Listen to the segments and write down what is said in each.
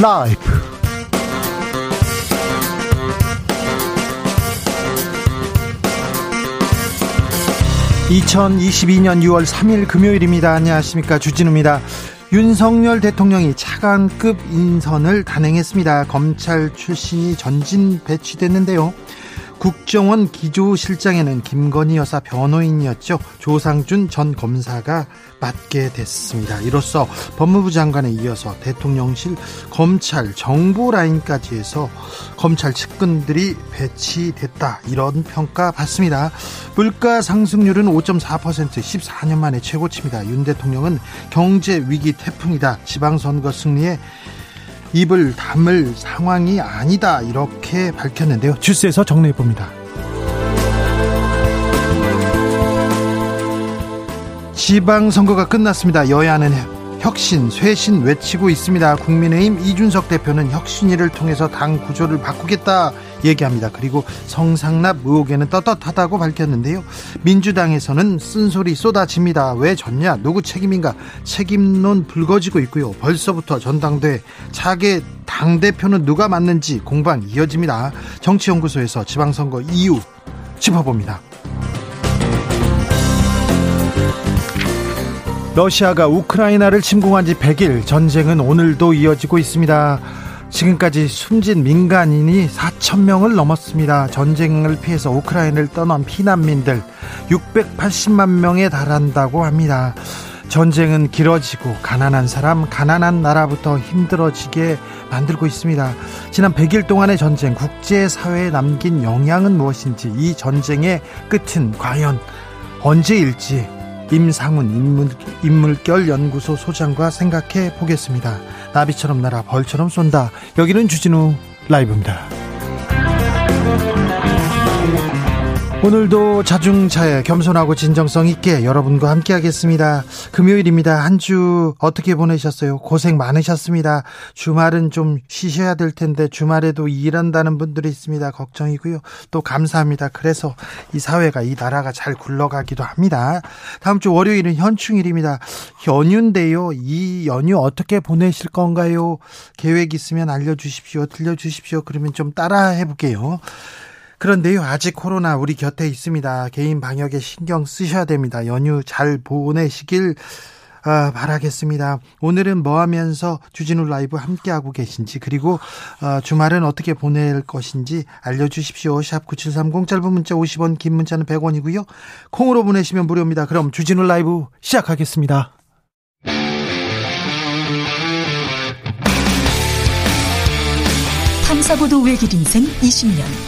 라이브. 2022년 6월 3일 금요일입니다. 안녕하십니까. 주진우입니다. 윤석열 대통령이 차관급 인선을 단행했습니다. 검찰 출신이 전진 배치됐는데요. 국정원 기조실장에는 김건희 여사 변호인이었죠. 조상준 전 검사가 맡게 됐습니다. 이로써 법무부 장관에 이어서 대통령실 검찰 정보 라인까지 해서 검찰 측근들이 배치됐다. 이런 평가 받습니다. 물가 상승률은 5.4% 14년 만에 최고치입니다. 윤 대통령은 경제 위기 태풍이다. 지방선거 승리에 입을 담을 상황이 아니다 이렇게 밝혔는데요. 주스에서 정리해 봅니다. 지방선거가 끝났습니다. 여야는 혁신, 쇄신 외치고 있습니다. 국민의힘 이준석 대표는 혁신위를 통해서 당 구조를 바꾸겠다 얘기합니다. 그리고 성상납 의혹에는 떳떳하다고 밝혔는데요. 민주당에서는 쓴소리 쏟아집니다. 왜 졌냐? 누구 책임인가? 책임론 불거지고 있고요. 벌써부터 전당대 차기 당대표는 누가 맞는지 공방 이어집니다. 정치연구소에서 지방선거 이유 짚어봅니다. 러시아가 우크라이나를 침공한 지 100일 전쟁은 오늘도 이어지고 있습니다. 지금까지 숨진 민간인이 4천 명을 넘었습니다. 전쟁을 피해서 우크라이나를 떠난 피난민들 680만 명에 달한다고 합니다. 전쟁은 길어지고 가난한 사람, 가난한 나라부터 힘들어지게 만들고 있습니다. 지난 100일 동안의 전쟁, 국제사회에 남긴 영향은 무엇인지, 이 전쟁의 끝은 과연 언제일지 임상훈 인물, 인물결 연구소 소장과 생각해 보겠습니다. 나비처럼 날아 벌처럼 쏜다. 여기는 주진우 라이브입니다. 오늘도 자중차에 겸손하고 진정성 있게 여러분과 함께 하겠습니다. 금요일입니다. 한 주 어떻게 보내셨어요? 고생 많으셨습니다. 주말은 좀 쉬셔야 될 텐데 주말에도 일한다는 분들이 있습니다. 걱정이고요. 또 감사합니다. 그래서 이 사회가 이 나라가 잘 굴러가기도 합니다. 다음 주 월요일은 현충일입니다. 연휴인데요. 이 연휴 어떻게 보내실 건가요? 계획 있으면 알려주십시오. 들려주십시오. 그러면 좀 따라 해볼게요. 그런데요, 아직 코로나 우리 곁에 있습니다. 개인 방역에 신경 쓰셔야 됩니다. 연휴 잘 보내시길 아, 바라겠습니다. 오늘은 뭐 하면서 주진우 라이브 함께하고 계신지, 그리고 어, 주말은 어떻게 보낼 것인지 알려주십시오. 샵 9730 짧은 문자 50원, 긴 문자는 100원이고요. 콩으로 보내시면 무료입니다. 그럼 주진우 라이브 시작하겠습니다. 탐사보도 외길 인생 20년.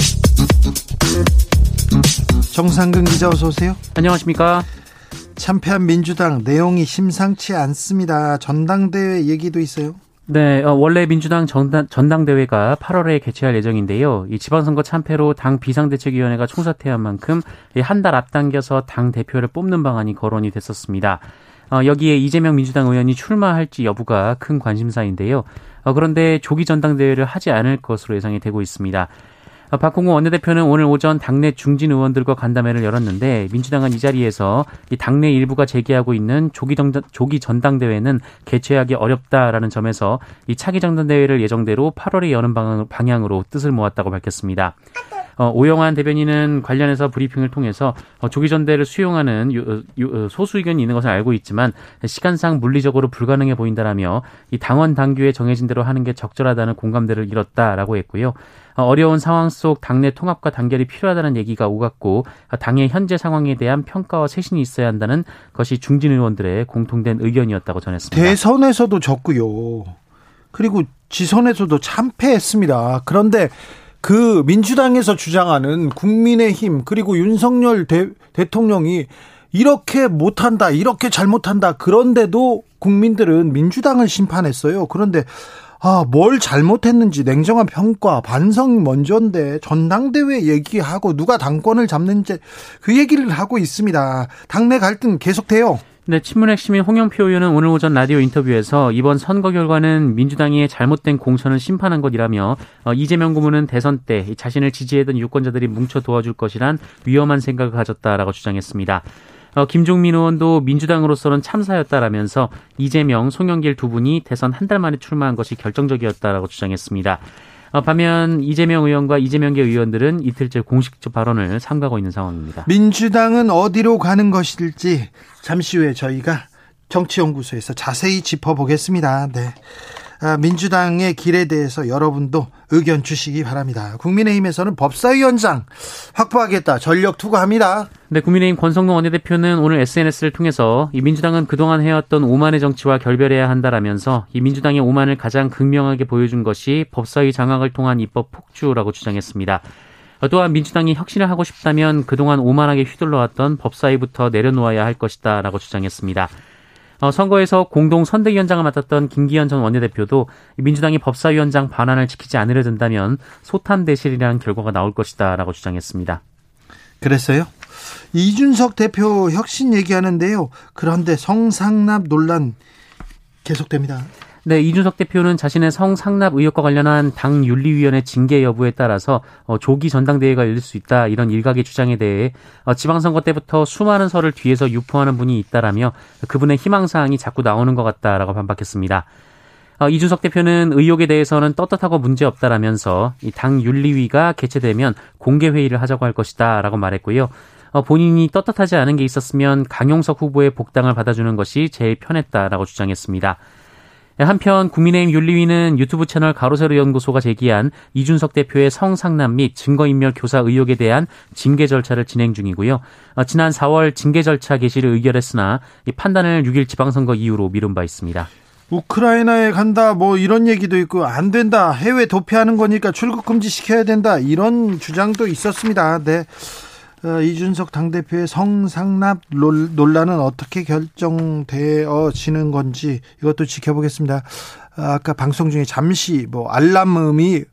정상근 기자 어서 오세요. 안녕하십니까? 참패한 민주당 내용이 심상치 않습니다. 전당대회 얘기도 있어요. 네, 어, 원래 민주당 전당, 전당대회가 8월에 개최할 예정인데요. 이 지방선거 참패로 당 비상대책위원회가 총사퇴한 만큼 한 달 앞당겨서 당 대표를 뽑는 방안이 거론이 됐었습니다. 어, 여기에 이재명 민주당 의원이 출마할지 여부가 큰 관심사인데요. 어, 그런데 조기 전당대회를 하지 않을 것으로 예상이 되고 있습니다. 어, 박홍구 원내대표는 오늘 오전 당내 중진 의원들과 간담회를 열었는데 민주당은 이 자리에서 이 당내 일부가 제기하고 있는 조기 정당, 조기 전당대회는 개최하기 어렵다라는 점에서 이 차기 전당대회를 예정대로 8월에 여는 방향 으로 뜻을 모았다고 밝혔습니다. 어, 오영환 대변인은 관련해서 브리핑을 통해서 어, 조기 전대를 수용하는 유, 유, 소수 의견이 있는 것을 알고 있지만 시간상 물리적으로 불가능해 보인다라며 이 당원 당규에 정해진 대로 하는 게 적절하다는 공감대를 이뤘다라고 했고요. 어, 어려운 상황 속 당내 통합과 단결이 필요하다는 얘기가 오갔고 당의 현재 상황에 대한 평가와 쇄신이 있어야 한다는 것이 중진 의원들의 공통된 의견이었다고 전했습니다. 대선에서도 졌고요. 그리고 지선에서도 참패했습니다. 그런데 그 민주당에서 주장하는 국민의힘 그리고 윤석열 대, 대통령이 이렇게 못한다, 이렇게 잘못한다. 그런데도 국민들은 민주당을 심판했어요. 그런데 아, 뭘 잘못했는지 냉정한 평가, 반성 먼저인데 전당대회 얘기하고 누가 당권을 잡는지 그 얘기를 하고 있습니다. 당내 갈등 계속돼요. 네, 친문핵 시민 홍영표 의원은 오늘 오전 라디오 인터뷰에서 이번 선거 결과는 민주당이 잘못된 공천을 심판한 것이라며 어, 이재명 고문은 대선 때 자신을 지지했던 유권자들이 뭉쳐 도와줄 것이란 위험한 생각을 가졌다라고 주장했습니다. 어, 김종민 의원도 민주당으로서는 참사였다라면서 이재명, 송영길 두 분이 대선 한 달 만에 출마한 것이 결정적이었다라고 주장했습니다. 어, 반면 이재명 의원과 이재명계 의원들은 이틀째 공식적 발언을 삼가고 있는 상황입니다. 민주당은 어디로 가는 것일지 잠시 후에 저희가 정치연구소에서 자세히 짚어보겠습니다. 네. 아, 민주당의 길에 대해서 여러분도 의견 주시기 바랍니다. 국민의힘에서는 법사위원장 확보하겠다 전력 투구합니다. 네, 국민의힘 권성동 원내대표는 오늘 SNS를 통해서 이 민주당은 그동안 해왔던 오만의 정치와 결별해야 한다라면서 이 민주당의 오만을 가장 극명하게 보여준 것이 법사위 장악을 통한 입법 폭주라고 주장했습니다. 또한 민주당이 혁신을 하고 싶다면 그동안 오만하게 휘둘러왔던 법사위부터 내려놓아야 할 것이다라고 주장했습니다. 어, 선거에서 공동 선대위원장을 맡았던 김기현 전 원내대표도 민주당이 법사위원장 반환을 지키지 않으려 든다면 소탄 대실이라는 결과가 나올 것이다라고 주장했습니다. 그랬어요? 이준석 대표 혁신 얘기하는데요. 그런데 성상납 논란 계속됩니다. 네, 이준석 대표는 자신의 성상납 의혹과 관련한 당 윤리위원회 징계 여부에 따라서 어, 조기 전당대회가 열릴 수 있다 이런 일각의 주장에 대해 어, 지방선거 때부터 수많은 설을 뒤에서 유포하는 분이 있다라며 그분의 희망사항이 자꾸 나오는 것 같다라고 반박했습니다. 어, 이준석 대표는 의혹에 대해서는 떳떳하고 문제없다라면서 당 윤리위가 개최되면 공개 회의를 하자고 할 것이다 라고 말했고요. 본인이 떳떳하지 않은 게 있었으면 강용석 후보의 복당을 받아주는 것이 제일 편했다라고 주장했습니다. 한편 국민의힘 윤리위는 유튜브 채널 가로세로 연구소가 제기한 이준석 대표의 성상남 및 증거인멸 교사 의혹에 대한 징계 절차를 진행 중이고요. 어, 지난 4월 징계 절차 개시를 의결했으나 이 판단을 6일 지방선거 이후로 미룬 바 있습니다. 우크라이나에 간다 뭐 이런 얘기도 있고 안 된다 해외 도피하는 거니까 출국 금지 시켜야 된다 이런 주장도 있었습니다. 네. 어, 이준석 당대표의 성상납 논란은 어떻게 결정되어지는 건지 이것도 지켜보겠습니다. 아까 방송 중에 잠시 뭐 알람음이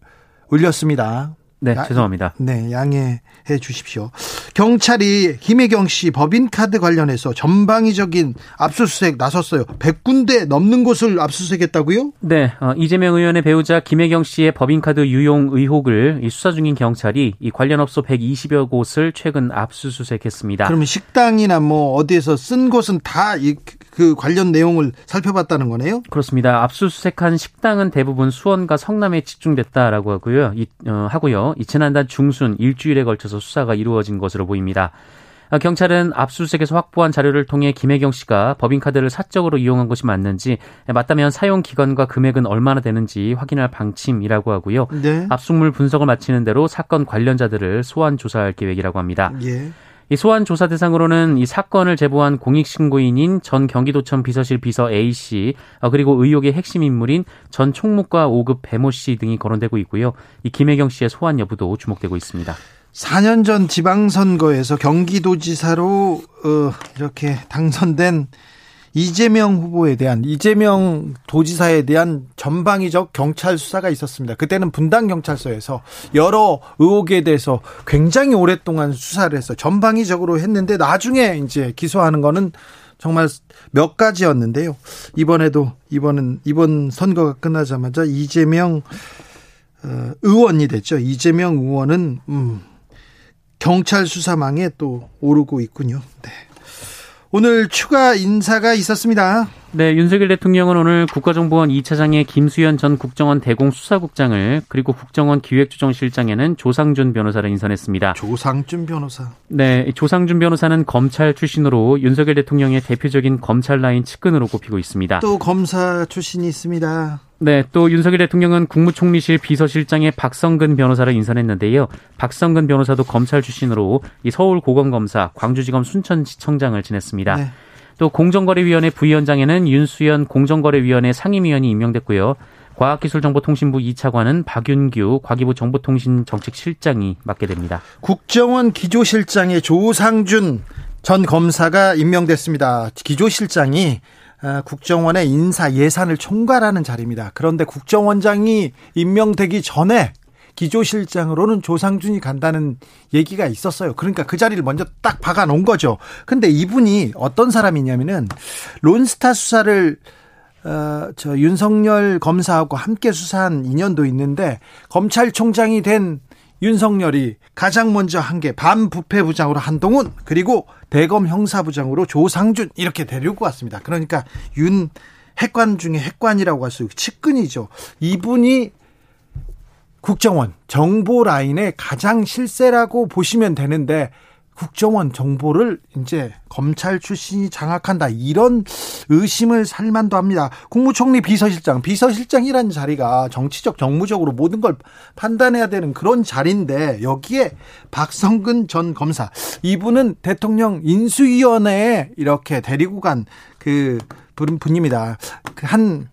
울렸습니다. 네, 야, 죄송합니다. 네, 양해해 주십시오. 경찰이 김혜경 씨 법인카드 관련해서 전방위적인 압수수색 나섰어요. 100군데 넘는 곳을 압수수색했다고요? 네, 어, 이재명 의원의 배우자 김혜경 씨의 법인카드 유용 의혹을 수사 중인 경찰이 이 관련 업소 120여 곳을 최근 압수수색했습니다. 그러면 식당이나 뭐 어디에서 쓴 곳은 다이 그 관련 내용을 살펴봤다는 거네요? 그렇습니다. 압수수색한 식당은 대부분 수원과 성남에 집중됐다라고 하고요. 이, 어, 하고요. 이 지난달 중순 일주일에 걸쳐서 수사가 이루어진 것으로 보입니다. 아, 경찰은 압수수색에서 확보한 자료를 통해 김혜경 씨가 법인카드를 사적으로 이용한 것이 맞는지 맞다면 사용 기간과 금액은 얼마나 되는지 확인할 방침이라고 하고요. 네. 압수물 분석을 마치는 대로 사건 관련자들을 소환 조사할 계획이라고 합니다. 예. 이 소환 조사 대상으로는 이 사건을 제보한 공익신고인인 전 경기도청 비서실 비서 A 씨 어, 그리고 의혹의 핵심 인물인 전 총무과 5급 배모 씨 등이 거론되고 있고요. 이 김혜경 씨의 소환 여부도 주목되고 있습니다. 4년 전 지방선거에서 경기도지사로 어, 이렇게 당선된 이재명 후보에 대한 이재명 도지사에 대한 전방위적 경찰 수사가 있었습니다. 그때는 분당 경찰서에서 여러 의혹에 대해서 굉장히 오랫동안 수사를 해서 전방위적으로 했는데 나중에 이제 기소하는 거는 정말 몇 가지였는데요. 이번에도 이번은 이번 선거가 끝나자마자 이재명 어, 의원이 됐죠. 이재명 의원은 음, 경찰 수사망에 또 오르고 있군요. 네. 오늘 추가 인사가 있었습니다. 네, 윤석열 대통령은 오늘 국가정보원 2차장에 김수현 전 국정원 대공수사국장을 그리고 국정원 기획조정실장에는 조상준 변호사를 인선했습니다. 조상준 변호사. 네, 조상준 변호사는 검찰 출신으로 윤석열 대통령의 대표적인 검찰 라인 측근으로 꼽히고 있습니다. 또 검사 출신이 있습니다. 네, 또 윤석열 대통령은 국무총리실 비서실장에 박성근 변호사를 인선했는데요. 박성근 변호사도 검찰 출신으로 이 서울 고검검사, 광주지검 순천지청장을 지냈습니다. 네. 또 공정거래위원회 부위원장에는 윤수연 공정거래위원회 상임위원이 임명됐고요. 과학기술정보통신부 2차관은 박윤규 과기부 정보통신정책실장이 맡게 됩니다. 국정원 기조실장에 조상준 전 검사가 임명됐습니다. 기조실장이 어, 국정원의 인사 예산을 총괄하는 자리입니다. 그런데 국정원장이 임명되기 전에 기조실장으로는 조상준이 간다는 얘기가 있었어요. 그러니까 그 자리를 먼저 딱 박아 놓은 거죠. 근데 이분이 어떤 사람이냐면은 론스타 수사를 어, 저 윤석열 검사하고 함께 수사한 인연도 있는데 검찰총장이 된 윤석열이 가장 먼저 한 게 반부패부장으로 한동훈 그리고 대검 형사부장으로 조상준 이렇게 데리고 왔습니다. 그러니까 윤 핵관 중에 핵관이라고 할 수 있고 측근이죠. 이분이 국정원 정보 라인의 가장 실세라고 보시면 되는데 국정원 정보를 이제 검찰 출신이 장악한다 이런 의심을 살만도 합니다. 국무총리 비서실장 비서실장이라는 자리가 정치적 정무적으로 모든 걸 판단해야 되는 그런 자리인데 여기에 박성근 전 검사 이분은 대통령 인수위원회에 이렇게 데리고 간 그 분입니다. 그한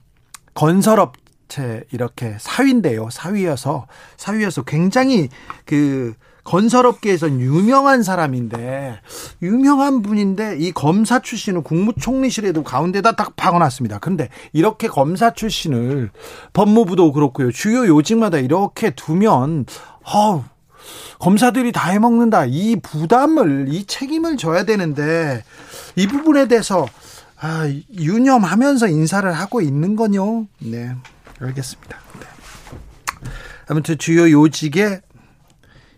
건설업 체 이렇게 사위인데요. 사위여서 사위여서 굉장히 그 건설업계에선 유명한 사람인데 유명한 분인데 이 검사 출신은 국무총리실에도 가운데다 딱 박아놨습니다. 그런데 이렇게 검사 출신을 법무부도 그렇고요. 주요 요직마다 이렇게 두면 어 검사들이 다 해먹는다. 이 부담을 이 책임을 져야 되는데 이 부분에 대해서 아, 유념하면서 인사를 하고 있는 거요. 네. 알겠습니다. 네. 아무튼 주요 요직에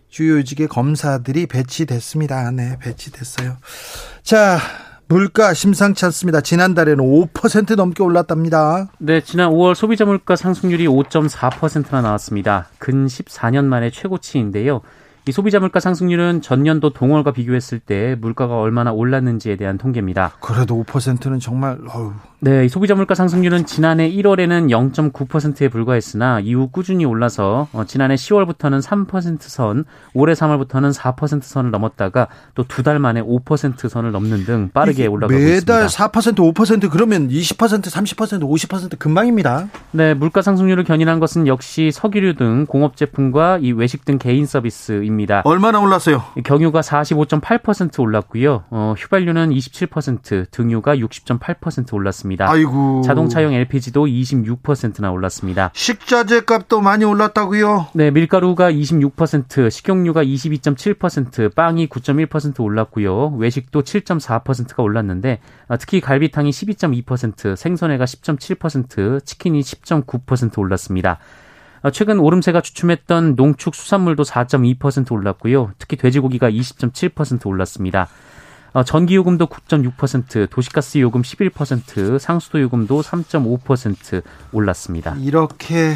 주요 요직의 검사들이 배치됐습니다. 네, 배치됐어요. 자, 물가 심상치 않습니다. 지난달에는 5% 넘게 올랐답니다. 네, 지난 5월 소비자 물가 상승률이 5.4%나 나왔습니다. 근 14년 만에 최고치인데요. 이 소비자 물가 상승률은 전년도 동월과 비교했을 때 물가가 얼마나 올랐는지에 대한 통계입니다. 그래도 5%는 정말 어휴. 네, 이 소비자 물가 상승률은 지난해 1월에는 0.9%에 불과했으나 이후 꾸준히 올라서 어, 지난해 10월부터는 3% 선, 올해 3월부터는 4% 선을 넘었다가 또 두 달 만에 5% 선을 넘는 등 빠르게 올라가고 매달 있습니다. 매달 4% 5% 그러면 20% 30% 50% 금방입니다. 네, 물가 상승률을 견인한 것은 역시 석유류 등 공업 제품과 이 외식 등 개인 서비스입니다. 올랐습니다. 얼마나 올랐어요? 경유가 45.8% 올랐고요. 어, 휘발유는 27%, 등유가 60.8% 올랐습니다. 아이고. 자동차용 LPG도 26%나 올랐습니다. 식자재 값도 많이 올랐다고요? 네, 밀가루가 26%, 식용유가 22.7%, 빵이 9.1% 올랐고요. 외식도 7.4%가 올랐는데 어, 특히 갈비탕이 12.2%, 생선회가 10.7%, 치킨이 10.9% 올랐습니다. 어, 최근 오름세가 주춤했던 농축 수산물도 4.2% 올랐고요. 특히 돼지고기가 20.7% 올랐습니다. 어, 전기요금도 9.6%, 도시가스 요금 11%, 상수도 요금도 3.5% 올랐습니다. 이렇게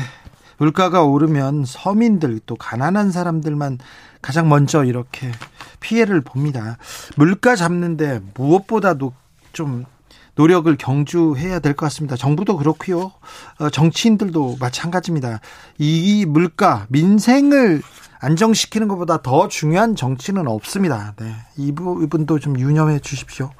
물가가 오르면 서민들 또 가난한 사람들만 가장 먼저 이렇게 피해를 봅니다. 물가 잡는데 무엇보다도 좀 노력을 경주해야 될 것 같습니다. 정부도 그렇고요. 어, 정치인들도 마찬가지입니다. 이 물가, 민생을 안정시키는 것보다 더 중요한 정치는 없습니다. 네. 이 부분도 좀 유념해 주십시오.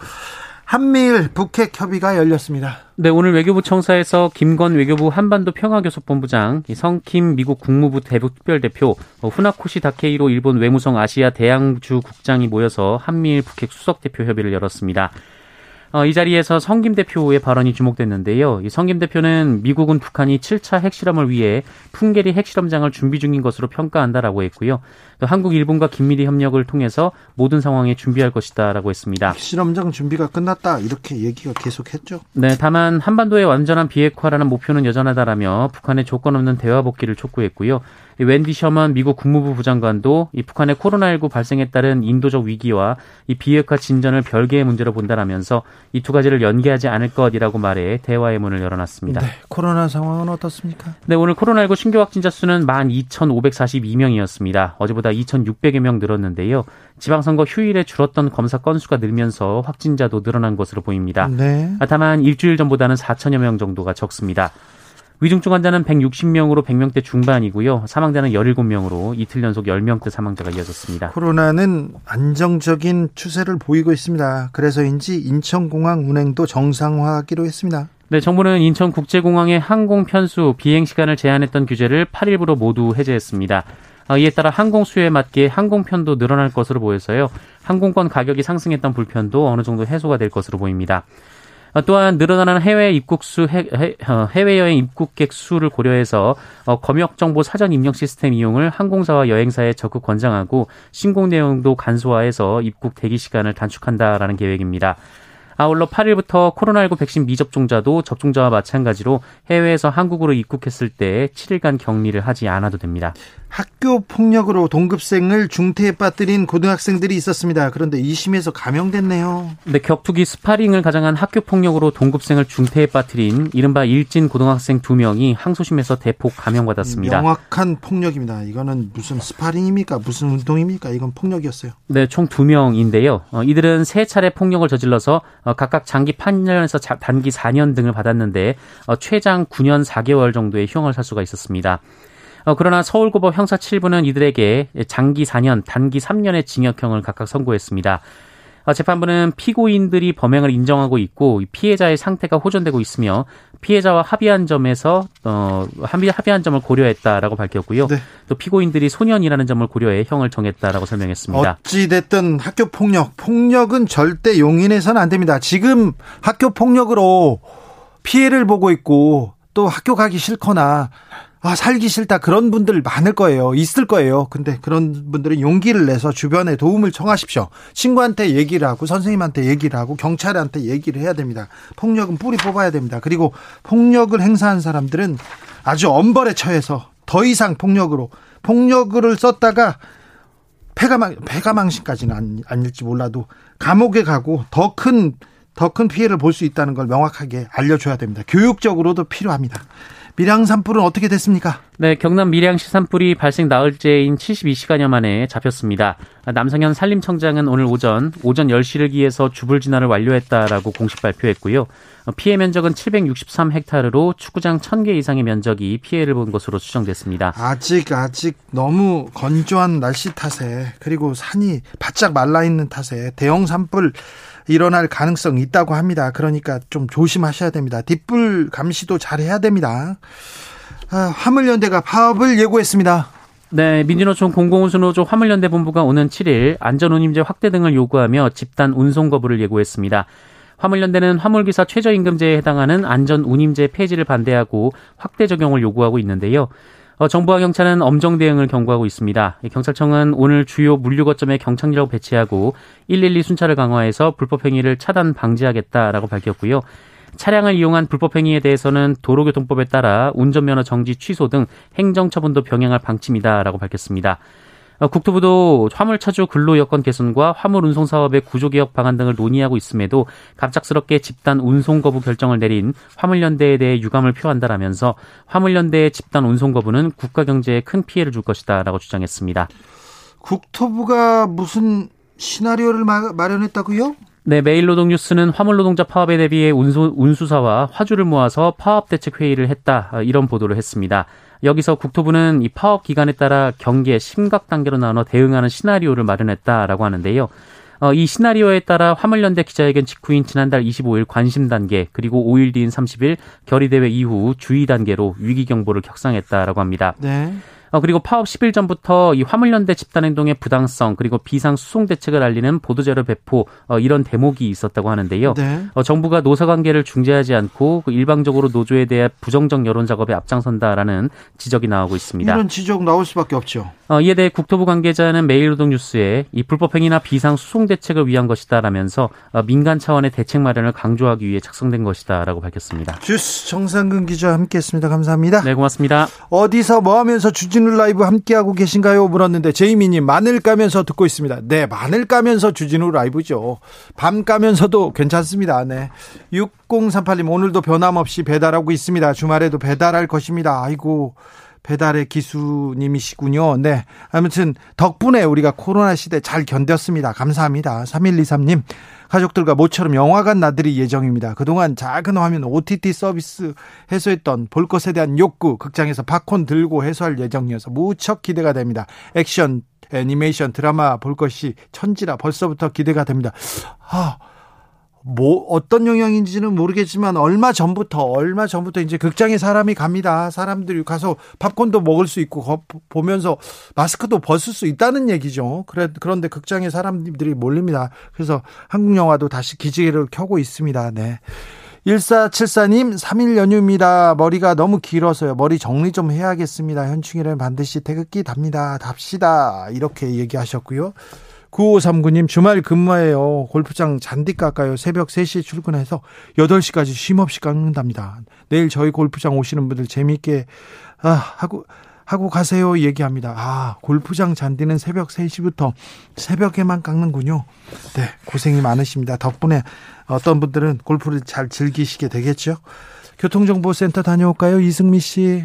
한미일 북핵 협의가 열렸습니다. 네, 오늘 외교부 청사에서 김건 외교부 한반도 평화교섭본부장, 성킴 미국 국무부 대북 특별대표, 어, 후나코시 다케이로 일본 외무성 아시아 대양주 국장이 모여서 한미일 북핵 수석 대표 협의를 열었습니다. 어, 이 자리에서 성김 대표의 발언이 주목됐는데요. 이 성김 대표는 미국은 북한이 7차 핵실험을 위해 풍계리 핵실험장을 준비 중인 것으로 평가한다라고 했고요. 또 한국, 일본과 긴밀히 협력을 통해서 모든 상황에 준비할 것이다라고 했습니다. 핵실험장 준비가 끝났다 이렇게 얘기가 계속했죠. 네, 다만 한반도의 완전한 비핵화라는 목표는 여전하다라며 북한의 조건 없는 대화 복귀를 촉구했고요. 웬디 셔먼 미국 국무부 부장관도 이 북한의 코로나19 발생에 따른 인도적 위기와 이 비핵화 진전을 별개의 문제로 본다라면서 이 두 가지를 연계하지 않을 것이라고 말해 대화의 문을 열어놨습니다. 네, 코로나 상황은 어떻습니까? 네, 오늘 코로나19 신규 확진자 수는 12,542명이었습니다. 어제보다 2,600여 명 늘었는데요. 지방선거 휴일에 줄었던 검사 건수가 늘면서 확진자도 늘어난 것으로 보입니다. 네. 다만 일주일 전보다는 4천여 명 정도가 적습니다. 위중증 환자는 160명으로 100명대 중반이고요. 사망자는 17명으로 이틀 연속 10명대 사망자가 이어졌습니다. 코로나는 안정적인 추세를 보이고 있습니다. 그래서인지 인천공항 운행도 정상화하기로 했습니다. 네, 정부는 인천국제공항의 항공 편수, 비행 시간을 제한했던 규제를 8일부로 모두 해제했습니다. 어, 이에 따라 항공 수요에 맞게 항공편도 늘어날 것으로 보여서요. 항공권 가격이 상승했던 불편도 어느 정도 해소가 될 것으로 보입니다. 어, 또한 늘어나는 해외 입국수 어, 해외 여행 입국객 수를 고려해서 어, 검역 정보 사전 입력 시스템 이용을 항공사와 여행사에 적극 권장하고 신고 내용도 간소화해서 입국 대기 시간을 단축한다라는 계획입니다. 아울러 8일부터 코로나19 백신 미접종자도 접종자와 마찬가지로 해외에서 한국으로 입국했을 때 7일간 격리를 하지 않아도 됩니다. 학교 폭력으로 동급생을 중태에 빠뜨린 고등학생들이 있었습니다. 그런데 2심에서 감형됐네요. 네, 격투기 스파링을 가장한 학교 폭력으로 동급생을 중태에 빠뜨린 이른바 일진 고등학생 2명이 항소심에서 대폭 감형받았습니다. 명확한 폭력입니다. 이거는 무슨 스파링입니까? 무슨 운동입니까? 이건 폭력이었어요. 네, 총 2명인데요. 어, 이들은 세 차례 폭력을 저질러서 어, 각각 장기 8년에서 자, 단기 4년 등을 받았는데 어, 최장 9년 4개월 정도의 형을 살 수가 있었습니다. 어, 그러나 서울고법 형사 7부는 이들에게 장기 4년, 단기 3년의 징역형을 각각 선고했습니다. 어, 재판부는 피고인들이 범행을 인정하고 있고 피해자의 상태가 호전되고 있으며 피해자와 합의한 점에서 어 합의 합의한 점을 고려했다라고 밝혔고요. 네. 또 피고인들이 소년이라는 점을 고려해 형을 정했다라고 설명했습니다. 어찌 됐든 학교 폭력, 폭력은 절대 용인해서는 안 됩니다. 지금 학교 폭력으로 피해를 보고 있고 또 학교 가기 싫거나 아, 살기 싫다. 그런 분들 많을 거예요. 있을 거예요. 근데 그런 분들은 용기를 내서 주변에 도움을 청하십시오. 친구한테 얘기를 하고, 선생님한테 얘기를 하고, 경찰한테 얘기를 해야 됩니다. 폭력은 뿌리 뽑아야 됩니다. 그리고 폭력을 행사한 사람들은 아주 엄벌에 처해서 더 이상 폭력으로, 폭력을 썼다가 폐가망, 폐가망신까지는 아닐지 몰라도 감옥에 가고 더 큰, 더 큰 피해를 볼 수 있다는 걸 명확하게 알려줘야 됩니다. 교육적으로도 필요합니다. 밀양 산불은 어떻게 됐습니까? 네, 경남 밀양시 산불이 발생 나흘째인 72시간여 만에 잡혔습니다. 남성현 산림청장은 오늘 오전 오전 10시를 기해서 주불 진화를 완료했다라고 공식 발표했고요. 피해 면적은 763헥타르로 축구장 1000개 이상의 면적이 피해를 본 것으로 추정됐습니다. 아직 아직 너무 건조한 날씨 탓에 그리고 산이 바짝 말라 있는 탓에 대형 산불 일어날 가능성이 있다고 합니다. 그러니까 좀 조심하셔야 됩니다. 뒷불 감시도 잘 해야 됩니다. 아, 화물연대가 파업을 예고했습니다. 네, 민주노총 공공운수노조 화물연대 본부가 오는 7일 안전운임제 확대 등을 요구하며 집단 운송 거부를 예고했습니다. 화물연대는 화물기사 최저임금제에 해당하는 안전운임제 폐지를 반대하고 확대 적용을 요구하고 있는데요. 어, 정부와 경찰은 엄정 대응을 경고하고 있습니다. 경찰청은 오늘 주요 물류 거점에 경찰력 배치하고 112 순찰을 강화해서 불법 행위를 차단 방지하겠다라고 밝혔고요. 차량을 이용한 불법 행위에 대해서는 도로교통법에 따라 운전면허 정지 취소 등 행정처분도 병행할 방침이다라고 밝혔습니다. 어, 국토부도 화물차주 근로 여건 개선과 화물 운송 사업의 구조 개혁 방안 등을 논의하고 있음에도 갑작스럽게 집단 운송 거부 결정을 내린 화물연대에 대해 유감을 표한다라면서 화물연대의 집단 운송 거부는 국가 경제에 큰 피해를 줄 것이다라고 주장했습니다. 국토부가 무슨 시나리오를 마련했다고요? 네, 매일노동뉴스는 화물노동자 파업에 대비해 운수, 운수사와 화주를 모아서 파업 대책 회의를 했다 이런 보도를 했습니다. 여기서 국토부는 이 파업 기간에 따라 경계 심각 단계로 나눠 대응하는 시나리오를 마련했다라고 하는데요. 어, 이 시나리오에 따라 화물연대 기자회견 직후인 지난달 25일 관심 단계 그리고 5일 뒤인 30일 결의대회 이후 주의 단계로 위기 경보를 격상했다라고 합니다. 네. 어, 그리고 파업 10일 전부터 이 화물연대 집단행동의 부당성 그리고 비상 수송 대책을 알리는 보도자료 배포 어, 이런 대목이 있었다고 하는데요. 네. 어, 정부가 노사 관계를 중재하지 않고 그 일방적으로 노조에 대해 부정적 여론 작업에 앞장선다라는 지적이 나오고 있습니다. 이런 지적 나올 수밖에 없죠. 어, 이에 대해 국토부 관계자는 매일노동뉴스에 이 불법행위나 비상 수송 대책을 위한 것이다라면서 어, 민간 차원의 대책 마련을 강조하기 위해 작성된 것이다라고 밝혔습니다. 주스 정상근 기자 함께했습니다. 감사합니다. 네, 고맙습니다. 어디서 뭐 하면서 주진 주진우 라이브 함께하고 계신가요? 물었는데 제이미님 마늘 까면서 듣고 있습니다. 네, 마늘 까면서 주진우 라이브죠. 밤 까면서도 괜찮습니다. 네. 6038님 오늘도 변함없이 배달하고 있습니다. 주말에도 배달할 것입니다. 아이고. 배달의 기수님이시군요. 네. 아무튼 덕분에 우리가 코로나 시대 잘 견뎠습니다. 감사합니다. 3123님. 가족들과 모처럼 영화관 나들이 예정입니다. 그동안 작은 화면 OTT 서비스 해소했던 볼 것에 대한 욕구 극장에서 팝콘 들고 해소할 예정이어서 무척 기대가 됩니다. 액션 애니메이션 드라마 볼 것이 천지라 벌써부터 기대가 됩니다. 아, 뭐 어떤 영향인지는 모르겠지만 얼마 전부터 얼마 전부터 이제 극장에 사람이 갑니다. 사람들이 가서 팝콘도 먹을 수 있고 보면서 마스크도 벗을 수 있다는 얘기죠. 그래 그런데 극장에 사람들이 몰립니다. 그래서 한국 영화도 다시 기지개를 켜고 있습니다. 네. 1474님, 3일 연휴입니다. 머리가 너무 길어서요. 머리 정리 좀 해야겠습니다. 현충일은 반드시 태극기 답니다. 답시다. 이렇게 얘기하셨고요. 9539님, 주말 근무해요. 골프장 잔디 깎아요. 새벽 3시에 출근해서 8시까지 쉼없이 깎는답니다. 내일 저희 골프장 오시는 분들 재미있게, 아, 하고, 하고 가세요. 얘기합니다. 아, 골프장 잔디는 새벽 3시부터 새벽에만 깎는군요. 네, 고생이 많으십니다. 덕분에 어떤 분들은 골프를 잘 즐기시게 되겠죠. 교통정보센터 다녀올까요? 이승미 씨.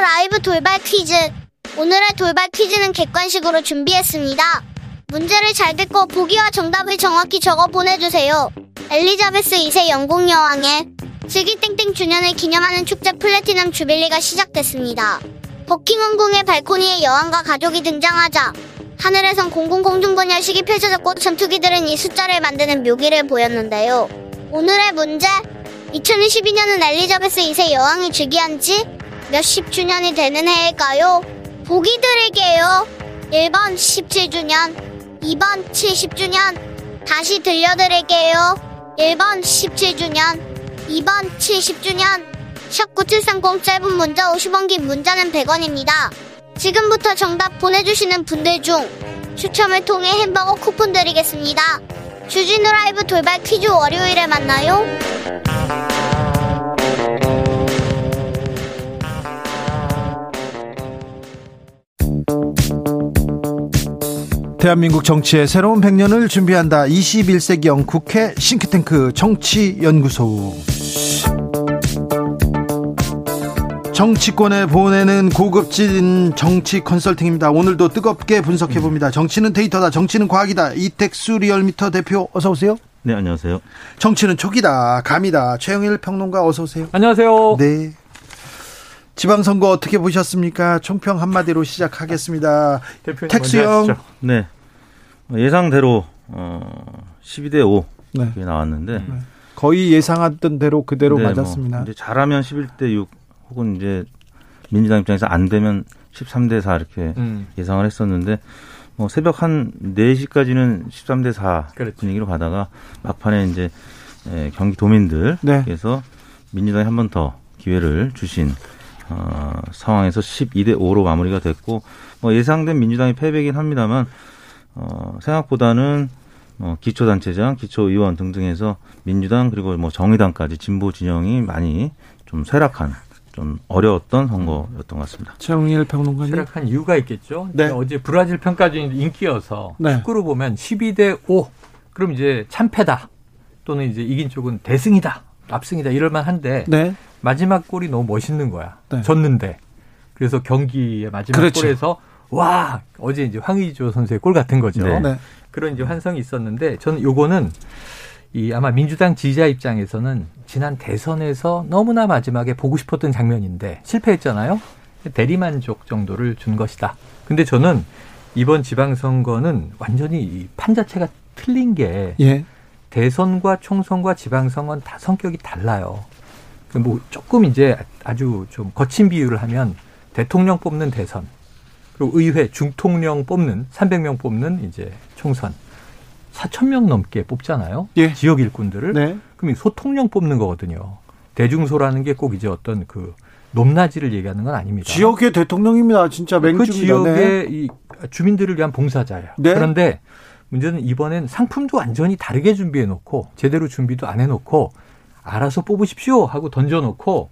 라이브 돌발 퀴즈. 오늘의 돌발 퀴즈는 객관식으로 준비했습니다. 문제를 잘 듣고 보기와 정답을 정확히 적어 보내주세요. 엘리자베스 2세 영국 여왕의 즉위 땡땡 주년을 기념하는 축제 플래티넘 주빌리가 시작됐습니다. 버킹엄궁의 발코니에 여왕과 가족이 등장하자 하늘에선 공공 공중번열식이 펼쳐졌고 전투기들은 이 숫자를 만드는 묘기를 보였는데요. 오늘의 문제 2022년은 엘리자베스 2세 여왕이 즉위한 지 몇십 주년이 되는 해일까요? 보기 드릴게요. 1번 17주년, 2번 70주년. 다시 들려드릴게요. 1번 17주년, 2번 70주년. 샵9730 짧은 문자 50원 긴 문자는 100원입니다. 지금부터 정답 보내주시는 분들 중 추첨을 통해 햄버거 쿠폰 드리겠습니다. 주진우 라이브 돌발 퀴즈 월요일에 만나요. 대한민국 정치의 새로운 100년을 준비한다. 21세기형 국회 싱크탱크 정치연구소. 정치권에 보내는 고급진 정치 컨설팅입니다. 오늘도 뜨겁게 분석해 봅니다. 정치는 데이터다. 정치는 과학이다. 이택수 리얼미터 대표 어서 오세요. 네, 안녕하세요. 정치는 촉이다. 감이다. 최영일 평론가 어서 오세요. 안녕하세요. 네. 지방선거 어떻게 보셨습니까? 총평 한마디로 시작하겠습니다. 택수형. 네. 예상대로 어 12대 5 네. 나왔는데 네. 거의 예상하던 대로 그대로 네, 뭐 맞았습니다. 뭐 이제 잘하면 11대 6 혹은 이제 민주당 입장에서 안 되면 13대 4 이렇게 음. 예상을 했었는데 뭐 새벽 한 4시까지는 13대 4 그렇지. 분위기로 가다가 막판에 이제 예, 경기 도민들께서 네. 민주당이 한 번 더 기회를 주신 어, 상황에서 12대 5로 마무리가 됐고 뭐 예상된 민주당이 패배긴 합니다만 어, 생각보다는 어, 기초단체장, 기초의원 등등해서 민주당 그리고 뭐 정의당까지 진보 진영이 많이 좀 쇠락한 좀 어려웠던 선거였던 것 같습니다. 최영일 평론가님. 쇠락한 이유가 있겠죠. 네. 어제 브라질 평가전이 인기여서 네. 축구로 보면 12대 5 그럼 이제 참패다 또는 이제 이긴 쪽은 대승이다 압승이다 이럴만 한데 네. 마지막 골이 너무 멋있는 거야. 네. 졌는데 그래서 경기의 마지막 그렇죠. 골에서 와 어제 이제 황의조 선수의 골 같은 거죠. 네. 네. 그런 이제 환성이 있었는데 저는 요거는 이 아마 민주당 지지자 입장에서는 지난 대선에서 너무나 마지막에 보고 싶었던 장면인데 실패했잖아요. 대리만족 정도를 준 것이다. 근데 저는 이번 지방선거는 완전히 이판 자체가 틀린 게 예. 대선과 총선과 지방선거는 다 성격이 달라요. 뭐 조금 이제 아주 좀 거친 비유를 하면 대통령 뽑는 대선 그리고 의회 중통령 뽑는 300명 뽑는 이제 총선 4천 명 넘게 뽑잖아요. 예. 지역 일꾼들을. 네. 그럼 소통령 뽑는 거거든요. 대중소라는 게 꼭 이제 어떤 그 높낮이를 얘기하는 건 아닙니다. 지역의 대통령입니다. 진짜 맹주입니다. 그 지역의 네. 이 주민들을 위한 봉사자예요. 네. 그런데 문제는 이번엔 상품도 완전히 다르게 준비해 놓고 제대로 준비도 안 해 놓고 알아서 뽑으십시오 하고 던져 놓고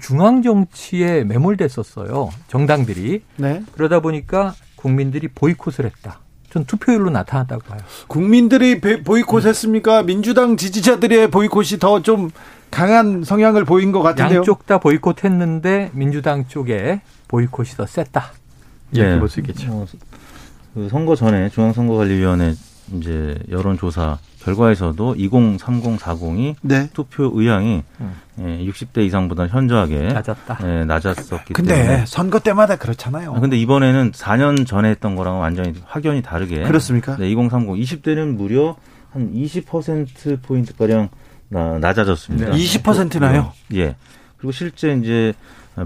중앙 정치에 매몰됐었어요. 정당들이. 네. 그러다 보니까 국민들이 보이콧을 했다. 전 투표율로 나타났다고 봐요. 국민들이 보이콧했습니까? 음. 민주당 지지자들의 보이콧이 더 좀 강한 성향을 보인 것 같은데요. 양쪽 다 보이콧했는데 민주당 쪽에 보이콧이 더 셌다. 이렇게 네. 볼수 있겠죠. 어, 그 선거 전에 중앙선거관리위원회 이제 여론조사 결과에서도 2030, 40이 네. 투표 의향이 음. 예, 60대 이상보다 현저하게 낮았다. 예, 낮았었기 근데 때문에. 근데 선거 때마다 그렇잖아요. 아, 근데 이번에는 4년 전에 했던 거랑은 완전히 확연히 다르게. 그렇습니까? 네, 2030, 20대는 무려 한 20% 포인트 가량 낮아졌습니다. 네. 20%나요? 예. 그리고 실제 이제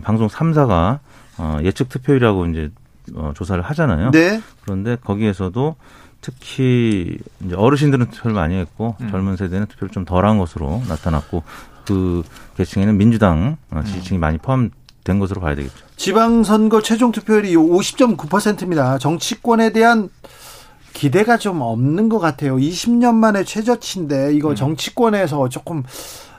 방송 3사가 어, 예측 투표율이라고 이제 어, 조사를 하잖아요. 네. 그런데 거기에서도 특히 이제 어르신들은 투표를 많이 했고 음. 젊은 세대는 투표를 좀 덜한 것으로 나타났고 그 계층에는 민주당 어, 지지층이 음. 많이 포함된 것으로 봐야 되겠죠. 지방선거 최종 투표율이 50.9%입니다. 정치권에 대한 기대가 좀 없는 것 같아요. 20년 만에 최저치인데 이거 음. 정치권에서 조금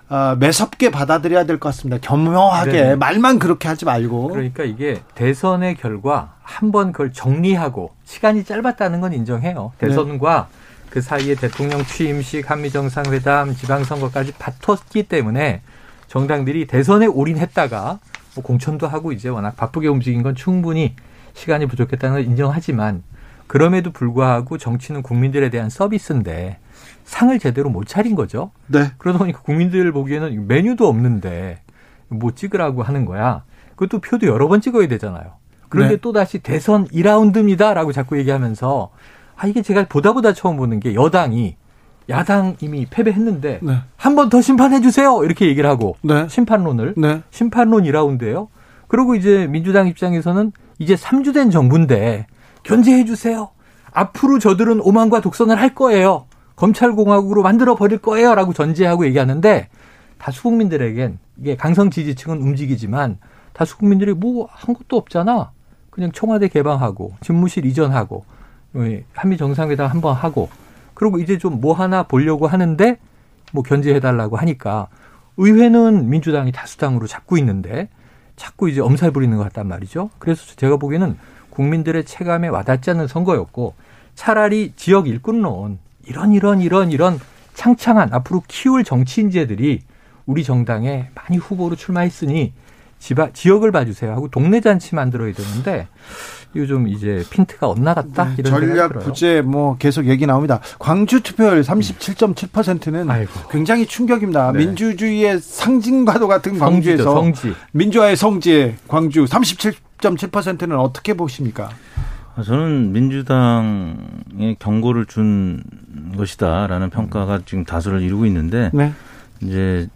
어, 매섭게 받아들여야 될 것 같습니다. 겸허하게 네 말만 그렇게 하지 말고. 그러니까 이게 대선의 결과 한 번 그걸 정리하고 시간이 짧았다는 건 인정해요. 네. 대선과 네. 그 사이에 대통령 취임식, 한미 정상회담, 지방선거까지 바텄기 때문에 정당들이 대선에 올인했다가 뭐 공천도 하고 이제 워낙 바쁘게 움직인 건 충분히 시간이 부족했다는 걸 인정하지만 그럼에도 불구하고 정치는 국민들에 대한 서비스인데 상을 제대로 못 차린 거죠. 네. 그러다 보니까 국민들 보기에는 메뉴도 없는데 뭐 찍으라고 하는 거야. 그것도 표도 여러 번 찍어야 되잖아요. 그런데 네. 또 다시 대선 2라운드입니다라고 자꾸 얘기하면서 아 이게 제가 보다 보다 처음 보는 게 여당이 야당 이미 패배했는데 네. 한번 더 심판해 주세요 이렇게 얘기를 하고 네. 심판론을 네. 심판론 2라운드예요. 그리고 이제 민주당 입장에서는 이제 3주 된 정부인데 견제해 주세요. 앞으로 저들은 오만과 독선을 할 거예요. 검찰공화국으로 만들어 버릴 거예요라고 전제하고 얘기하는데 다수 국민들에겐 이게 강성 지지층은 움직이지만 다수 국민들이 뭐 한 것도 없잖아. 그냥 청와대 개방하고 집무실 이전하고 한미 정상회담 한번 하고 그리고 이제 좀 뭐 하나 보려고 하는데 뭐 견제해 달라고 하니까 의회는 민주당이 다수당으로 잡고 있는데 자꾸 이제 엄살 부리는 것 같단 말이죠. 그래서 제가 보기에는 국민들의 체감에 와닿지 않는 선거였고 차라리 지역 일꾼론 이런 이런 이런 이런 창창한 앞으로 키울 정치 인재들이 우리 정당에 많이 후보로 출마했으니 지바, 지역을 봐주세요 하고 동네 잔치 만들어야 되는데 이거 좀 이제 핀트가 엇나갔다 네, 이런 전략 부재 뭐 계속 얘기 나옵니다. 광주 투표율 37.7%는 아이고. 굉장히 충격입니다. 네. 민주주의의 상징과도 같은 광주에서 성지. 민주화의 성지 광주 37.7%는 어떻게 보십니까? 아, 저는 민주당의 경고를 준 것이다라는 평가가 지금 다수를 이루고 있는데 네. 이제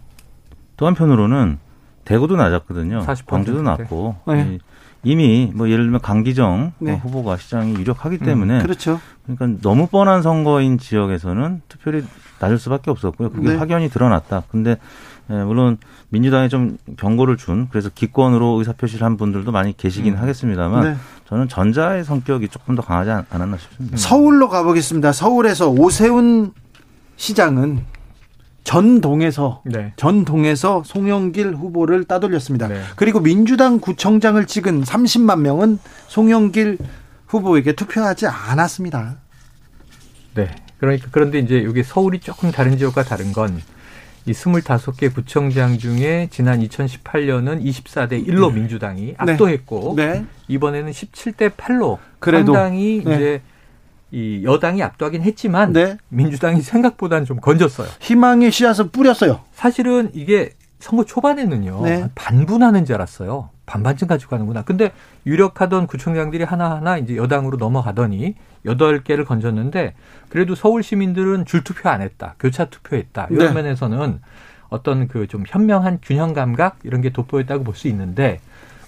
또 한편으로는 대구도 낮았거든요. 광주도 낮고 네. 이미 뭐 예를 들면 강기정 네. 후보가 시장이 유력하기 때문에 음, 그렇죠. 그러니까 너무 뻔한 선거인 지역에서는 투표율이 낮을 수밖에 없었고요. 그게 네. 확연히 드러났다. 근데 예, 물론 민주당이 좀 경고를 준 그래서 기권으로 의사표시를 한 분들도 많이 계시긴 음. 하겠습니다만 네. 저는 전자의 성격이 조금 더 강하지 않았나 싶습니다. 서울로 가보겠습니다. 서울에서 오세훈 시장은 전동에서 네. 전동에서 송영길 후보를 따돌렸습니다. 네. 그리고 민주당 구청장을 찍은 30만 명은 송영길 후보에게 투표하지 않았습니다. 네. 그러니까 그런데 이제 여기 서울이 조금 다른 지역과 다른 건 이 25개 구청장 중에 지난 2018년은 24대 1로 네. 민주당이 네. 압도했고 네. 이번에는 17대 8로 그래도 상당히 네. 이제 이 여당이 압도하긴 했지만 네. 민주당이 생각보다는 좀 건졌어요. 희망의 씨앗을 뿌렸어요. 사실은 이게 선거 초반에는요 네. 반분하는 줄 알았어요. 반반쯤 가지고 가는구나. 근데 유력하던 구청장들이 하나하나 이제 여당으로 넘어가더니 여덟 개를 건졌는데 그래도 서울 시민들은 줄 투표 안 했다. 교차 투표했다. 이런 네. 면에서는 어떤 그 좀 현명한 균형 감각 이런 게 돋보였다고 볼 수 있는데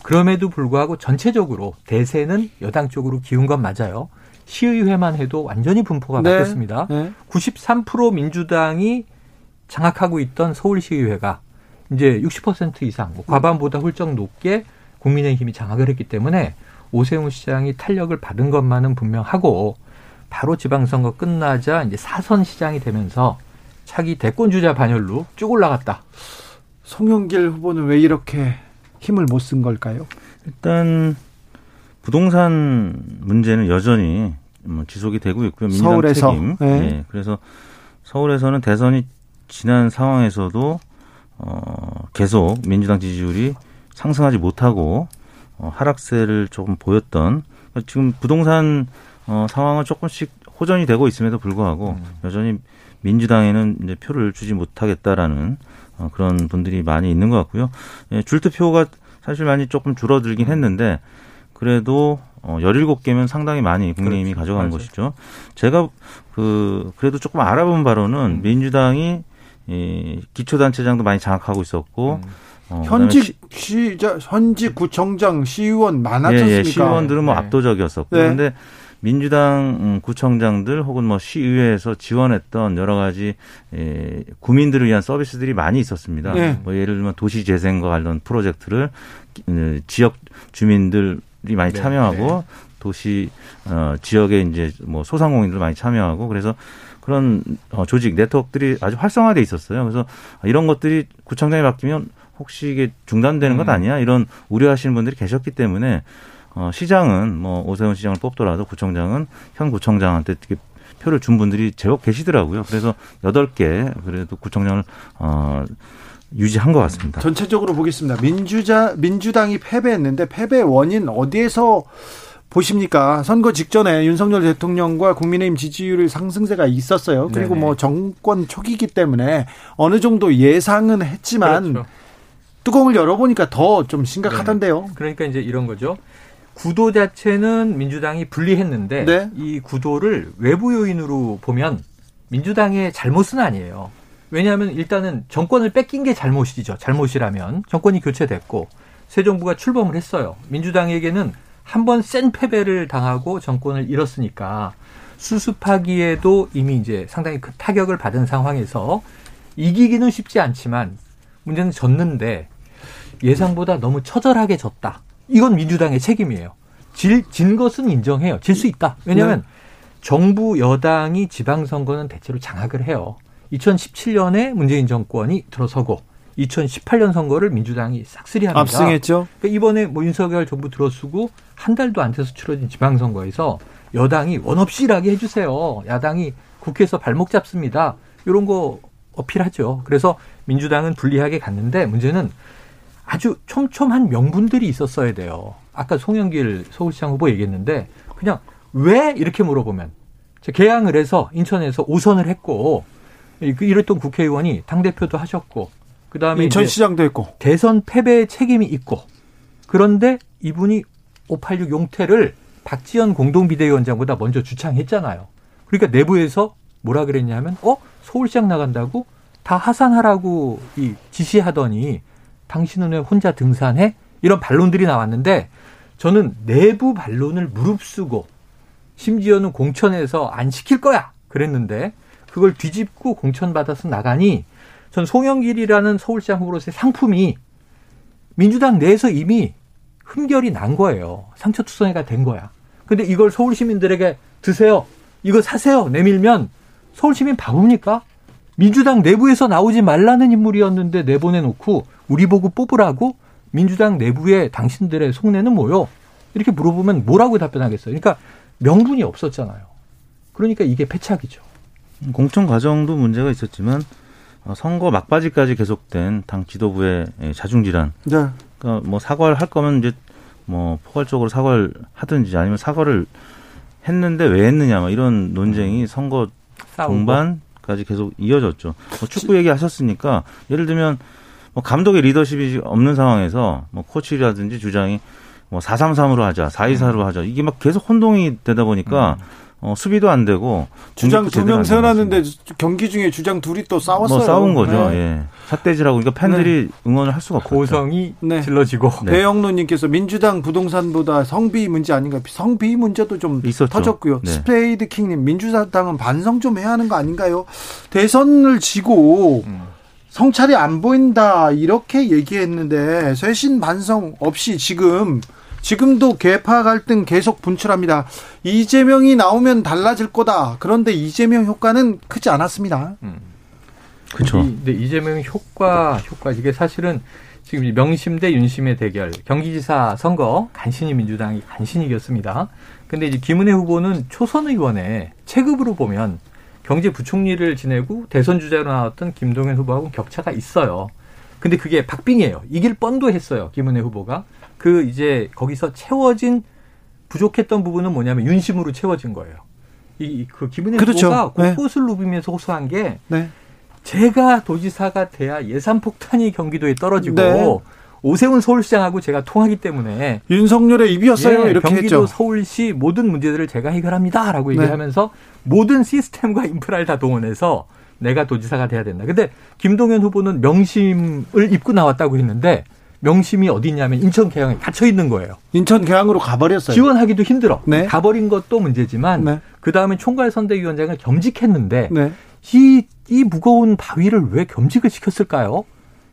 그럼에도 불구하고 전체적으로 대세는 여당 쪽으로 기운 건 맞아요. 시의회만 해도 완전히 분포가 네. 바뀌었습니다. 네. 93% 민주당이 장악하고 있던 서울시의회가 이제 60% 이상, 뭐 과반보다 훌쩍 높게 국민의힘이 장악을 했기 때문에 오세훈 시장이 탄력을 받은 것만은 분명하고 바로 지방선거 끝나자 이제 사선 시장이 되면서 차기 대권 주자 반열로 쭉 올라갔다. 송영길 후보는 왜 이렇게 힘을 못 쓴 걸까요? 일단 부동산 문제는 여전히 뭐 지속이 되고 있고요. 민주당 서울에서. 책임. 네. 네. 그래서 서울에서는 대선이 지난 상황에서도 어 계속 민주당 지지율이 상승하지 못하고 어 하락세를 조금 보였던 지금 부동산 어 상황은 조금씩 호전이 되고 있음에도 불구하고 음. 여전히 민주당에는 이제 표를 주지 못하겠다라는 어 그런 분들이 많이 있는 것 같고요. 예, 줄투표가 사실 많이 조금 줄어들긴 했는데 그래도 어 17개면 상당히 많이 국민의힘이 그렇죠. 가져간 맞아요. 것이죠. 제가 그 그래도 조금 알아본 바로는 음. 민주당이 이 기초단체장도 많이 장악하고 있었고 음. 어, 현직 시, 현직 구청장, 시의원 많았지 않습니까? 예, 예, 시의원들은 뭐 네. 압도적이었었고 네. 그런데 민주당 음, 구청장들 혹은 뭐 시의회에서 지원했던 여러 가지 예, 구민들을 위한 서비스들이 많이 있었습니다. 네. 뭐 예를 들면 도시 재생과 관련 프로젝트를 음, 지역 주민들이 많이 네. 참여하고 네. 도시 어 지역에 이제 뭐 소상공인들 많이 참여하고 그래서 그런 어, 조직 네트워크들이 아주 활성화돼 있었어요. 그래서 이런 것들이 구청장이 바뀌면 혹시 이게 중단되는 것 음. 아니야? 이런 우려하시는 분들이 계셨기 때문에 어, 시장은 뭐 오세훈 시장을 뽑더라도 구청장은 현 구청장한테 특히 표를 준 분들이 제법 계시더라고요. 그래서 여덟 개 그래도 구청장을 어 유지한 것 같습니다. 전체적으로 보겠습니다. 민주자 민주당이 패배했는데 패배 원인 어디에서 보십니까? 선거 직전에 윤석열 대통령과 국민의힘 지지율의 상승세가 있었어요. 그리고 네네. 뭐 정권 초기이기 때문에 어느 정도 예상은 했지만 그렇죠. 뚜껑을 열어보니까 더 좀 심각하던데요. 네. 그러니까 이제 이런 거죠. 구도 자체는 민주당이 불리했는데 네. 이 구도를 외부 요인으로 보면 민주당의 잘못은 아니에요. 왜냐하면 일단은 정권을 뺏긴 게 잘못이죠. 잘못이라면 정권이 교체됐고 새 정부가 출범을 했어요. 민주당에게는 한 번 센 패배를 당하고 정권을 잃었으니까 수습하기에도 이미 이제 상당히 큰 타격을 받은 상황에서 이기기는 쉽지 않지만 문제는 졌는데 예상보다 너무 처절하게 졌다. 이건 민주당의 책임이에요. 질, 진 것은 인정해요. 질 수 있다. 왜냐하면 네. 정부 여당이 지방선거는 대체로 장악을 해요. 2017년에 문재인 정권이 들어서고 2018년 선거를 민주당이 싹쓸이합니다. 압승했죠. 그러니까 이번에 뭐 윤석열 정부 들어서고 한 달도 안 돼서 치러진 지방선거에서 여당이 원없이 일하게 해주세요. 야당이 국회에서 발목 잡습니다. 이런 거 어필하죠. 그래서 민주당은 불리하게 갔는데 문제는 아주 촘촘한 명분들이 있었어야 돼요. 아까 송영길 서울시장 후보 얘기했는데 그냥 왜 이렇게 물어보면 개항을 해서 인천에서 오선을 했고 그 이랬던 국회의원이 당 대표도 하셨고 그다음에 인천 시장도 했고 대선 패배의 책임이 있고 그런데 이분이 586 용태를 박지원 공동비대위원장보다 먼저 주창했잖아요. 그러니까 내부에서 뭐라 그랬냐면 어 서울시장 나간다고 다 하산하라고 이 지시하더니 당신은 왜 혼자 등산해? 이런 반론들이 나왔는데 저는 내부 반론을 무릅쓰고 심지어는 공천에서 안 시킬 거야 그랬는데 그걸 뒤집고 공천 받아서 나가니 전 송영길이라는 서울시장 후보로서의 상품이 민주당 내에서 이미 흠결이 난 거예요. 상처투성이가 된 거야. 근데 이걸 서울 시민들에게 드세요. 이거 사세요. 내밀면 서울 시민 바보입니까? 민주당 내부에서 나오지 말라는 인물이었는데 내보내놓고 우리 보고 뽑으라고 민주당 내부에 당신들의 속내는 뭐요? 이렇게 물어보면 뭐라고 답변하겠어요? 그러니까 명분이 없었잖아요. 그러니까 이게 패착이죠. 공천 과정도 문제가 있었지만 어, 선거 막바지까지 계속된 당 지도부의 예, 자중 질환. 네. 그러니까 뭐 사과를 할 거면 이제 뭐 포괄적으로 사과를 하든지 아니면 사과를 했는데 왜 했느냐 뭐 이런 논쟁이 선거 동반 까지 계속 이어졌죠. 뭐 축구 얘기하셨으니까 예를 들면 뭐 감독의 리더십이 없는 상황에서 뭐 코치라든지 주장이 뭐 433으로 하자, 424로 하자. 이게 막 계속 혼동이 되다 보니까 음. 어, 수비도 안 되고 주장 두 명 세워놨는데 경기 중에 주장 둘이 또 싸웠어요. 뭐 싸운 거죠. 네. 예. 삿대질하고 그러니까 팬들이 네. 응원을 할 수가 없고 고성이 네. 질러지고 네. 배영로님께서 민주당 부동산보다 성비위 문제 아닌가? 성비위 문제도 좀 있었죠. 터졌고요. 네. 스페이드 킹님 민주당은 반성 좀 해야 하는 거 아닌가요? 대선을 지고 음. 성찰이 안 보인다 이렇게 얘기했는데 쇄신 반성 없이 지금 지금도 계파 갈등 계속 분출합니다. 이재명이 나오면 달라질 거다. 그런데 이재명 효과는 크지 않았습니다. 음. 그렇죠. 근데 이재명 효과 효과 이게 사실은 지금 명심 대 윤심의 대결 경기지사 선거 간신히 민주당이 간신히 이겼습니다. 근데 이제 김은혜 후보는 초선 의원의 체급으로 보면 경제부총리를 지내고 대선 주자로 나왔던 김동연 후보하고 격차가 있어요. 근데 그게 박빙이에요. 이길 뻔도 했어요. 김은혜 후보가. 그 이제 거기서 채워진 부족했던 부분은 뭐냐면 윤심으로 채워진 거예요. 이 그 김은혜 그렇죠. 후보가 네. 곳곳을 네. 누비면서 호소한 게 네. 제가 도지사가 돼야 예산 폭탄이 경기도에 떨어지고 네. 오세훈 서울시장하고 제가 통하기 때문에 윤석열의 입이었어요. 예, 이렇게 경기도 했죠. 서울시 모든 문제들을 제가 해결합니다라고 얘기하면서 네. 모든 시스템과 인프라를 다 동원해서 내가 도지사가 돼야 된다. 근데 김동연 후보는 명심을 입고 나왔다고 했는데 명심이 어디 있냐면 인천 계양에 갇혀 있는 거예요. 인천 계양으로 가버렸어요. 지원하기도 힘들어. 네. 가버린 것도 문제지만 네. 그 다음에 총괄 선대위원장을 겸직했는데 네. 이, 이 무거운 바위를 왜 겸직을 시켰을까요?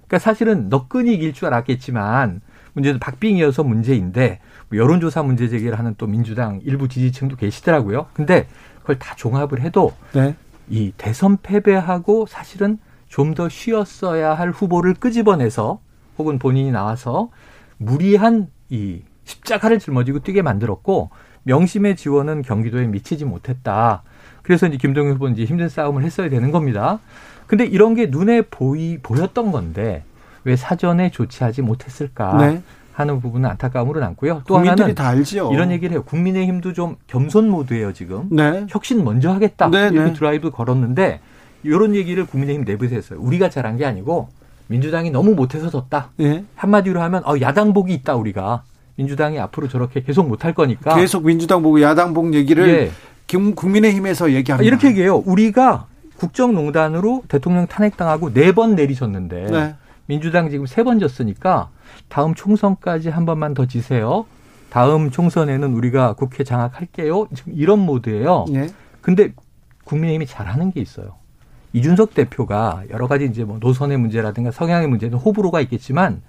그러니까 사실은 너끈히 이길 줄 알았겠지만 문제는 박빙이어서 문제인데 뭐 여론조사 문제 제기를 하는 또 민주당 일부 지지층도 계시더라고요. 근데 그걸 다 종합을 해도 네. 이 대선 패배하고 사실은 좀 더 쉬었어야 할 후보를 끄집어내서 혹은 본인이 나와서 무리한 이 십자가를 짊어지고 뛰게 만들었고 명심의 지원은 경기도에 미치지 못했다. 그래서 이제 김동연 후보는 이제 힘든 싸움을 했어야 되는 겁니다. 근데 이런 게 눈에 보이 보였던 건데 왜 사전에 조치하지 못했을까 네. 하는 부분은 안타까움으로 남고요. 또 하나는 다 알지요. 이런 얘기를 해요. 국민의힘도 좀 겸손 모드예요 지금. 네. 혁신 먼저 하겠다 네, 이렇게 네. 드라이브 걸었는데 이런 얘기를 국민의힘 내부에서 했어요. 우리가 잘한 게 아니고 민주당이 너무 못해서 졌다. 네. 한마디로 하면 어, 야당 복이 있다 우리가. 민주당이 앞으로 저렇게 계속 못할 거니까. 계속 민주당 보고 야당 복 얘기를 예. 국민의힘에서 얘기합니다. 이렇게 얘기해요. 우리가 국정농단으로 대통령 탄핵당하고 네 번 내리셨는데 네. 민주당 지금 세 번 졌으니까 다음 총선까지 한 번만 더 지세요. 다음 총선에는 우리가 국회 장악할게요. 지금 이런 모드예요. 예. 근데 국민의힘이 잘하는 게 있어요. 이준석 대표가 여러 가지 이제 뭐 노선의 문제라든가 성향의 문제는 호불호가 있겠지만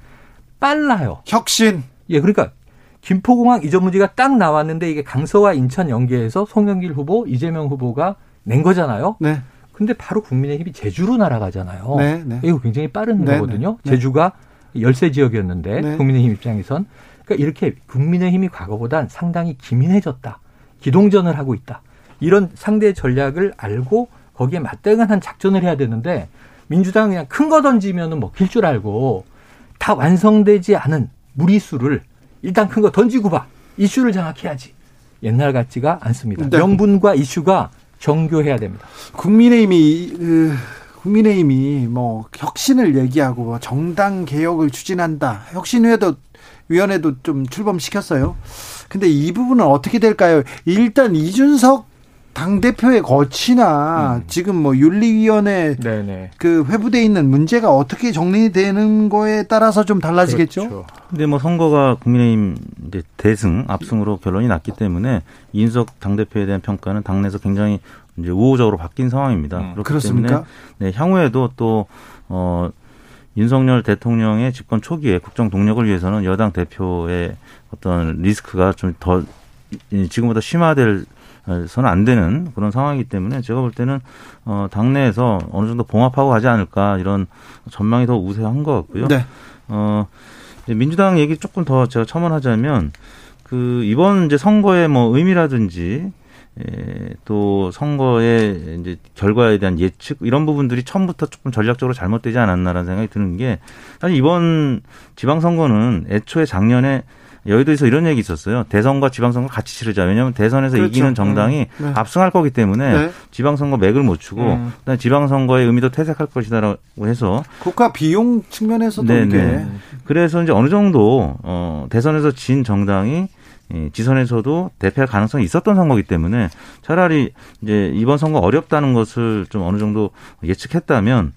빨라요. 혁신. 예, 그러니까 김포공항 이전 문제가 딱 나왔는데 이게 강서와 인천 연계해서 송영길 후보, 이재명 후보가 낸 거잖아요. 네. 근데 바로 국민의힘이 제주로 날아가잖아요. 네, 네. 이거 굉장히 빠른 네, 거거든요. 네. 제주가 열세 지역이었는데 네. 국민의힘 입장에선 그러니까 이렇게 국민의힘이 과거보단 상당히 기민해졌다. 기동전을 하고 있다. 이런 상대 전략을 알고 거기에 맞대응한 작전을 해야 되는데 민주당 그냥 큰 거 던지면은 먹힐 줄 알고 다 완성되지 않은 무리수를 일단 큰 거 던지고 봐. 이슈를 장악해야지. 옛날 같지가 않습니다. 네. 명분과 이슈가 정교해야 됩니다. 국민의힘이 그 국민의힘이 뭐 혁신을 얘기하고 뭐 정당 개혁을 추진한다. 혁신위에도 위원회도 좀 출범시켰어요. 근데 이 부분은 어떻게 될까요? 일단 이준석 당 대표의 거치나 음. 지금 뭐 윤리위원회 네네. 그 회부돼 있는 문제가 어떻게 정리되는 거에 따라서 좀 달라지겠죠. 그렇죠. 근데 뭐 선거가 국민의힘 이제 대승 압승으로 결론이 났기 때문에 이준석 당 대표에 대한 평가는 당내에서 굉장히 이제 우호적으로 바뀐 상황입니다. 음. 그렇기 그렇습니까? 때문에 네, 향후에도 또 어. 윤석열 대통령의 집권 초기에 국정 동력을 위해서는 여당 대표의 어떤 리스크가 좀 더 지금보다 심화될 서는 안 되는 그런 상황이기 때문에 제가 볼 때는 어 당내에서 어느 정도 봉합하고 가지 않을까 이런 전망이 더 우세한 것 같고요. 네. 어 이제 민주당 얘기 조금 더 제가 첨언하자면 그 이번 이제 선거의 뭐 의미라든지 예, 또 선거의 이제 결과에 대한 예측 이런 부분들이 처음부터 조금 전략적으로 잘못되지 않았나라는 생각이 드는 게 사실 이번 지방선거는 애초에 작년에 여의도에서 이런 얘기 있었어요. 대선과 지방선거 같이 치르자. 왜냐하면 대선에서 그렇죠. 이기는 정당이 음. 네. 압승할 거기 때문에 네. 지방선거 맥을 못 추고 음. 그다음에 지방선거의 의미도 퇴색할 것이다라고 해서 국가 비용 측면에서도 네네. 네. 그래서 이제 어느 정도 어 대선에서 진 정당이 지선에서도 대패할 가능성이 있었던 선거기 때문에 차라리 이제 이번 선거 어렵다는 것을 좀 어느 정도 예측했다면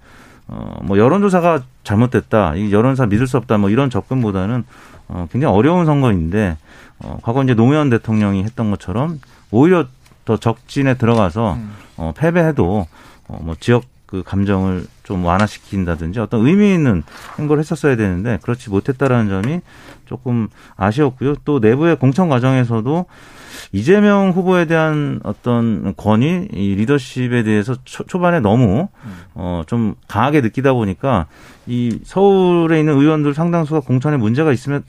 어, 뭐 여론조사가 잘못됐다, 이 여론조사 믿을 수 없다, 뭐 이런 접근보다는 어, 굉장히 어려운 선거인데 어, 과거 이제 노무현 대통령이 했던 것처럼 오히려 더 적진에 들어가서 음. 어, 패배해도 어, 뭐 지역 그 감정을 좀 완화시킨다든지 어떤 의미 있는 행보를 했었어야 되는데 그렇지 못했다라는 점이 조금 아쉬웠고요. 또 내부의 공천 과정에서도 이재명 후보에 대한 어떤 권위, 이 리더십에 대해서 초, 반에 너무 어, 좀 강하게 느끼다 보니까 이 서울에 있는 의원들 상당수가 공천에 문제가 있으면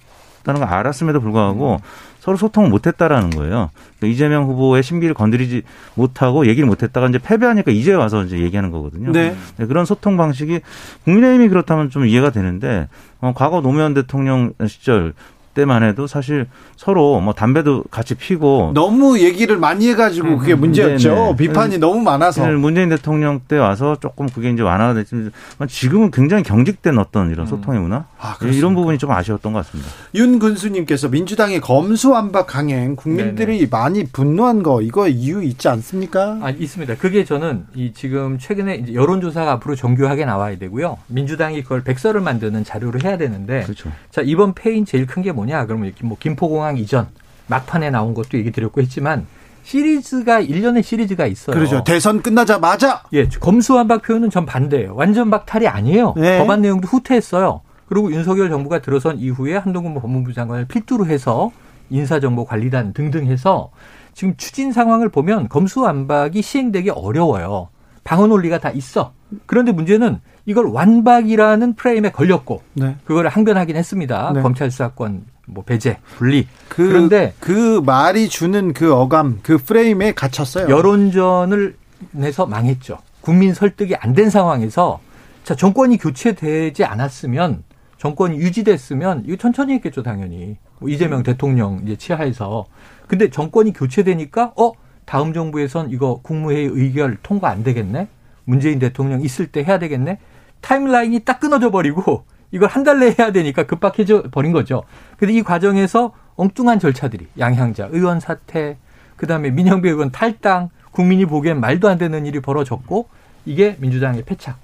다는 걸 알았음에도 불구하고 서로 소통을 못했다라는 거예요. 그러니까 이재명 후보의 심기를 건드리지 못하고 얘기를 못했다가 이제 패배하니까 이제 와서 이제 얘기하는 거거든요. 네. 네, 그런 소통 방식이 국민의힘이 그렇다면 좀 이해가 되는데 어, 과거 노무현 대통령 시절 때만 해도 사실 서로 뭐 담배도 같이 피고 너무 얘기를 많이 해가지고 그게 음, 문제였죠. 네네. 비판이 너무 많아서 문재인 대통령 때 와서 조금 그게 이제 완화가 됐지만 지금은 굉장히 경직된 어떤 이런 음. 소통의 문화 아, 이런 부분이 좀 아쉬웠던 것 같습니다. 윤 군수님께서 민주당의 검수완박 강행 국민들이 네네. 많이 분노한 거 이거 이유 있지 않습니까? 아 있습니다. 그게 저는 이 지금 최근에 이제 여론조사가 앞으로 정교하게 나와야 되고요. 민주당이 그걸 백서를 만드는 자료로 해야 되는데 그렇죠. 자 이번 패인 제일 큰 게 뭐냐? 그러면 이렇게 뭐 김포공항 이전 막판에 나온 것도 얘기 드렸고 했지만 시리즈가 1년의 시리즈가 있어요. 그렇죠. 대선 끝나자마자 예, 검수완박 표현은 전 반대예요. 완전 박탈이 아니에요. 네. 법안 내용도 후퇴했어요. 그리고 윤석열 정부가 들어선 이후에 한동훈 법무부 장관을 필두로 해서 인사정보관리단 등등 해서 지금 추진 상황을 보면 검수완박이 시행되기 어려워요. 방어 논리가 다 있어. 그런데 문제는 이걸 완박이라는 프레임에 걸렸고 네. 그걸 항변하긴 했습니다. 네. 검찰 수사권 뭐 배제, 분리. 그, 그런데 그 말이 주는 그 어감, 그 프레임에 갇혔어요. 여론전을 내서 망했죠. 국민 설득이 안 된 상황에서 자 정권이 교체되지 않았으면 정권이 유지됐으면 이거 천천히 했겠죠 당연히 뭐 이재명 대통령 이제 치하에서 근데 정권이 교체되니까 어 다음 정부에선 이거 국무회의 의결 통과 안 되겠네 문재인 대통령 있을 때 해야 되겠네 타임라인이 딱 끊어져 버리고 이걸 한 달 내에 해야 되니까 급박해져 버린 거죠. 근데 이 과정에서 엉뚱한 절차들이 양향자 의원 사퇴 그다음에 민영배 의원 탈당 국민이 보기엔 말도 안 되는 일이 벌어졌고 이게 민주당의 패착.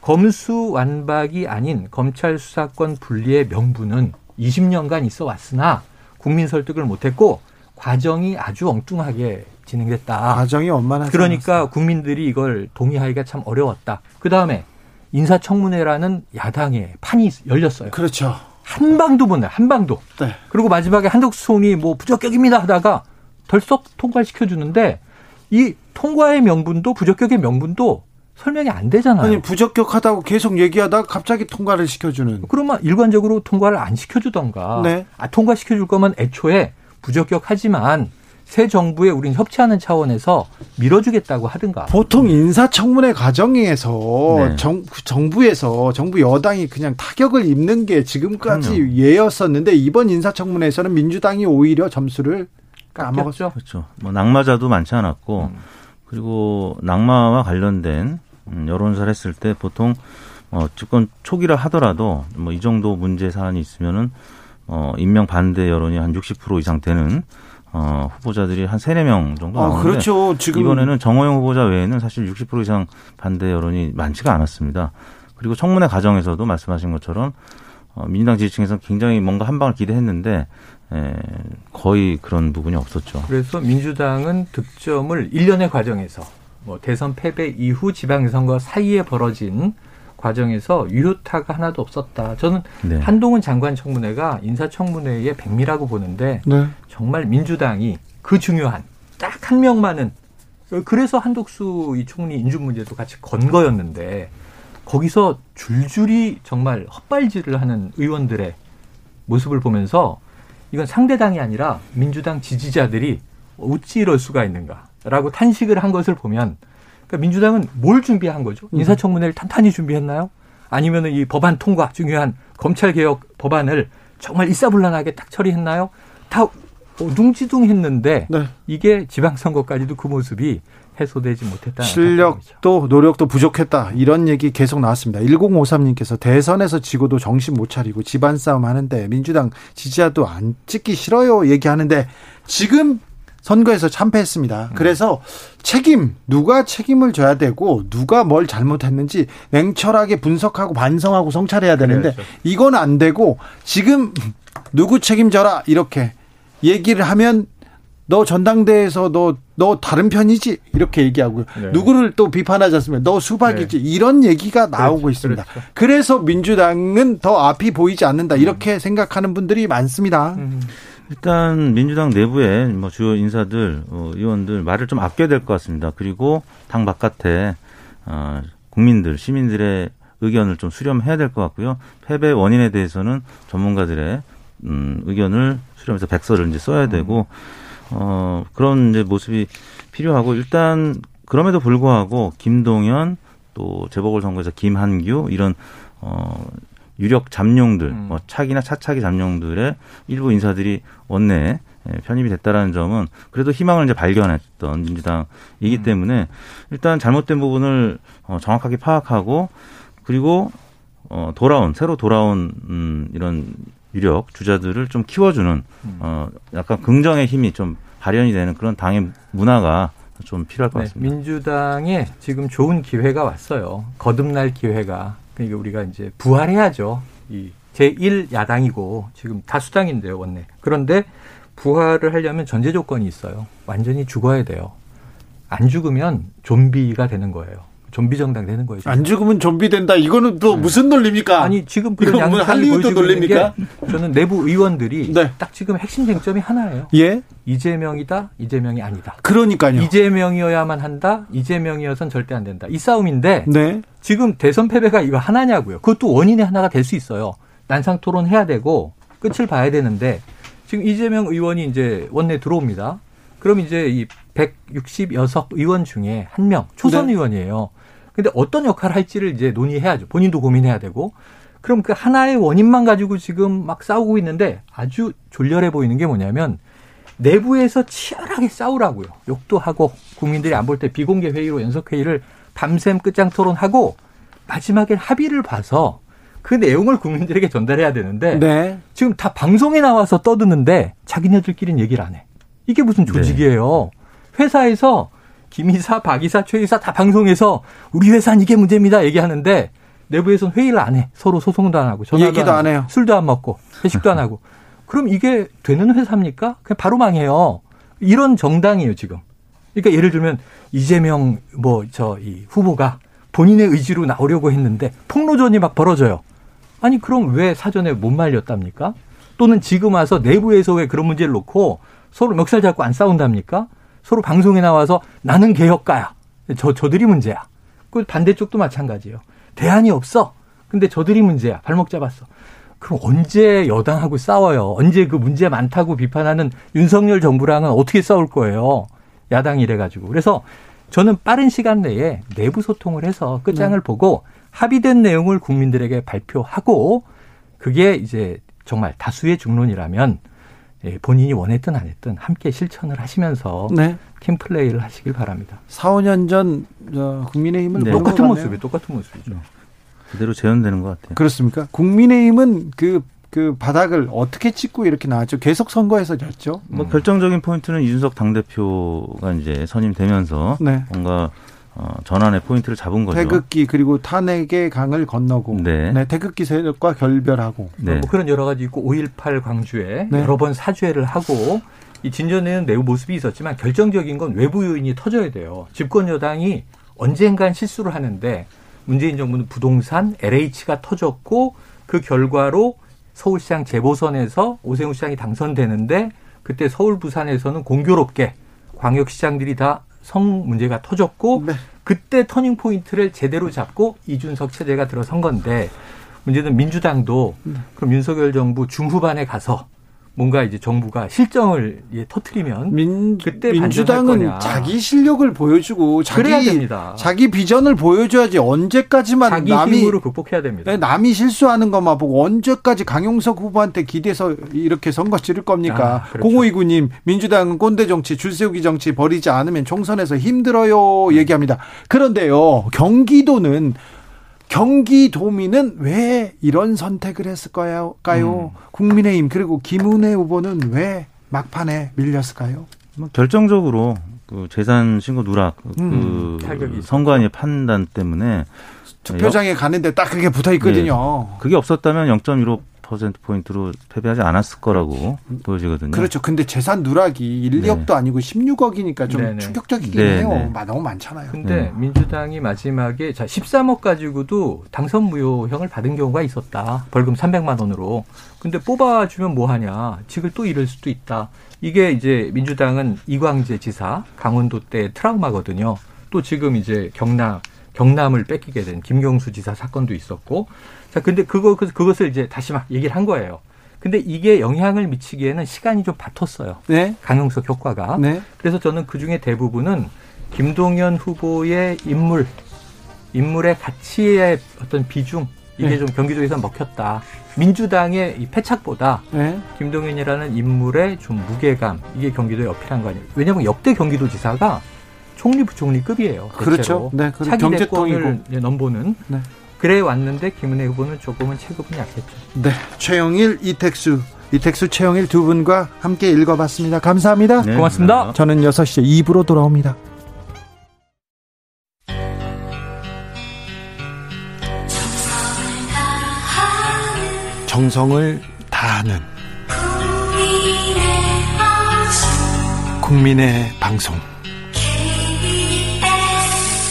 검수 완박이 아닌 검찰 수사권 분리의 명분은 20년간 있어 왔으나 국민 설득을 못했고 과정이 아주 엉뚱하게 진행됐다. 과정이 얼마나 그러니까 않았어요. 국민들이 이걸 동의하기가 참 어려웠다. 그 다음에 인사청문회라는 야당의 판이 열렸어요. 그렇죠. 한 방도 못 나요. 한 방도. 네. 그리고 마지막에 한덕수 총리 뭐 부적격입니다 하다가 덜썩 통과시켜 주는데 이 통과의 명분도 부적격의 명분도 설명이 안 되잖아요. 아니 부적격하다고 계속 얘기하다가 갑자기 통과를 시켜주는. 그러면 일관적으로 통과를 안 시켜주던가. 네. 아 통과 시켜줄 거면 애초에 부적격하지만 새 정부에 우린 협치하는 차원에서 밀어주겠다고 하든가. 보통 인사청문회 과정에서 네. 정, 정부에서 정부 여당이 그냥 타격을 입는 게 지금까지 그럼요. 예였었는데 이번 인사청문회에서는 민주당이 오히려 점수를 까먹었죠. 그렇죠. 뭐 낙마자도 많지 않았고 음. 그리고 낙마와 관련된 음, 여론조사를 했을 때 보통 어, 집권 초기라 하더라도 뭐 이 정도 문제 사안이 있으면은 어, 임명 반대 여론이 한 60% 이상 되는 어, 후보자들이 한 세네 명 정도 아, 나오는데 아, 그렇죠. 지금 이번에는 정호영 후보자 외에는 사실 60% 이상 반대 여론이 많지가 않았습니다. 그리고 청문회 과정에서도 말씀하신 것처럼 어, 민주당 지지층에서 굉장히 뭔가 한 방을 기대했는데 에, 거의 그런 부분이 없었죠. 그래서 민주당은 득점을 1년의 과정에서 뭐 대선 패배 이후 지방선거 사이에 벌어진 과정에서 유효타가 하나도 없었다. 저는 네. 한동훈 장관 청문회가 인사청문회의 백미라고 보는데 네. 정말 민주당이 그 중요한 딱 한 명만은 그래서 한독수 이 총리 인준 문제도 같이 건 거였는데 거기서 줄줄이 정말 헛발질을 하는 의원들의 모습을 보면서 이건 상대당이 아니라 민주당 지지자들이 어찌 이럴 수가 있는가라고 탄식을 한 것을 보면 그러니까 민주당은 뭘 준비한 거죠? 음. 인사청문회를 탄탄히 준비했나요? 아니면 은 이 법안 통과 중요한 검찰 개혁 법안을 정말 일사불란하게 딱 처리했나요? 다 둥지둥했는데 네. 이게 지방선거까지도 그 모습이 해소되지 못했다. 실력도 노력도 부족했다. 이런 얘기 계속 나왔습니다. 1053님께서 대선에서 지고도 정신 못 차리고 집안 싸움 하는데 민주당 지지자도 안 찍기 싫어요 얘기하는데 지금 선거에서 참패했습니다. 그래서 책임 누가 책임을 져야 되고 누가 뭘 잘못했는지 냉철하게 분석하고 반성하고 성찰해야 되는데. 이건 안 되고 지금 누구 책임져라 이렇게 얘기를 하면 너 전당대회에서 너, 너 다른 편이지? 이렇게 얘기하고 네. 누구를 또 비판하지 않습니까? 너 수박이지? 네. 이런 얘기가 나오고 그렇죠. 있습니다. 그렇죠. 그래서 민주당은 더 앞이 보이지 않는다. 이렇게 음. 생각하는 분들이 많습니다. 음. 일단 민주당 내부에 뭐 주요 인사들, 어, 의원들 말을 좀 아껴야 될 것 같습니다. 그리고 당 바깥에 어, 국민들, 시민들의 의견을 좀 수렴해야 될 것 같고요. 패배 원인에 대해서는 전문가들의 음, 의견을 수렴해서 백서를 이제 써야 되고 어, 그런 이제 모습이 필요하고 일단 그럼에도 불구하고 김동연 또 재보궐 선거에서 김한규 이런 어 유력 잠룡들, 음. 뭐 차기나 차차기 잠룡들의 일부 인사들이 원내 에 편입이 됐다라는 점은 그래도 희망을 이제 발견했던 민주당이기 음. 때문에 일단 잘못된 부분을 어, 정확하게 파악하고 그리고 어, 돌아온 새로 돌아온 음, 이런 유력 주자들을 좀 키워주는 음. 어, 약간 긍정의 힘이 좀 발현이 되는 그런 당의 문화가 좀 필요할 것 네, 같습니다. 네, 민주당에 지금 좋은 기회가 왔어요. 거듭날 기회가. 그러니까 우리가 이제 부활해야죠. 이 제1 야당이고 지금 다수당인데요, 원내. 그런데 부활을 하려면 전제 조건이 있어요. 완전히 죽어야 돼요. 안 죽으면 좀비가 되는 거예요. 좀비 정당 되는 거예요. 지금. 안 죽으면 좀비 된다. 이거는 또 네. 무슨 논리입니까? 아니 지금 그런 양상이 할리우드 논리입니까? 저는 내부 의원들이 네. 딱 지금 핵심 쟁점이 하나예요. 예. 이재명이다. 이재명이 아니다. 그러니까요. 이재명이어야만 한다. 이재명이어선 절대 안 된다. 이 싸움인데 네. 지금 대선 패배가 이거 하나냐고요. 그것도 원인의 하나가 될 수 있어요. 난상 토론 해야 되고 끝을 봐야 되는데 지금 이재명 의원이 이제 원내 들어옵니다. 그럼 이제 이 160여석 의원 중에 한 명 초선 네. 의원이에요. 근데 어떤 역할을 할지를 이제 논의해야죠. 본인도 고민해야 되고. 그럼 그 하나의 원인만 가지고 지금 막 싸우고 있는데 아주 졸렬해 보이는 게 뭐냐면 내부에서 치열하게 싸우라고요. 욕도 하고 국민들이 안 볼 때 비공개 회의로 연석 회의를 밤샘 끝장 토론하고 마지막에 합의를 봐서 그 내용을 국민들에게 전달해야 되는데 네. 지금 다 방송에 나와서 떠드는데 자기네들끼리는 얘기를 안 해. 이게 무슨 조직이에요. 네. 회사에서 김이사, 박이사, 최이사 다 방송에서 우리 회사는 이게 문제입니다 얘기하는데 내부에서는 회의를 안 해. 서로 소송도 안 하고 전화도 얘기도 안, 안 해요. 술도 안 먹고 회식도 안 하고. 그럼 이게 되는 회사입니까? 그냥 바로 망해요. 이런 정당이에요 지금. 그러니까 예를 들면 이재명 뭐 저 이 후보가 본인의 의지로 나오려고 했는데 폭로전이 막 벌어져요. 아니 그럼 왜 사전에 못 말렸답니까? 또는 지금 와서 내부에서 왜 그런 문제를 놓고 서로 멱살 잡고 안 싸운답니까? 서로 방송에 나와서 나는 개혁가야. 저, 저들이 문제야. 그 반대쪽도 마찬가지예요. 대안이 없어. 근데 저들이 문제야. 발목 잡았어. 그럼 언제 여당하고 싸워요? 언제 그 문제 많다고 비판하는 윤석열 정부랑은 어떻게 싸울 거예요? 야당이 래가지고 그래서 저는 빠른 시간 내에 내부 소통을 해서 끝장을 네. 보고 합의된 내용을 국민들에게 발표하고 그게 이제 정말 다수의 중론이라면 예, 본인이 원했든 안 했든 함께 실천을 하시면서 네. 팀 플레이를 하시길 바랍니다. 4, 5년 전 국민의힘은 네. 똑같은 모습이 똑같은 모습이죠. 그대로 재현되는 것 같아요. 그렇습니까? 국민의힘은 그, 그 바닥을 어떻게 찍고 이렇게 나왔죠? 계속 선거에서 졌죠? 뭐 음. 결정적인 포인트는 이준석 당대표가 이제 선임되면서 네. 뭔가 어, 전환의 포인트를 잡은 거죠. 태극기 그리고 탄핵의 강을 건너고 네. 네 태극기 세력과 결별하고 네. 뭐 그런 여러 가지 있고 5.18 광주에 네. 여러 번 사죄를 하고 이 진전에는 내부 모습이 있었지만 결정적인 건 외부 요인이 터져야 돼요. 집권 여당이 언젠간 실수를 하는데 문재인 정부는 부동산 LH가 터졌고 그 결과로 서울시장 재보선에서 오세훈 시장이 당선되는데 그때 서울 부산에서는 공교롭게 광역시장들이 다 성 문제가 터졌고 네. 그때 터닝 포인트를 제대로 잡고 이준석 체제가 들어선 건데 문제는 민주당도 네. 그럼 윤석열 정부 중후반에 가서 뭔가 이제 정부가 실정을 예, 터트리면 민, 그때 민주당은 자기 실력을 보여주고 자기 자기 비전을 보여줘야지 언제까지만 자기 남이 힘으로 극복해야 됩니다. 네, 남이 실수하는 것만 보고 언제까지 강용석 후보한테 기대서 이렇게 선거 치를 겁니까? 아, 그렇죠. 0529님 민주당은 꼰대 정치 줄세우기 정치 버리지 않으면 총선에서 힘들어요 얘기합니다. 그런데요 경기도는 경기도민은 왜 이런 선택을 했을까요? 음. 국민의힘 그리고 김은혜 후보는 왜 막판에 밀렸을까요? 뭐 결정적으로 그 재산 신고 누락 음. 그 선관위 판단 때문에 투표장에 가는데 딱 그게 붙어 있거든요. 네. 그게 없었다면 0.15 퍼센트 포인트로 패배하지 않았을 거라고 보여지거든요. 그렇죠. 근데 재산 누락이 1, 네. 2억도 아니고 16억이니까 좀 네네. 충격적이긴 네네. 해요. 네. 너무 많잖아요. 근데 네. 민주당이 마지막에 자 13억 가지고도 당선 무효형을 받은 경우가 있었다. 벌금 300만 원으로. 근데 뽑아주면 뭐 하냐. 직을 또 잃을 수도 있다. 이게 이제 민주당은 이광재 지사 강원도 때 트라우마거든요. 또 지금 이제 경남 경남을 뺏기게 된 김경수 지사 사건도 있었고 자, 근데 그거, 그것을 이제 다시 막 얘기를 한 거예요. 근데 이게 영향을 미치기에는 시간이 좀 바텄어요. 네. 강용석 효과가. 네. 그래서 저는 그 중에 대부분은 김동연 후보의 인물, 인물의 가치의 어떤 비중, 이게 네. 좀 경기도에서 먹혔다. 민주당의 이 패착보다 네. 김동연이라는 인물의 좀 무게감 이게 경기도에 어필한 거 아니에요. 왜냐하면 역대 경기도지사가 총리 부총리급이에요. 그렇죠. 네, 차기 대권을 넘보는. 네. 그래 왔는데 김은혜 후보는 조금은 체급은 약했죠. 네, 최영일, 이택수. 이택수, 최영일 두 분과 함께 읽어봤습니다. 감사합니다. 네, 고맙습니다. 저는 6시 2부로 돌아옵니다. 정성을 다하는 국민의 방송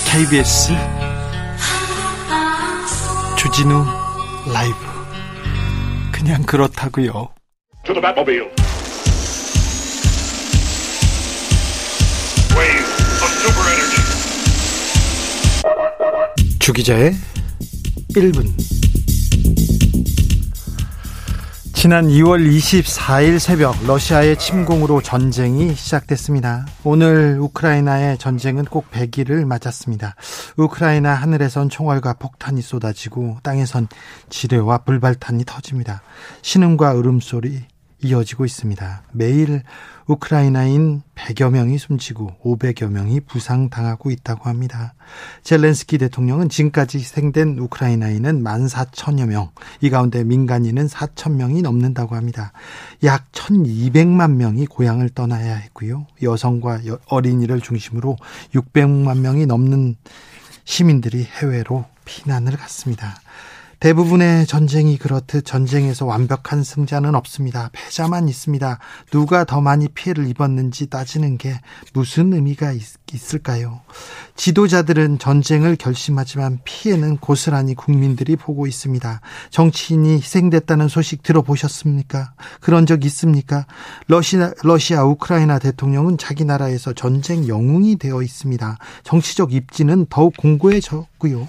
KBS 주진우 라이브. 그냥 그렇다고요. 주 기자의 1분 지난 2월 24일 새벽 러시아의 침공으로 전쟁이 시작됐습니다. 오늘 우크라이나의 전쟁은 꼭 100일을 맞았습니다. 우크라이나 하늘에선 총알과 폭탄이 쏟아지고 땅에선 지뢰와 불발탄이 터집니다. 신음과 울음소리 이어지고 있습니다. 매일 우크라이나인 100여 명이 숨지고 500여 명이 부상당하고 있다고 합니다. 젤렌스키 대통령은 지금까지 희생된 우크라이나인은 14,000여 명, 이 가운데 민간인은 4,000명이 넘는다고 합니다. 약 1,200만 명이 고향을 떠나야 했고요. 여성과 어린이를 중심으로 600만 명이 넘는 시민들이 해외로 피난을 갔습니다. 대부분의 전쟁이 그렇듯 전쟁에서 완벽한 승자는 없습니다. 패자만 있습니다. 누가 더 많이 피해를 입었는지 따지는 게 무슨 의미가 있, 을까요 지도자들은 전쟁을 결심하지만 피해는 고스란히 국민들이 보고 있습니다. 정치인이 희생됐다는 소식 들어보셨습니까? 그런 적 있습니까? 러시아, 러시아 우크라이나 대통령은 자기 나라에서 전쟁 영웅이 되어 있습니다. 정치적 입지는 더욱 공고해졌고요.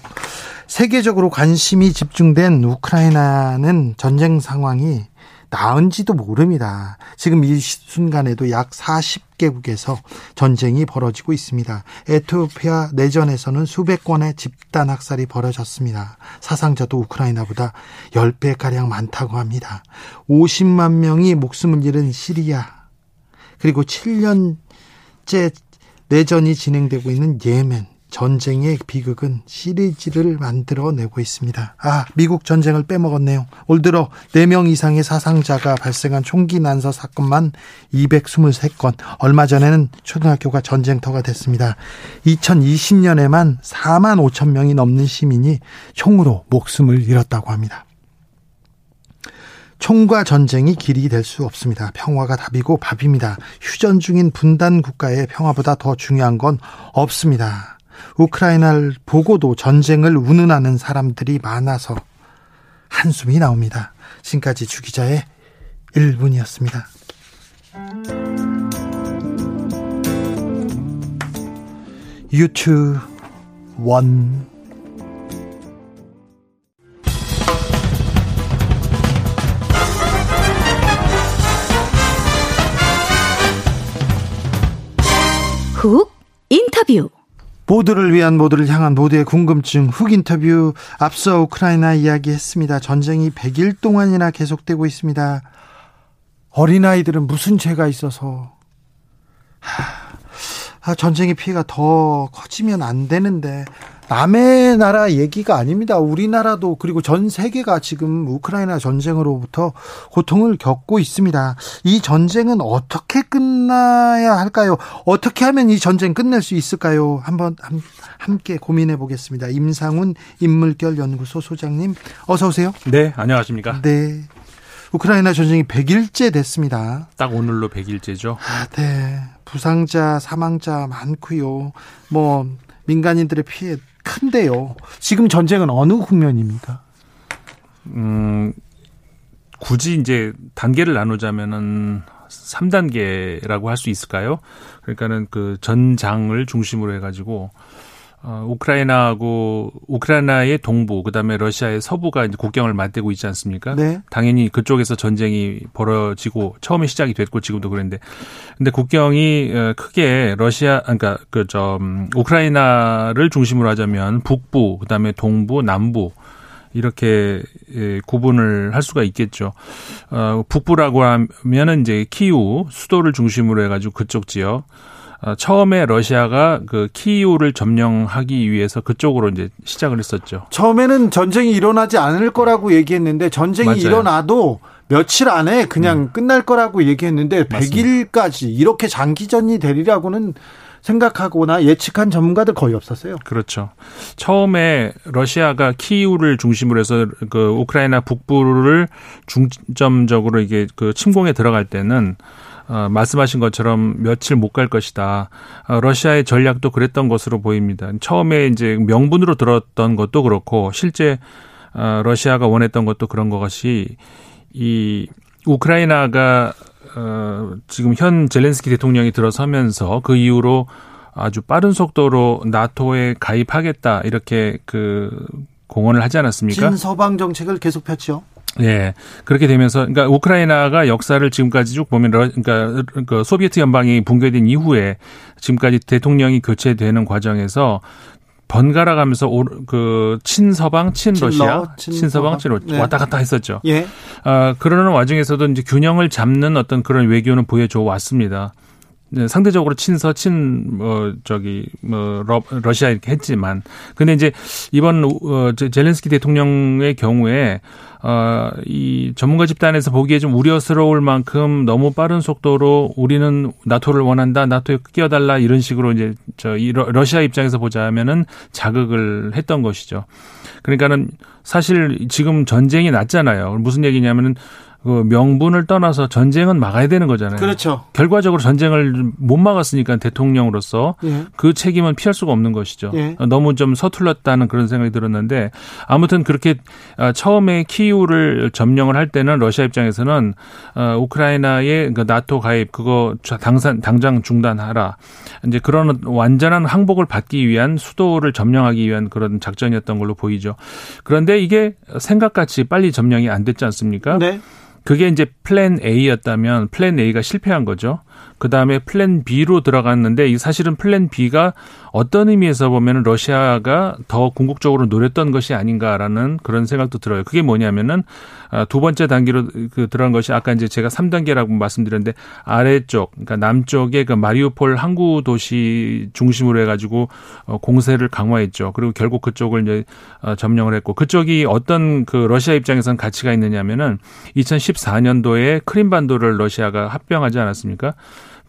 세계적으로 관심이 집중된 우크라이나는 전쟁 상황이 나은지도 모릅니다. 지금 이 순간에도 약 40개국에서 전쟁이 벌어지고 있습니다. 에티오피아 내전에서는 수백 건의 집단 학살이 벌어졌습니다. 사상자도 우크라이나보다 10배 가량 많다고 합니다. 50만 명이 목숨을 잃은 시리아, 그리고 7년째 내전이 진행되고 있는 예멘, 전쟁의 비극은 시리즈를 만들어내고 있습니다. 아, 미국 전쟁을 빼먹었네요. 올 들어 4명 이상의 사상자가 발생한 총기 난사 사건만 223건. 얼마 전에는 초등학교가 전쟁터가 됐습니다. 2020년에만 4만 5천 명이 넘는 시민이 총으로 목숨을 잃었다고 합니다. 총과 전쟁이 길이 될 수 없습니다. 평화가 답이고 밥입니다. 휴전 중인 분단 국가의 평화보다 더 중요한 건 없습니다. 우크라이나를 보고도 전쟁을 운운하는 사람들이 많아서 한숨이 나옵니다. 지금까지 주기자의 1분이었습니다. 유튜 원훅 인터뷰 모두를 위한 모두를 향한 모두의 궁금증 훅 인터뷰 앞서 우크라이나 이야기했습니다. 전쟁이 100일 동안이나 계속되고 있습니다. 어린아이들은 무슨 죄가 있어서 하, 아, 전쟁의 피해가 더 커지면 안 되는데 남의 나라 얘기가 아닙니다. 우리나라도 그리고 전 세계가 지금 우크라이나 전쟁으로부터 고통을 겪고 있습니다. 이 전쟁은 어떻게 끝나야 할까요? 어떻게 하면 이 전쟁 끝낼 수 있을까요? 한번 함께 고민해 보겠습니다. 임상훈 인물결 연구소 소장님 어서 오세요. 네, 안녕하십니까? 네. 우크라이나 전쟁이 100일째 됐습니다. 딱 오늘로 100일째죠. 아, 네. 부상자, 사망자 많고요. 뭐 민간인들의 피해 큰데요. 지금 전쟁은 어느 국면입니까? 음, 굳이 이제 단계를 나누자면은 3단계라고 할 수 있을까요? 그러니까는 그 전장을 중심으로 해가지고 어, 우크라이나하고 우크라이나의 동부 그다음에 러시아의 서부가 이제 국경을 맞대고 있지 않습니까? 네. 당연히 그쪽에서 전쟁이 벌어지고 처음에 시작이 됐고 지금도 그런데 근데 국경이 어, 크게 러시아 그러니까 그저 음, 우크라이나를 중심으로 하자면 북부 그다음에 동부 남부 이렇게 예, 구분을 할 수가 있겠죠. 어, 북부라고 하면은 이제 키우 수도를 중심으로 해가지고 그쪽 지역. 어, 처음에 러시아가 그 키이우를 점령하기 위해서 그쪽으로 이제 시작을 했었죠. 처음에는 전쟁이 일어나지 않을 거라고 얘기했는데 전쟁이 맞아요. 일어나도 며칠 안에 그냥 음. 끝날 거라고 얘기했는데 맞습니다. 100일까지 이렇게 장기전이 되리라고는 생각하거나 예측한 전문가들 거의 없었어요. 그렇죠. 처음에 러시아가 키이우를 중심으로 해서 그 우크라이나 북부를 중점적으로 이게 그 침공에 들어갈 때는 어, 말씀하신 것처럼 며칠 못 갈 것이다. 어, 러시아의 전략도 그랬던 것으로 보입니다. 처음에 이제 명분으로 들었던 것도 그렇고 실제 어, 러시아가 원했던 것도 그런 것이 이 우크라이나가 어, 지금 현 젤렌스키 대통령이 들어서면서 그 이후로 아주 빠른 속도로 나토에 가입하겠다 이렇게 그 공언을 하지 않았습니까? 친서방 정책을 계속 폈죠. 예. 그렇게 되면서 그러니까 우크라이나가 역사를 지금까지 쭉 보면 그러니까 그 소비에트 연방이 붕괴된 이후에 지금까지 대통령이 교체되는 과정에서 번갈아 가면서 그 친서방, 친러시아, 친서방, 친러 네. 왔다 갔다 했었죠. 예. 아, 그러는 와중에서도 이제 균형을 잡는 어떤 그런 외교는 보여줘 왔습니다. 네, 상대적으로 친서 친뭐 저기 뭐 러, 러시아 이렇게 했지만 근데 이제 이번 어 젤렌스키 대통령의 경우에 어이 전문가 집단에서 보기에 좀 우려스러울 만큼 너무 빠른 속도로 우리는 나토를 원한다 나토에 끼어달라 이런 식으로 이제 저 이 러시아 입장에서 보자면은 자극을 했던 것이죠. 그러니까는 사실 지금 전쟁이 났잖아요. 무슨 얘기냐면은 그 명분을 떠나서 전쟁은 막아야 되는 거잖아요. 그렇죠. 결과적으로 전쟁을 못 막았으니까 대통령으로서 예. 그 책임은 피할 수가 없는 것이죠. 예. 너무 좀 서툴렀다는 그런 생각이 들었는데 아무튼 그렇게 아, 처음에 키이우를 점령을 할 때는 러시아 입장에서는 어, 우크라이나의 그 나토 가입 그거 당산 당장 중단하라. 이제 그런 완전한 항복을 받기 위한 수도를 점령하기 위한 그런 작전이었던 걸로 보이죠. 그런데 이게 생각같이 빨리 점령이 안 됐지 않습니까? 네. 그게 이제 플랜 A였다면 플랜 A가 실패한 거죠. 그 다음에 플랜 B로 들어갔는데 이 사실은 플랜 B가 어떤 의미에서 보면 러시아가 더 궁극적으로 노렸던 것이 아닌가라는 그런 생각도 들어요. 그게 뭐냐면은 아, 두 번째 단계로 그 들어간 것이 아까 이제 제가 3단계라고 말씀드렸는데 아래쪽 그러니까 남쪽의 그 마리우폴 항구 도시 중심으로 해 가지고 어, 공세를 강화했죠. 그리고 결국 그쪽을 이제 어, 점령을 했고 그쪽이 어떤 그 러시아 입장에서는 가치가 있느냐면은 2014년도에 크림반도를 러시아가 합병하지 않았습니까?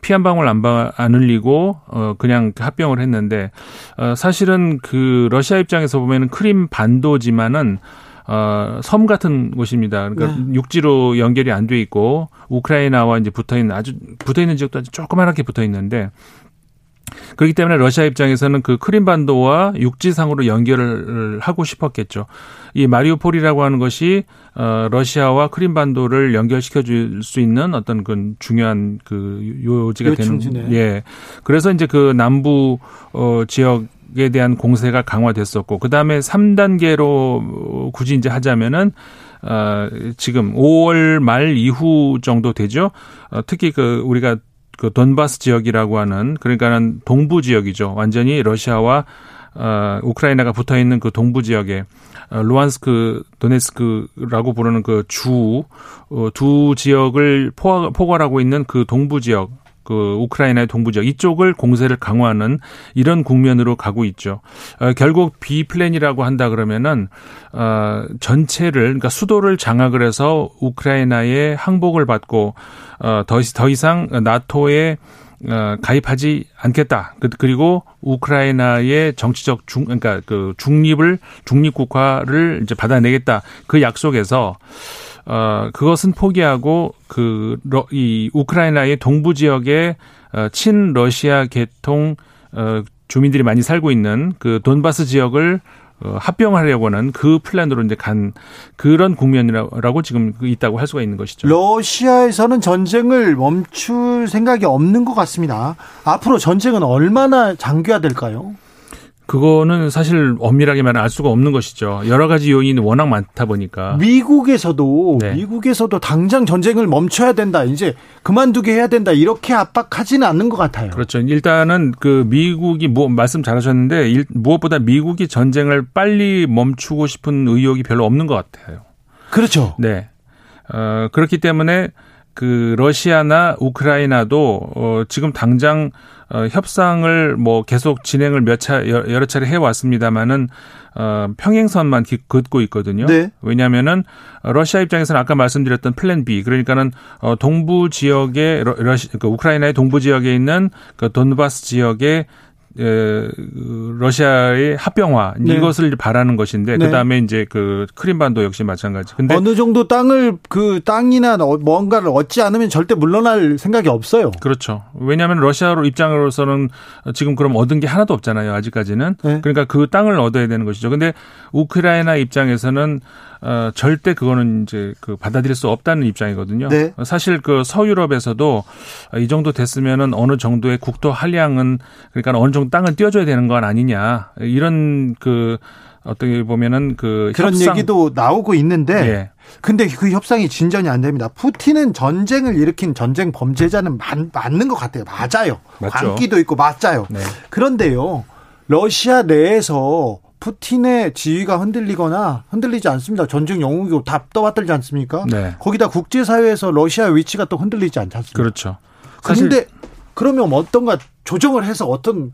피 한 방울 안, 안 흘리고 어 그냥 합병을 했는데 어 사실은 그 러시아 입장에서 보면은 크림 반도지만은 어, 섬 같은 곳입니다. 그러니까 네. 육지로 연결이 안 돼 있고 우크라이나와 이제 붙어 있는 아주 붙어 있는 지역도 아주 조그만하게 붙어 있는데 그렇기 때문에 러시아 입장에서는 그 크림반도와 육지상으로 연결을 하고 싶었겠죠. 이 마리우폴이라고 하는 것이 어 러시아와 크림반도를 연결시켜 줄 수 있는 어떤 그 중요한 그 요지가 되는 예. 그래서 이제 그 남부 어 지역 에 대한 공세가 강화됐었고 그다음에 3단계로 굳이 이제 하자면은 어 지금 5월 말 이후 정도 되죠. 어 특히 그 우리가 그 돈바스 지역이라고 하는 그러니까는 동부 지역이죠. 완전히 러시아와 어, 우크라이나가 붙어 있는 그 동부 지역에 어, 루안스크, 도네스크라고 부르는 그 주, 어, 두 지역을 포괄, 포괄하고 있는 그 동부 지역, 그 우크라이나의 동부 지역 이쪽을 공세를 강화하는 이런 국면으로 가고 있죠. 어, 결국 B 플랜이라고 한다 그러면은 어 전체를 그러니까 수도를 장악을 해서 우크라이나의 항복을 받고 어 더 더 이상 나토에 어, 가입하지 않겠다. 그, 그리고 우크라이나의 정치적 중, 그러니까 그 중립을 중립국화를 이제 받아내겠다. 그 약속에서 어, 그것은 포기하고 그, 이 우크라이나의 동부 지역에 어, 친러시아 계통 어, 주민들이 많이 살고 있는 그 돈바스 지역을 어, 합병하려고 하는 그 플랜으로 이제 간 그런 국면이라고 지금 있다고 할 수가 있는 것이죠. 러시아에서는 전쟁을 멈출 생각이 없는 것 같습니다. 앞으로 전쟁은 얼마나 장기화될까요? 그거는 사실 엄밀하게 말하면 알 수가 없는 것이죠. 여러 가지 요인이 워낙 많다 보니까. 미국에서도 네. 미국에서도 당장 전쟁을 멈춰야 된다. 이제 그만두게 해야 된다. 이렇게 압박하지는 않는 것 같아요. 그렇죠. 일단은 그 미국이 뭐 말씀 잘하셨는데 일, 무엇보다 미국이 전쟁을 빨리 멈추고 싶은 의욕이 별로 없는 것 같아요. 그렇죠. 네. 어, 그렇기 때문에 그 러시아나 우크라이나도 어 지금 당장 어 협상을 뭐 계속 진행을 몇 차 여러 차례 해 왔습니다마는 어 평행선만 긋고 있거든요. 네. 왜냐면은 러시아 입장에서는 아까 말씀드렸던 플랜 B 그러니까는 어 동부 지역에 러시 그 우크라이나의 동부 지역에 있는 그 돈바스 지역에 에, 러시아의 합병화 네. 이것을 바라는 것인데 네. 그다음에 이제 그 크림반도 역시 마찬가지. 근데 어느 정도 땅을 그 땅이나 뭔가를 얻지 않으면 절대 물러날 생각이 없어요. 그렇죠. 왜냐하면 러시아로 입장으로서는 지금 그럼 얻은 게 하나도 없잖아요. 아직까지는. 네. 그러니까 그 땅을 얻어야 되는 것이죠. 근데 우크라이나 입장에서는 어, 절대 그거는 이제 그 받아들일 수 없다는 입장이거든요. 네. 사실 그 서유럽에서도 이 정도 됐으면은 어느 정도의 국토 한량은 그러니까 어느 정도 땅을 띄워줘야 되는 건 아니냐 이런 그 어떻게 보면은 그 그런 협상. 얘기도 나오고 있는데 예. 근데 그 협상이 진전이 안 됩니다. 푸틴은 전쟁을 일으킨 전쟁 범죄자는 맞, 맞는 것 같아요. 맞아요. 맞죠. 광기도 있고 맞아요. 네. 그런데요. 러시아 내에서 푸틴의 지위가 흔들리거나 흔들리지 않습니다. 전쟁 영웅이고 다 떠받들지 않습니까? 네. 거기다 국제사회에서 러시아 위치가 또 흔들리지 않지 않습니까? 그렇죠. 그런데 그러면 어떤가 조정을 해서 어떤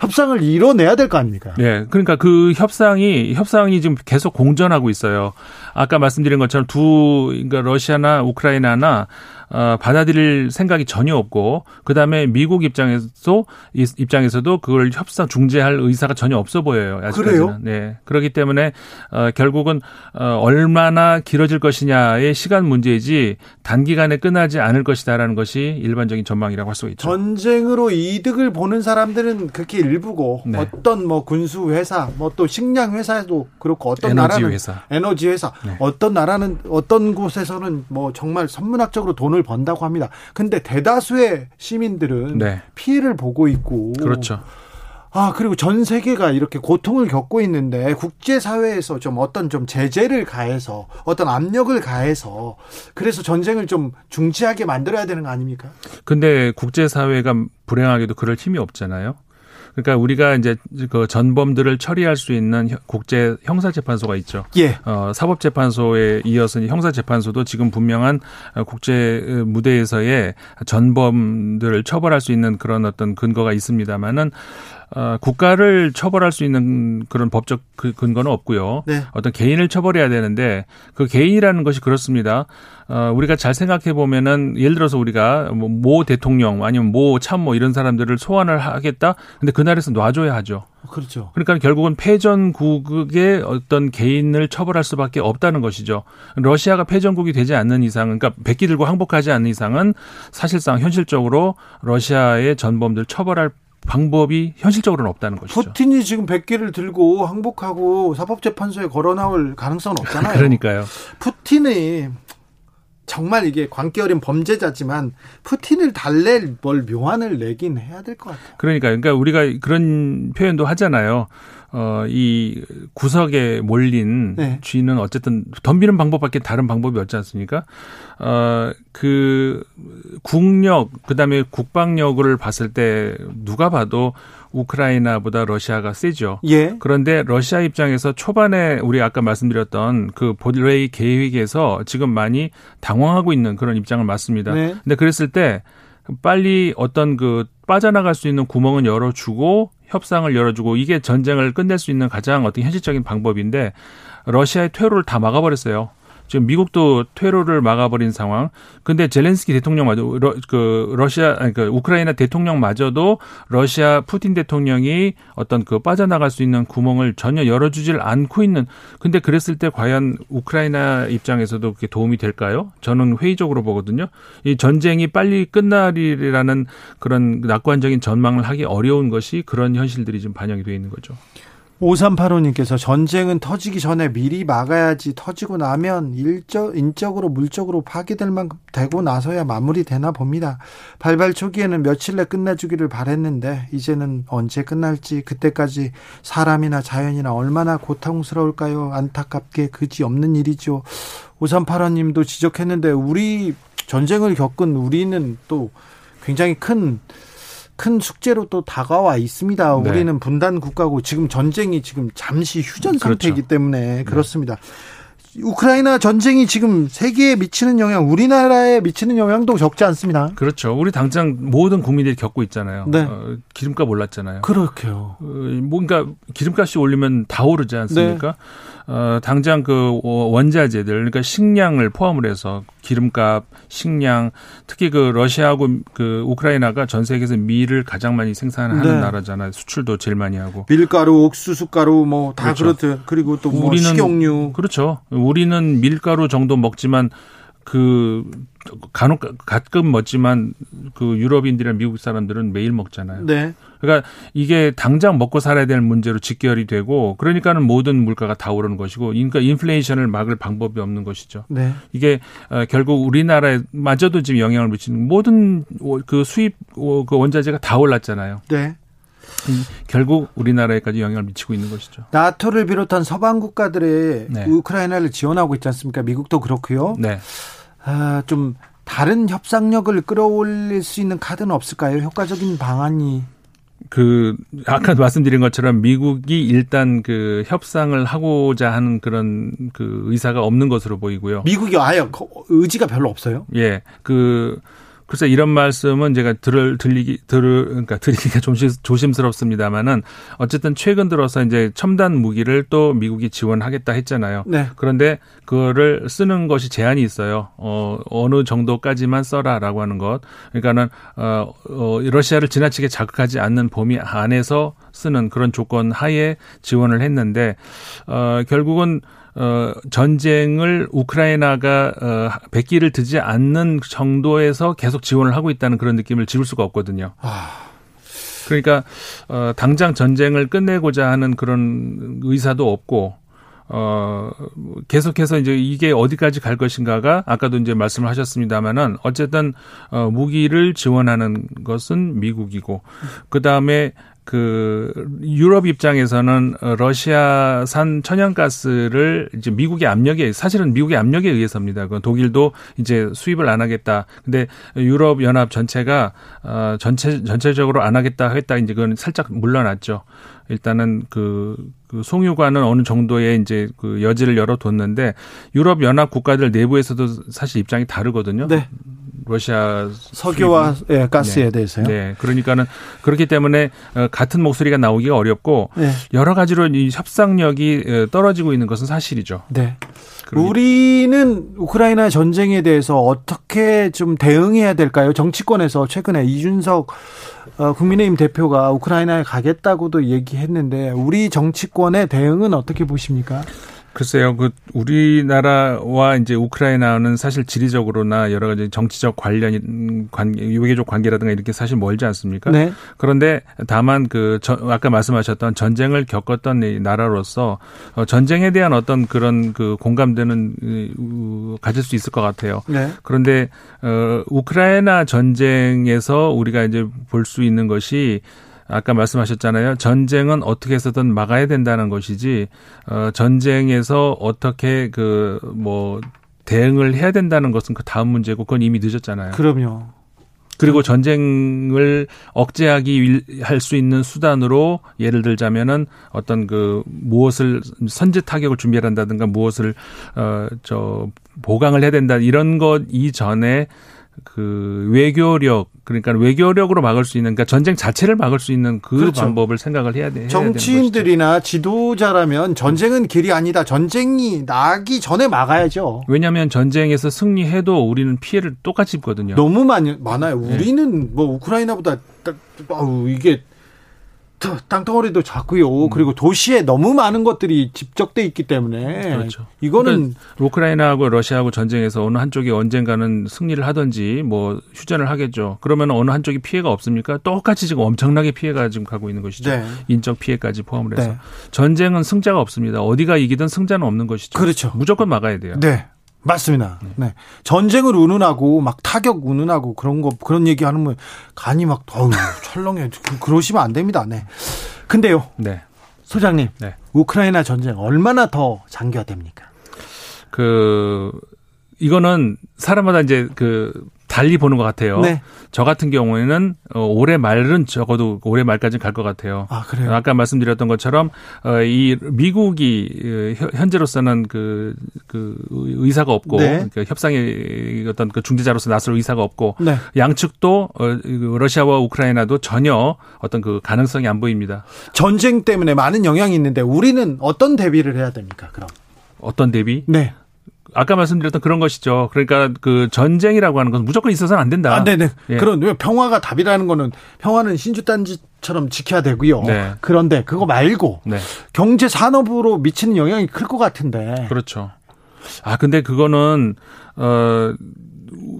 협상을 이뤄내야 될 거 아닙니까? 네. 그러니까 그 협상이, 협상이 지금 계속 공전하고 있어요. 아까 말씀드린 것처럼 두, 그러니까 러시아나 우크라이나나 어, 받아들일 생각이 전혀 없고 그다음에 미국 입장에서 입장에서도 그걸 협상 중재할 의사가 전혀 없어 보여요. 아직까지는. 그래요? 네. 그렇기 때문에 어, 결국은 어, 얼마나 길어질 것이냐의 시간 문제이지 단기간에 끝나지 않을 것이다라는 것이 일반적인 전망이라고 할 수 있죠. 전쟁으로 이득을 보는 사람들은 그렇게 일부고 네. 어떤 뭐 군수 회사, 뭐 또 식량 회사도 그렇고 어떤 에너지 나라는 회사. 에너지 회사, 네. 어떤 나라는 어떤 곳에서는 뭐 정말 선문학적으로 돈을 번다고 합니다. 근데 대다수의 시민들은 네. 피해를 보고 있고 그렇죠. 아, 그리고 전 세계가 이렇게 고통을 겪고 있는데 국제사회에서 좀 어떤 좀 제재를 가해서 어떤 압력을 가해서 그래서 전쟁을 좀 중지하게 만들어야 되는 거 아닙니까? 근데 국제사회가 불행하게도 그럴 힘이 없잖아요. 그러니까 우리가 이제 그 전범들을 처리할 수 있는 국제 형사 재판소가 있죠. 예. 어, 사법 재판소에 이어서 형사 재판소도 지금 분명한 국제 무대에서의 전범들을 처벌할 수 있는 그런 어떤 근거가 있습니다만은 어, 국가를 처벌할 수 있는 그런 법적 그 근거는 없고요. 네. 어떤 개인을 처벌해야 되는데 그 개인이라는 것이 그렇습니다. 어, 우리가 잘 생각해 보면은 예를 들어서 우리가 뭐모 대통령 아니면 모 참모 이런 사람들을 소환을 하겠다. 근데 그날에서 놔줘야 하죠. 그렇죠. 그러니까 결국은 패전국의 어떤 개인을 처벌할 수밖에 없다는 것이죠. 러시아가 패전국이 되지 않는 이상은, 그러니까 백기 들고 항복하지 않는 이상은 사실상 현실적으로 러시아의 전범들 처벌할 방법이 현실적으로는 없다는 것이죠. 푸틴이 지금 100개를 들고 항복하고 사법재판소에 걸어 나올 가능성은 없잖아요. 그러니까요. 푸틴이 정말 이게 광기 어린 범죄자지만 푸틴을 달랠 뭘 묘안을 내긴 해야 될 것 같아요. 그러니까 그러니까 우리가 그런 표현도 하잖아요. 어, 이 구석에 몰린 네. 쥐는 어쨌든 덤비는 방법밖에 다른 방법이 없지 않습니까? 어, 그 국력, 그 다음에 국방력을 봤을 때 누가 봐도 우크라이나보다 러시아가 세죠. 예. 그런데 러시아 입장에서 초반에 우리 아까 말씀드렸던 그 보드레이 계획에서 지금 많이 당황하고 있는 그런 입장을 맞습니다. 네. 근데 그랬을 때 빨리 어떤 그 빠져나갈 수 있는 구멍은 열어주고 협상을 열어주고 이게 전쟁을 끝낼 수 있는 가장 어떤 현실적인 방법인데 러시아의 퇴로를 다 막아버렸어요. 지금 미국도 퇴로를 막아버린 상황. 근데 젤렌스키 대통령마저 러, 그 러시아 아니 그 우크라이나 대통령마저도 러시아 푸틴 대통령이 어떤 그 빠져나갈 수 있는 구멍을 전혀 열어주질 않고 있는. 근데 그랬을 때 과연 우크라이나 입장에서도 그게 도움이 될까요? 저는 회의적으로 보거든요. 이 전쟁이 빨리 끝나리라는 그런 낙관적인 전망을 하기 어려운 것이 그런 현실들이 좀 반영이 되어 있는 거죠. 5385님께서 전쟁은 터지기 전에 미리 막아야지 터지고 나면 일적, 인적으로 물적으로 파괴될 만큼 되고 나서야 마무리되나 봅니다. 발발 초기에는 며칠 내 끝내주기를 바랬는데 이제는 언제 끝날지 그때까지 사람이나 자연이나 얼마나 고통스러울까요? 안타깝게 그지 없는 일이죠. 5385님도 지적했는데 우리 전쟁을 겪은 우리는 또 굉장히 큰 큰 숙제로 또 다가와 있습니다. 네. 우리는 분단 국가고 지금 전쟁이 지금 잠시 휴전 그렇죠. 상태이기 그렇죠. 때문에 네. 그렇습니다. 네. 우크라이나 전쟁이 지금 세계에 미치는 영향, 우리나라에 미치는 영향도 적지 않습니다. 그렇죠. 우리 당장 모든 국민들이 겪고 있잖아요. 네. 어, 기름값 올랐잖아요. 그렇게요. 어, 뭔가 기름값이 올리면 다 오르지 않습니까? 네. 어, 당장 그 원자재들, 그러니까 식량을 포함을 해서 기름값, 식량, 특히 그 러시아하고 그 우크라이나가 전 세계에서 밀을 가장 많이 생산하는 네. 나라잖아요. 수출도 제일 많이 하고. 밀가루, 옥수수 가루 뭐다 그렇죠. 그렇듯 그리고 또 뭐 우리는 식용유. 그렇죠. 우리는 밀가루 정도 먹지만 그 간혹 가끔 먹지만 그 유럽인들이나 미국 사람들은 매일 먹잖아요. 네. 그러니까 이게 당장 먹고 살아야 될 문제로 직결이 되고 그러니까는 모든 물가가 다 오르는 것이고 그러니까 인플레이션을 막을 방법이 없는 것이죠. 네. 이게 어, 결국 우리나라에 마저도 지금 영향을 미치는 모든 그 수입 그 원자재가 다 올랐잖아요. 네. 결국 우리나라에까지 영향을 미치고 있는 것이죠. 나토를 비롯한 서방 국가들의 네. 우크라이나를 지원하고 있지 않습니까? 미국도 그렇고요. 네. 아, 좀 다른 협상력을 끌어올릴 수 있는 카드는 없을까요? 효과적인 방안이 그 아까 말씀드린 것처럼 미국이 일단 그 협상을 하고자 하는 그런 그 의사가 없는 것으로 보이고요. 미국이 아예 의지가 별로 없어요? 예. 그 글쎄 이런 말씀은 제가 들을 들리기 들을 그러니까 드리기가 좀 조심스럽습니다만은 어쨌든 최근 들어서 이제 첨단 무기를 또 미국이 지원하겠다 했잖아요. 네. 그런데 그거를 쓰는 것이 제한이 있어요. 어 어느 정도까지만 써라라고 하는 것. 그러니까는 어, 어 러시아를 지나치게 자극하지 않는 범위 안에서 쓰는 그런 조건 하에 지원을 했는데 어 결국은 어, 전쟁을 우크라이나가 어, 백기를 드지 않는 정도에서 계속 지원을 하고 있다는 그런 느낌을 지울 수가 없거든요. 아. 그러니까 어, 당장 전쟁을 끝내고자 하는 그런 의사도 없고 어, 계속해서 이제 이게 어디까지 갈 것인가가 아까도 이제 말씀을 하셨습니다만은 어쨌든 어, 무기를 지원하는 것은 미국이고 그 다음에 그 유럽 입장에서는 러시아산 천연가스를 이제 미국의 압력에 사실은 미국의 압력에 의해서입니다. 그 독일도 이제 수입을 안 하겠다. 근데 유럽 연합 전체가 어 전체 전체적으로 안 하겠다 했다 이제 그건 살짝 물러났죠. 일단은 그, 그 송유관은 어느 정도의 이제 그 여지를 열어뒀는데 유럽 연합 국가들 내부에서도 사실 입장이 다르거든요. 네. 러시아 석유와 예, 가스에 네. 대해서요. 네. 그러니까는 그렇기 때문에 어, 같은 목소리가 나오기가 어렵고 네. 여러 가지로 이 협상력이 어, 떨어지고 있는 것은 사실이죠. 네. 우리는 우크라이나 전쟁에 대해서 어떻게 좀 대응해야 될까요? 정치권에서 최근에 이준석 어, 국민의힘 대표가 우크라이나에 가겠다고도 얘기했는데 우리 정치권의 대응은 어떻게 보십니까? 글쎄요, 그 우리나라와 이제 우크라이나는 사실 지리적으로나 여러 가지 정치적 관련 관 유계적 관계라든가 이렇게 사실 멀지 않습니까? 네. 그런데 다만 그 저, 아까 말씀하셨던 전쟁을 겪었던 이 나라로서 어, 전쟁에 대한 어떤 그런 그 공감대는 우, 가질 수 있을 것 같아요. 네. 그런데 어 우크라이나 전쟁에서 우리가 이제 볼 수 있는 것이 아까 말씀하셨잖아요. 전쟁은 어떻게 해서든 막아야 된다는 것이지 어 전쟁에서 어떻게 그뭐 대응을 해야 된다는 것은 그 다음 문제고 그건 이미 늦었잖아요. 그럼요. 그리고 전쟁을 억제하기 할 수 있는 수단으로 예를 들자면은 어떤 그 무엇을 선제 타격을 준비한다든가 무엇을 어저 보강을 해야 된다 이런 것 이전에 그 외교력 그러니까 외교력으로 막을 수 있는 그러니까 전쟁 자체를 막을 수 있는 그 그렇죠. 방법을 생각을 해야 돼. 정치인들이나 지도자라면 전쟁은 길이 아니다. 전쟁이 나기 전에 막아야죠. 왜냐하면 전쟁에서 승리해도 우리는 피해를 똑같이 입거든요. 너무 많이 많아요. 네. 우리는 뭐 우크라이나보다 아우 이게 땅덩어리도 작고요. 음. 그리고 도시에 너무 많은 것들이 집적돼 있기 때문에 그렇죠. 이거는 그러니까 우크라이나하고 러시아하고 전쟁에서 어느 한쪽이 언젠가는 승리를 하든지 뭐 휴전을 하겠죠. 그러면 어느 한쪽이 피해가 없습니까? 똑같이 지금 엄청나게 피해가 지금 가고 있는 것이죠. 네. 인적 피해까지 포함을 해서 네. 전쟁은 승자가 없습니다. 어디가 이기든 승자는 없는 것이죠. 그렇죠. 무조건 막아야 돼요. 네. 맞습니다. 네. 네. 전쟁을 운운하고 막 타격 운운하고 그런 거 그런 얘기 하는 분 간이 막 어우 철렁해. 그, 그러시면 안 됩니다. 네. 근데요. 네. 소장님. 네. 우크라이나 전쟁 얼마나 더 장기화됩니까? 그 이거는 사람마다 이제 그 달리 보는 것 같아요. 네. 저 같은 경우에는 어, 올해 말은 적어도 올해 말까지는 갈 것 같아요. 아, 그래요? 아까 말씀드렸던 것처럼 어, 이 미국이 어, 현재로서는 그, 그 의사가 없고 네. 그 협상의 어떤 그 중재자로서 나설 의사가 없고 네. 양측도 그 러시아와 우크라이나도 전혀 어떤 그 가능성이 안 보입니다. 전쟁 때문에 많은 영향이 있는데 우리는 어떤 대비를 해야 됩니까? 그럼 어떤 대비? 네. 아까 말씀드렸던 그런 것이죠. 그러니까 그 전쟁이라고 하는 것은 무조건 있어서는 안 된다. 아, 네네. 예. 그런 왜 평화가 답이라는 거는 평화는 신주단지처럼 지켜야 되고요. 네. 그런데 그거 말고 네. 경제 산업으로 미치는 영향이 클 것 같은데. 그렇죠. 아 근데 그거는 어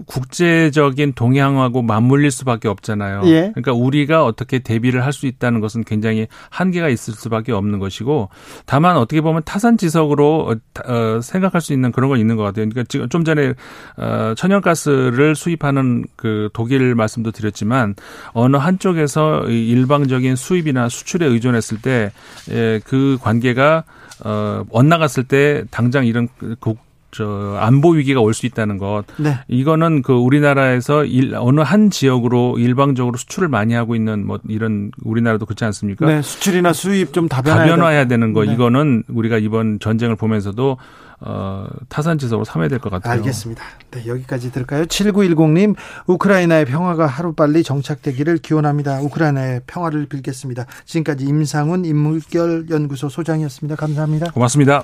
국제적인 동향하고 맞물릴 수밖에 없잖아요. 예. 그러니까 우리가 어떻게 대비를 할 수 있다는 것은 굉장히 한계가 있을 수밖에 없는 것이고 다만 어떻게 보면 타산지석으로 어, 어, 생각할 수 있는 그런 건 있는 것 같아요. 그러니까 지금 좀 전에 어, 천연가스를 수입하는 그 독일 말씀도 드렸지만 어느 한쪽에서 일방적인 수입이나 수출에 의존했을 때그 예, 관계가 어, 엇나갔을 때 당장 이런 국, 저 안보 위기가 올 수 있다는 것. 네. 이거는 그 우리나라에서 일, 어느 한 지역으로 일방적으로 수출을 많이 하고 있는 뭐 이런 우리나라도 그렇지 않습니까? 네, 수출이나 수입 좀 다변화해야, 되는 거. 네. 이거는 우리가 이번 전쟁을 보면서도 어, 타산지석으로 삼아야 될 것 같아요. 알겠습니다. 네, 여기까지 들을까요? 7910님, 우크라이나의 평화가 하루빨리 정착되기를 기원합니다. 우크라이나의 평화를 빌겠습니다. 지금까지 임상훈 인물결 연구소 소장이었습니다. 감사합니다. 고맙습니다.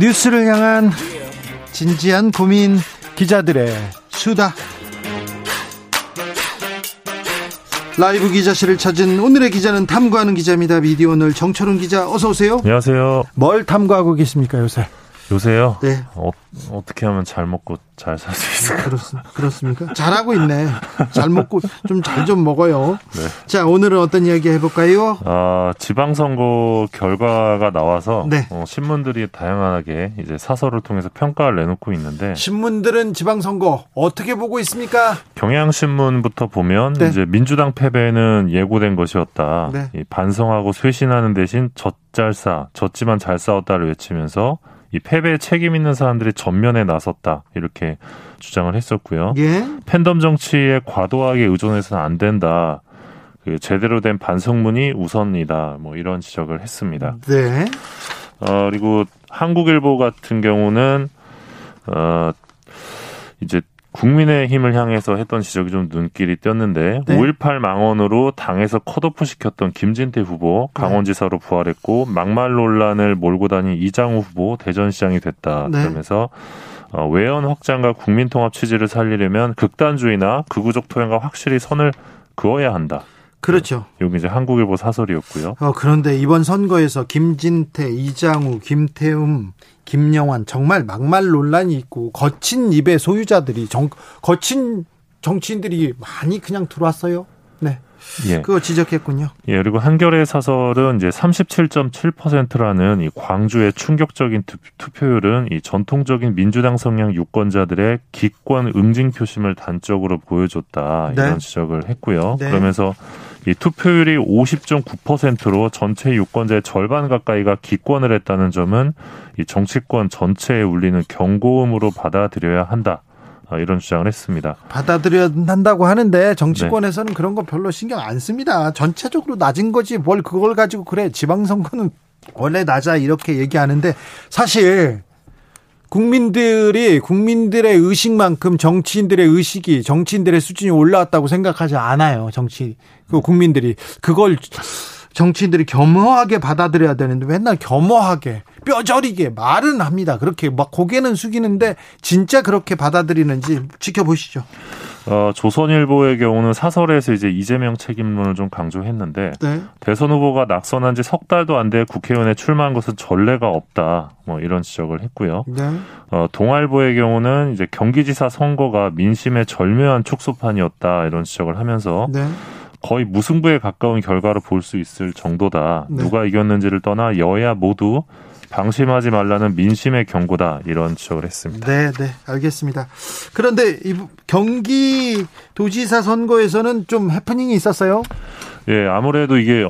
뉴스를 향한 진지한 고민 기자들의 수다. 라이브 기자실을 찾은 오늘의 기자는 탐구하는 기자입니다. 미디어 오늘 정철훈 기자 어서 오세요. 안녕하세요. 뭘 탐구하고 계십니까 요새? 요새요? 네. 어, 떻게 하면 잘 먹고 잘 살 수 있을까? 그렇, 그렇습니까? 잘하고 있네. 잘 먹고 좀 잘좀 좀 먹어요. 네. 자, 오늘은 어떤 이야기 해볼까요? 아, 지방선거 결과가 나와서 네. 어, 신문들이 다양하게 이제 사설을 통해서 평가를 내놓고 있는데 신문들은 지방선거 어떻게 보고 있습니까? 경향신문부터 보면 네. 이제 민주당 패배는 예고된 것이었다. 네. 반성하고 쇄신하는 대신 젖잘 싸, 졌지만 잘 싸웠다를 외치면서 이 패배에 책임 있는 사람들이 전면에 나섰다 이렇게 주장을 했었고요. 예? 팬덤 정치에 과도하게 의존해서는 안 된다. 그 제대로 된 반성문이 우선이다. 뭐 이런 지적을 했습니다. 네. 어, 그리고 한국일보 같은 경우는 어 이제 국민의힘을 향해서 했던 지적이 좀 눈길이 띄었는데 네. 5.18 망언으로 당에서 컷오프 시켰던 김진태 후보 강원지사로 부활했고 막말 논란을 몰고 다닌 이장우 후보 대전시장이 됐다 네. 그러면서 어, 외연 확장과 국민통합 취지를 살리려면 극단주의나 극우적 토양과 확실히 선을 그어야 한다. 그렇죠. 여기 이제 한국일보 사설이었고요. 어, 그런데 이번 선거에서 김진태, 이장우, 김태움, 김영환 정말 막말 논란이 있고 거친 입의 소유자들이 정, 거친 정치인들이 많이 그냥 들어왔어요. 네. 예. 그거 지적했군요. 예, 그리고 한겨레 사설은 이제 37.7%라는 이 광주의 충격적인 투표율은 이 전통적인 민주당 성향 유권자들의 기권 응징 표심을 단적으로 보여줬다 이런 네. 지적을 했고요. 네. 그러면서 이 투표율이 50.9%로 전체 유권자의 절반 가까이가 기권을 했다는 점은 이 정치권 전체에 울리는 경고음으로 받아들여야 한다. 어, 이런 주장을 했습니다. 받아들여야 한다고 하는데 정치권에서는 네. 그런 거 별로 신경 안 씁니다. 전체적으로 낮은 거지 뭘 그걸 가지고 그래 지방선거는 원래 낮아 이렇게 얘기하는데 사실 국민들이 국민들의 의식만큼 정치인들의 의식이 정치인들의 수준이 올라왔다고 생각하지 않아요. 정치 그 국민들이 그걸 정치인들이 겸허하게 받아들여야 되는데 맨날 겸허하게 뼈저리게 말은 합니다. 그렇게 막 고개는 숙이는데 진짜 그렇게 받아들이는지 지켜보시죠. 어, 조선일보의 경우는 사설에서 이제 이재명 책임론을 좀 강조했는데 네. 대선 후보가 낙선한 지 석 달도 안 돼 국회의원에 출마한 것은 전례가 없다. 뭐 이런 지적을 했고요. 네. 어, 동아일보의 경우는 이제 경기지사 선거가 민심의 절묘한 축소판이었다 이런 지적을 하면서 네. 거의 무승부에 가까운 결과로 볼 수 있을 정도다. 네. 누가 이겼는지를 떠나 여야 모두 방심하지 말라는 민심의 경고다 이런 지적을 했습니다. 네, 네, 알겠습니다. 그런데 이 경기 도지사 선거에서는 좀 해프닝이 있었어요? 예, 아무래도 이게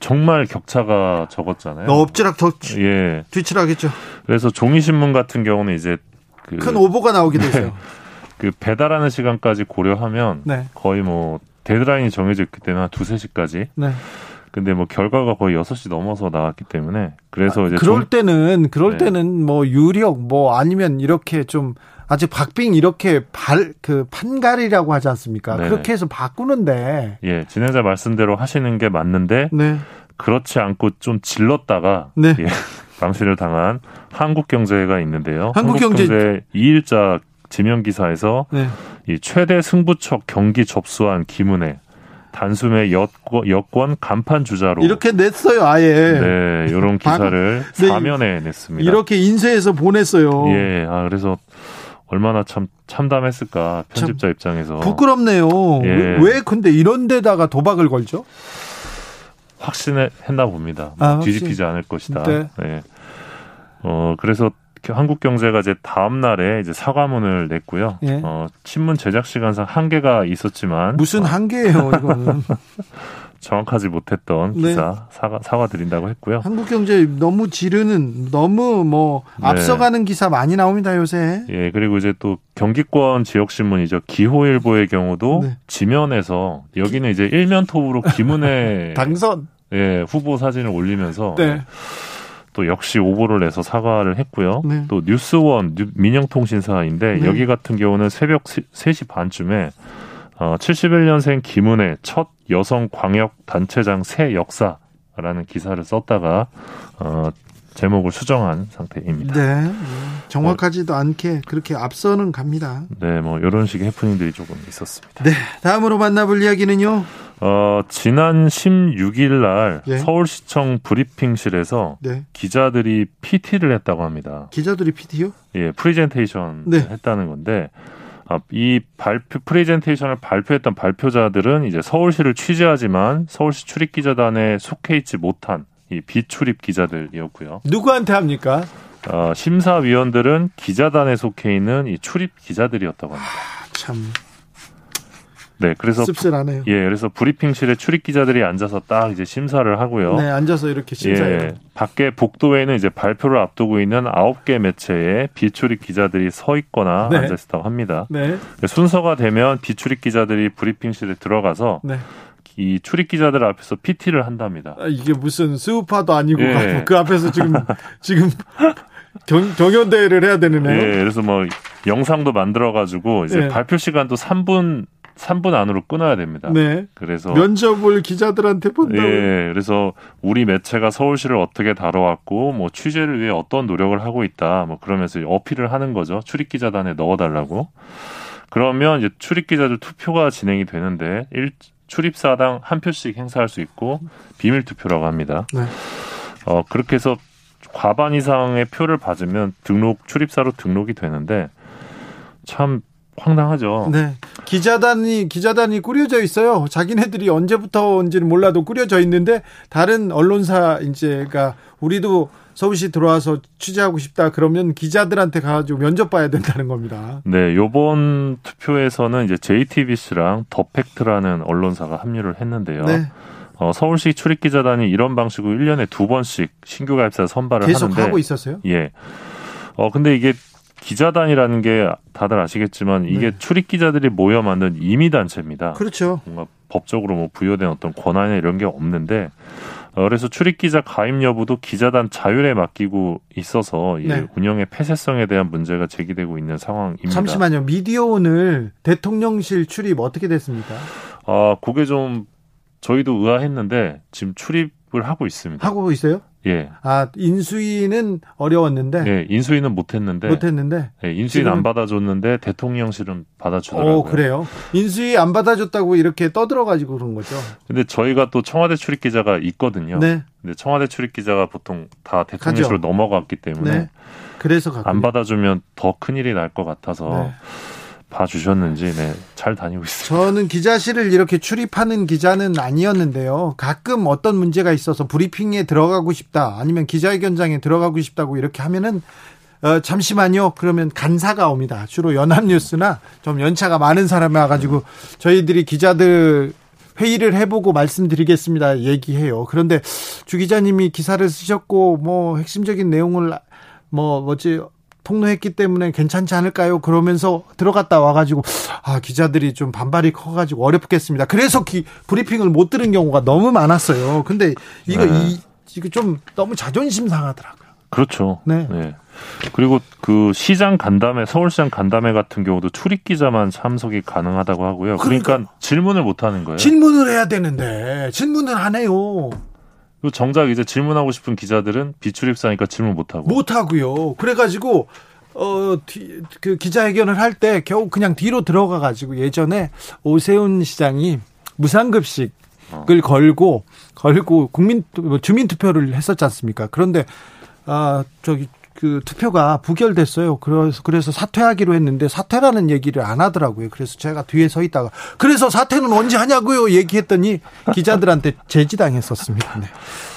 정말 격차가 적었잖아요. 엎지락 더 예. 뒤치락했죠. 그래서 종이 신문 같은 경우는 이제 그 큰 오보가 나오게 됐어요. 네, 그 배달하는 시간까지 고려하면 네. 거의 뭐 데드라인이 정해져 있기 때문에 한 두세 시까지. 네. 근데 뭐 결과가 거의 6시 넘어서 나왔기 때문에 그래서 아, 이제 그럴 좀, 때는 그럴 네. 때는 뭐 유력 뭐 아니면 이렇게 좀 아직 박빙 이렇게 발 그 판갈이라고 하지 않습니까? 네 그렇게 해서 바꾸는데 예, 진행자 말씀대로 하시는 게 맞는데 네. 그렇지 않고 좀 질렀다가 네. 예, 방치를 당한 한국경제가 있는데요. 한국경제 한국경제 2일자 지명 기사에서 네. 이 최대 승부처 경기 접수한 김은혜 단숨에 여권, 여권 간판 주자로 이렇게 냈어요, 아예. 네, 이런 기사를 네, 사면에 냈습니다. 이렇게 인쇄해서 보냈어요. 예, 아 그래서 얼마나 참 참담했을까 편집자 입장에서 부끄럽네요. 예. 왜 근데 이런 데다가 도박을 걸죠? 확신했나 봅니다. 아, 뒤집히지 않을 것이다. 네. 네. 어 그래서 한국 경제가 이제 다음 날에 이제 사과문을 냈고요. 예. 어, 신문 제작 시간상 한계가 있었지만 무슨 한계예요, 이거는. 정확하지 못했던 네. 기사 네. 사과 사과 드린다고 했고요. 한국 경제 너무 지르는 너무 뭐 네. 앞서가는 기사 많이 나옵니다, 요새. 예, 그리고 이제 또 경기권 지역 신문이죠. 기호일보의 경우도 네. 지면에서 여기는 이제 일면 톱으로 김은혜 당선 예, 후보 사진을 올리면서 네. 또 역시 오보를 내서 사과를 했고요. 네. 또 뉴스원 민영통신사인데 네. 여기 같은 경우는 새벽 3시 반쯤에 어, 71년생 김은혜 첫 여성 광역 단체장 새 역사라는 기사를 썼다가 어, 제목을 수정한 상태입니다. 네. 정확하지도 뭐, 않게 그렇게 앞서는 갑니다. 네, 뭐 이런 식의 해프닝들이 조금 있었습니다. 네. 다음으로 만나볼 이야기는요. 어, 지난 16일 날 네. 서울시청 브리핑실에서 네. 기자들이 PT를 했다고 합니다. 기자들이 PT요? 예, 프리젠테이션 네. 했다는 건데 아, 이 발표 프레젠테이션을 발표했던 발표자들은 이제 서울시를 취재하지만 서울시 출입 기자단에 속해 있지 못한 이 비출입 기자들이었고요. 누구한테 합니까? 어, 심사위원들은 기자단에 속해 있는 이 출입 기자들이었다고 합니다. 아, 참. 네, 그래서 씁쓸하네요. 예, 그래서 브리핑실에 출입 기자들이 앉아서 딱 이제 심사를 하고요. 네, 앉아서 이렇게 심사해요. 예, 밖에 복도에는 이제 발표를 앞두고 있는 아홉 개 매체에 비출입 기자들이 서 있거나 네. 앉아 있다고 합니다. 네. 순서가 되면 비출입 기자들이 브리핑실에 들어가서 네. 이 출입 기자들 앞에서 PT를 한답니다. 아, 이게 무슨 스우파도 아니고 예. 그 앞에서 지금 지금 경, 경연대회를 해야 되는 애. 예, 그래서 뭐 영상도 만들어 가지고 이제 예. 발표 시간도 3분 3분 안으로 끊어야 됩니다. 네. 그래서 면접을 기자들한테 본다고. 예. 그래서 우리 매체가 서울시를 어떻게 다뤄왔고 뭐 취재를 위해 어떤 노력을 하고 있다. 뭐 그러면서 어필을 하는 거죠. 출입 기자단에 넣어 달라고. 그러면 이제 출입 기자들 투표가 진행이 되는데 일 출입사당 한 표씩 행사할 수 있고 비밀 투표라고 합니다. 네. 어 그렇게 해서 과반 이상의 표를 받으면 등록 출입사로 등록이 되는데 참 황당하죠. 네. 기자단이 기자단이 꾸려져 있어요. 자기네들이 언제부터인지는 몰라도 꾸려져 있는데 다른 언론사 이제가 우리도 서울시 들어와서 취재하고 싶다 그러면 기자들한테 가가지고 면접 봐야 된다는 겁니다. 네, 요번 투표에서는 이제 JTBC랑 더팩트라는 언론사가 합류를 했는데요. 네. 어, 서울시 출입 기자단이 이런 방식으로 1년에 두 번씩 신규 가입자 선발을 계속 하는데 하고 있었어요? 예. 어 근데 이게 기자단이라는 게 다들 아시겠지만 이게 네. 출입 기자들이 모여 만든 임의 단체입니다. 그렇죠. 뭔가 법적으로 뭐 부여된 어떤 권한이나 이런 게 없는데 어, 그래서 출입 기자 가입 여부도 기자단 자율에 맡기고 있어서 네. 운영의 폐쇄성에 대한 문제가 제기되고 있는 상황입니다. 잠시만요. 미디어 오늘 대통령실 출입 어떻게 됐습니까? 아, 그게 좀 저희도 의아했는데 지금 출입을 하고 있습니다. 하고 있어요? 예. 아 인수위는 어려웠는데. 예, 인수위는 못했는데. 못했는데. 예, 인수위 는 안 받아줬는데 대통령실은 받아주더라고요. 오, 그래요. 인수위 안 받아줬다고 이렇게 떠들어가지고 그런 거죠. 근데 저희가 또 청와대 출입 기자가 있거든요. 네. 근데 청와대 출입 기자가 보통 다 대통령실로 넘어갔기 때문에. 네. 그래서 갔군요. 안 받아주면 더 큰 일이 날 것 같아서. 네. 봐주셨는지 네, 잘 다니고 있습니다. 저는 기자실을 이렇게 출입하는 기자는 아니었는데요. 가끔 어떤 문제가 있어서 브리핑에 들어가고 싶다 아니면 기자회견장에 들어가고 싶다고 이렇게 하면은 어, 잠시만요. 그러면 간사가 옵니다. 주로 연합뉴스나 좀 연차가 많은 사람이 와가지고 저희들이 기자들 회의를 해보고 말씀드리겠습니다. 얘기해요. 그런데 주 기자님이 기사를 쓰셨고 뭐 핵심적인 내용을 뭐 뭐지 폭로했기 때문에 괜찮지 않을까요? 그러면서 들어갔다 와가지고 아 기자들이 좀 반발이 커가지고 어렵겠습니다. 그래서 기, 브리핑을 못 들은 경우가 너무 많았어요. 근데 이거 네. 이 이거 좀 너무 자존심 상하더라고요. 그렇죠. 네. 네. 그리고 그 시장 간담회, 서울시장 간담회 같은 경우도 출입 기자만 참석이 가능하다고 하고요. 그러니까, 그러니까 질문을 못 하는 거예요. 질문을 해야 되는데 질문을 안 해요. 그 정작 이제 질문하고 싶은 기자들은 비출입사니까 질문 못 하고. 못 하고요. 그래가지고 어, 뒤, 그 기자회견을 할 때 겨우 그냥 뒤로 들어가 가지고 예전에 오세훈 시장이 무상급식을 어. 걸고 걸고 국민 뭐 주민 투표를 했었지 않습니까? 그런데 아 저기 그 투표가 부결됐어요. 그래서 그래서 사퇴하기로 했는데 사퇴라는 얘기를 안 하더라고요. 그래서 제가 뒤에 서 있다가 그래서 사퇴는 언제 하냐고요 얘기했더니 기자들한테 제지당했었습니다. 네.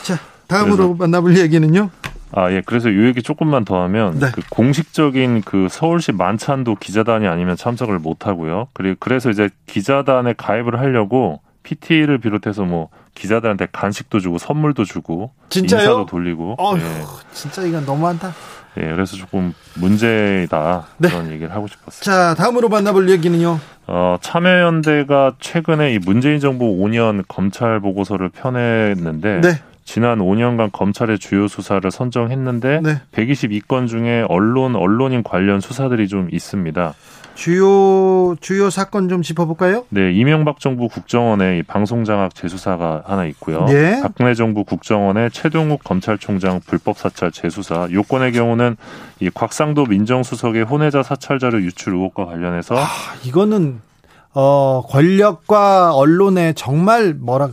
자 다음으로 만나볼 얘기는요. 아, 예. 그래서 이 얘기 조금만 더 하면 네. 그 공식적인 그 서울시 만찬도 기자단이 아니면 참석을 못 하고요. 그리고 그래서 이제 기자단에 가입을 하려고 PT를 비롯해서 뭐 기자들한테 간식도 주고 선물도 주고 진짜요? 인사도 돌리고. 어휴, 예. 진짜 이건 너무한다. 예, 그래서 조금 문제다 네. 그런 얘기를 하고 싶었어요. 자, 다음으로 만나볼 얘기는요. 어, 참여연대가 최근에 이 문재인 정부 5년 검찰 보고서를 펴냈는데 네. 지난 5년간 검찰의 주요 수사를 선정했는데 네. 122건 중에 언론 언론인 관련 수사들이 좀 있습니다. 주요 주요 사건 좀 짚어볼까요? 네, 이명박 정부 국정원의 방송장악 재수사가 하나 있고요. 네. 박근혜 정부 국정원의 최동욱 검찰총장 불법 사찰 재수사. 요건의 경우는 이 곽상도 민정수석의 혼외자 사찰 자료 유출 의혹과 관련해서 아, 이거는 어 권력과 언론의 정말 뭐라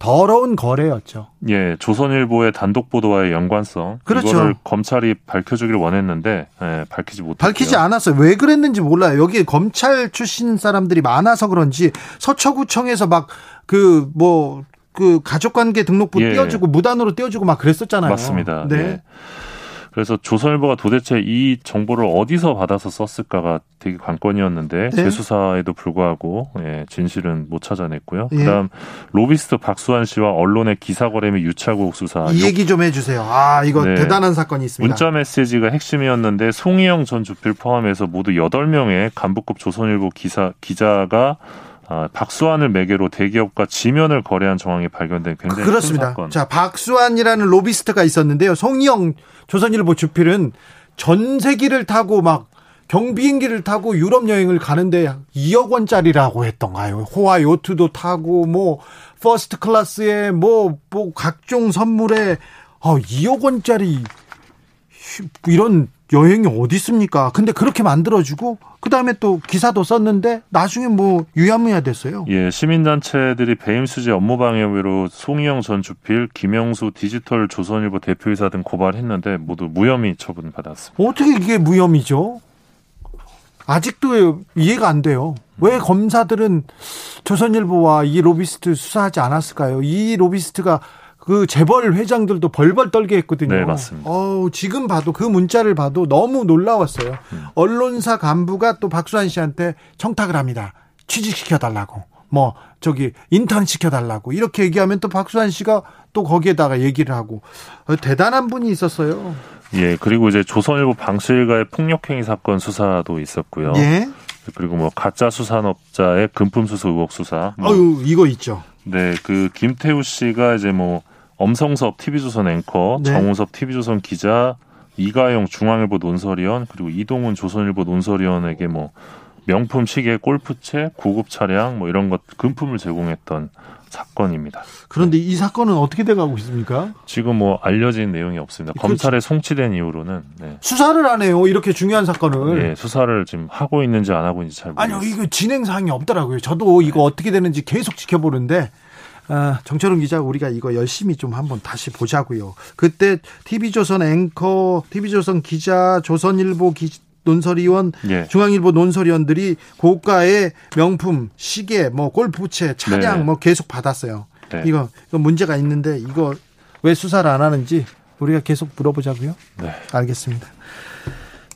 더러운 거래였죠. 예, 조선일보의 단독 보도와의 연관성 그렇죠. 이거를 검찰이 밝혀주기를 원했는데 예, 밝히지 못했고요. 밝히지 않았어요. 왜 그랬는지 몰라요. 여기 검찰 출신 사람들이 많아서 그런지 서초구청에서 막 그 뭐그 가족관계 등록부 예. 띄워주고 무단으로 띄워주고 막 그랬었잖아요. 맞습니다. 네. 예. 그래서 조선일보가 도대체 이 정보를 어디서 받아서 썼을까가 되게 관건이었는데 네. 재수사에도 불구하고 예, 진실은 못 찾아냈고요. 예. 그다음 로비스트 박수환 씨와 언론의 기사 거래 및 유착국 수사 이 얘기 좀 해주세요. 아 이거 네. 대단한 사건이 있습니다. 문자 메시지가 핵심이었는데 송희영 전 주필 포함해서 모두 8명의 간부급 조선일보 기사 기자가 아, 박수환을 매개로 대기업과 지면을 거래한 정황이 발견된 굉장히 그렇습니다. 큰 사건. 자, 박수환이라는 로비스트가 있었는데요. 송희영 조선일보 주필은 전세기를 타고 막 경비행기를 타고 유럽 여행을 가는데 2억 원짜리라고 했던가요? 호화 요트도 타고 뭐 first class에 뭐, 뭐 각종 선물에 어, 2억 원짜리 이런 여행이 어디 있습니까? 근데 그렇게 만들어주고 그 다음에 또 기사도 썼는데 나중에 뭐 유야무야 됐어요. 예, 시민단체들이 배임 수재 업무 방해 혐의로 송희영 전 주필, 김영수 디지털 조선일보 대표이사 등 고발했는데 모두 무혐의 처분 받았습니다. 어떻게 이게 무혐의죠? 아직도 이해가 안 돼요. 왜 검사들은 조선일보와 이 로비스트 수사하지 않았을까요? 이 로비스트가 그 재벌 회장들도 벌벌 떨게 했거든요. 네, 맞습니다. 어우, 지금 봐도 그 문자를 봐도 너무 놀라웠어요. 음. 언론사 간부가 또 박수환 씨한테 청탁을 합니다. 취직시켜 달라고. 뭐 저기 인턴 시켜 달라고 이렇게 얘기하면 또 박수환 씨가 또 거기에다가 얘기를 하고 어, 대단한 분이 있었어요. 예, 그리고 이제 조선일보 방실가의 폭력행위 사건 수사도 있었고요. 예. 그리고 뭐 가짜 수산업자의 금품 수수 의혹 수사. 뭐 아유, 이거 있죠. 네, 그 김태우 씨가 이제 뭐 엄성섭 TV조선 앵커, 네. 정우섭 TV조선 기자, 이가영 중앙일보 논설위원, 그리고 이동훈 조선일보 논설위원에게 뭐 명품 시계, 골프채, 고급 차량 뭐 이런 것 금품을 제공했던 사건입니다. 그런데 이 사건은 어떻게 돼가고 있습니까? 지금 뭐 알려진 내용이 없습니다. 그 검찰에 송치된 이후로는 네. 수사를 안 해요. 이렇게 중요한 사건을. 네, 수사를 지금 하고 있는지 안 하고 있는지 잘 모르겠어요. 아니요, 이거 진행 사항이 없더라고요. 저도 이거 어떻게 되는지 계속 지켜보는데 아, 정철웅 기자 우리가 이거 열심히 좀 한번 다시 보자고요. 그때 TV조선 앵커, TV조선 기자, 조선일보 기, 논설위원, 예. 중앙일보 논설위원들이 고가의 명품, 시계, 뭐 골프채, 차량 네. 뭐 계속 받았어요. 네. 이거 이거 문제가 있는데 이거 왜 수사를 안 하는지 우리가 계속 물어보자고요. 네. 알겠습니다.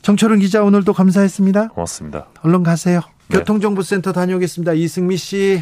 정철은 기자 오늘도 감사했습니다. 고맙습니다. 얼른 가세요. 네. 교통정보센터 다녀오겠습니다. 이승미 씨.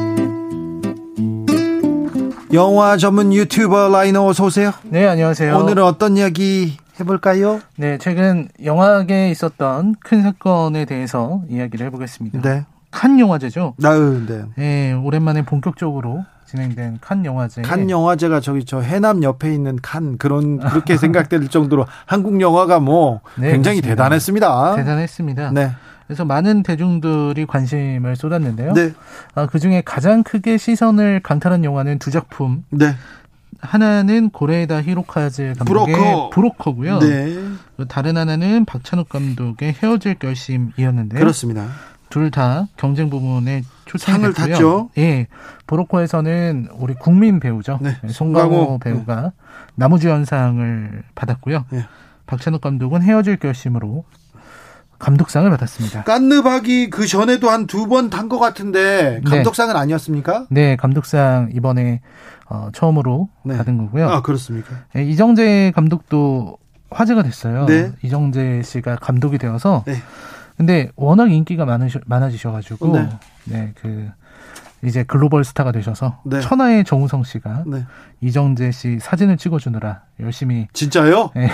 영화 전문 유튜버 라이너 어서 오세요. 네, 안녕하세요. 오늘은 어떤 이야기 해볼까요? 네, 최근 영화계에 있었던 큰 사건에 대해서 이야기를 해보겠습니다. 네. 칸 영화제죠. 아, 네. 네, 오랜만에 본격적으로 진행된 칸 영화제. 칸 영화제가 저기 저 해남 옆에 있는 칸 그런 그렇게 생각될 정도로 한국 영화가 뭐 네, 굉장히 그렇습니다. 대단했습니다. 대단했습니다. 네. 그래서 많은 대중들이 관심을 쏟았는데요. 네. 아, 그 중에 가장 크게 시선을 강탈한 영화는 두 작품. 네. 하나는 고레에다 히로카즈 감독의 브로커. 브로커고요. 네. 다른 하나는 박찬욱 감독의 헤어질 결심이었는데 그렇습니다. 둘 다 경쟁 부문에 초상을 탔죠. 예. 브로커에서는 우리 국민 배우죠. 네. 송강호 배우가 네. 나무주연상을 받았고요. 네. 박찬욱 감독은 헤어질 결심으로 감독상을 받았습니다. 깐느박이 그 전에도 한 두 번 탄 것 같은데 네. 감독상은 네. 아니었습니까? 네, 감독상 이번에 어, 처음으로 네. 받은 거고요. 아 그렇습니까? 네, 이정재 감독도 화제가 됐어요. 네. 이정재 씨가 감독이 되어서. 네. 근데 워낙 인기가 많으셔, 많아지셔가지고 네. 네, 그 이제 글로벌 스타가 되셔서 네. 천하의 정우성 씨가 네. 이정재 씨 사진을 찍어주느라 열심히 진짜요? 네.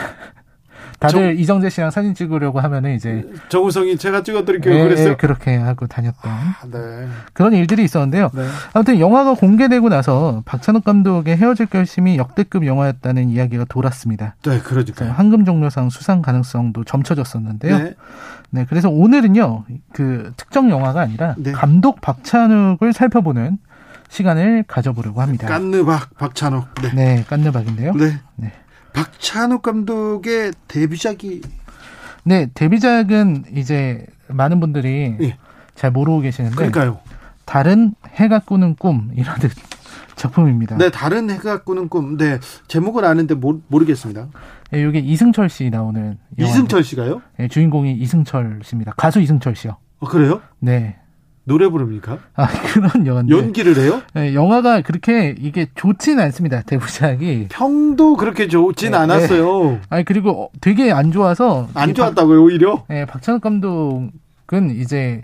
다들 정... 이정재 씨랑 사진 찍으려고 하면은 이제 정우성이 제가 찍어드릴게요. 네, 그랬어요. 그렇게 하고 다녔던 아, 네. 그런 일들이 있었는데요. 네. 아무튼 영화가 공개되고 나서 박찬욱 감독의 헤어질 결심이 역대급 영화였다는 이야기가 돌았습니다. 네, 그러니까 황금 종려상 수상 가능성도 점쳐졌었는데요. 네. 네, 그래서 오늘은요 그 특정 영화가 아니라 네. 감독 박찬욱을 살펴보는 시간을 가져보려고 합니다. 깐느박 박찬욱. 네, 네 깐느박인데요. 네. 네. 박찬욱 감독의 데뷔작이 네 데뷔작은 이제 많은 분들이 예. 잘 모르고 계시는데 그러니까요. 다른 해가 꾸는 꿈이라는 작품입니다. 네, 다른 해가 꾸는 꿈. 네, 제목은 아는데 모르, 모르겠습니다. 네, 이게 이승철 씨 나오는 이승철 씨가요? 네, 주인공이 이승철 씨입니다. 가수 이승철 씨요. 어, 그래요? 네. 노래 부릅니까? 아 그런 영화인데 연기를 해요? 네, 영화가 그렇게 이게 좋지는 않습니다 대부작이 평도 그렇게 좋진 네, 않았어요. 네. 아니 그리고 되게 안 좋아서 안 좋았다고요 오히려? 네 박찬욱 감독은 이제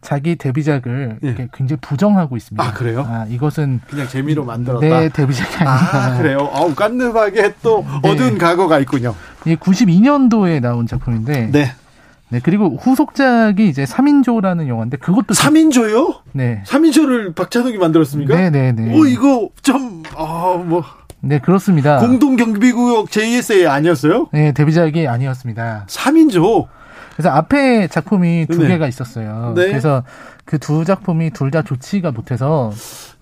자기 데뷔작을 네. 굉장히 부정하고 있습니다. 아 그래요? 아 이것은 그냥 재미로 만들었다. 네 데뷔작이 아니다. 아 그래요? 어우 깐느하게 또 네. 어두운 과거가 있군요. 이 92년도에 나온 작품인데. 네. 네, 그리고 후속작이 이제 3인조라는 영화인데 그것도 3인조요? 네. 3인조를 박찬욱이 만들었습니까? 네, 네, 네. 오, 이거 좀 아, 뭐 네, 그렇습니다. 공동 경비구역 JSA 아니었어요? 네, 데뷔작이 아니었습니다. 3인조. 그래서 앞에 작품이 두 네. 개가 있었어요. 네. 그래서 그 두 작품이 둘 다 좋지가 못해서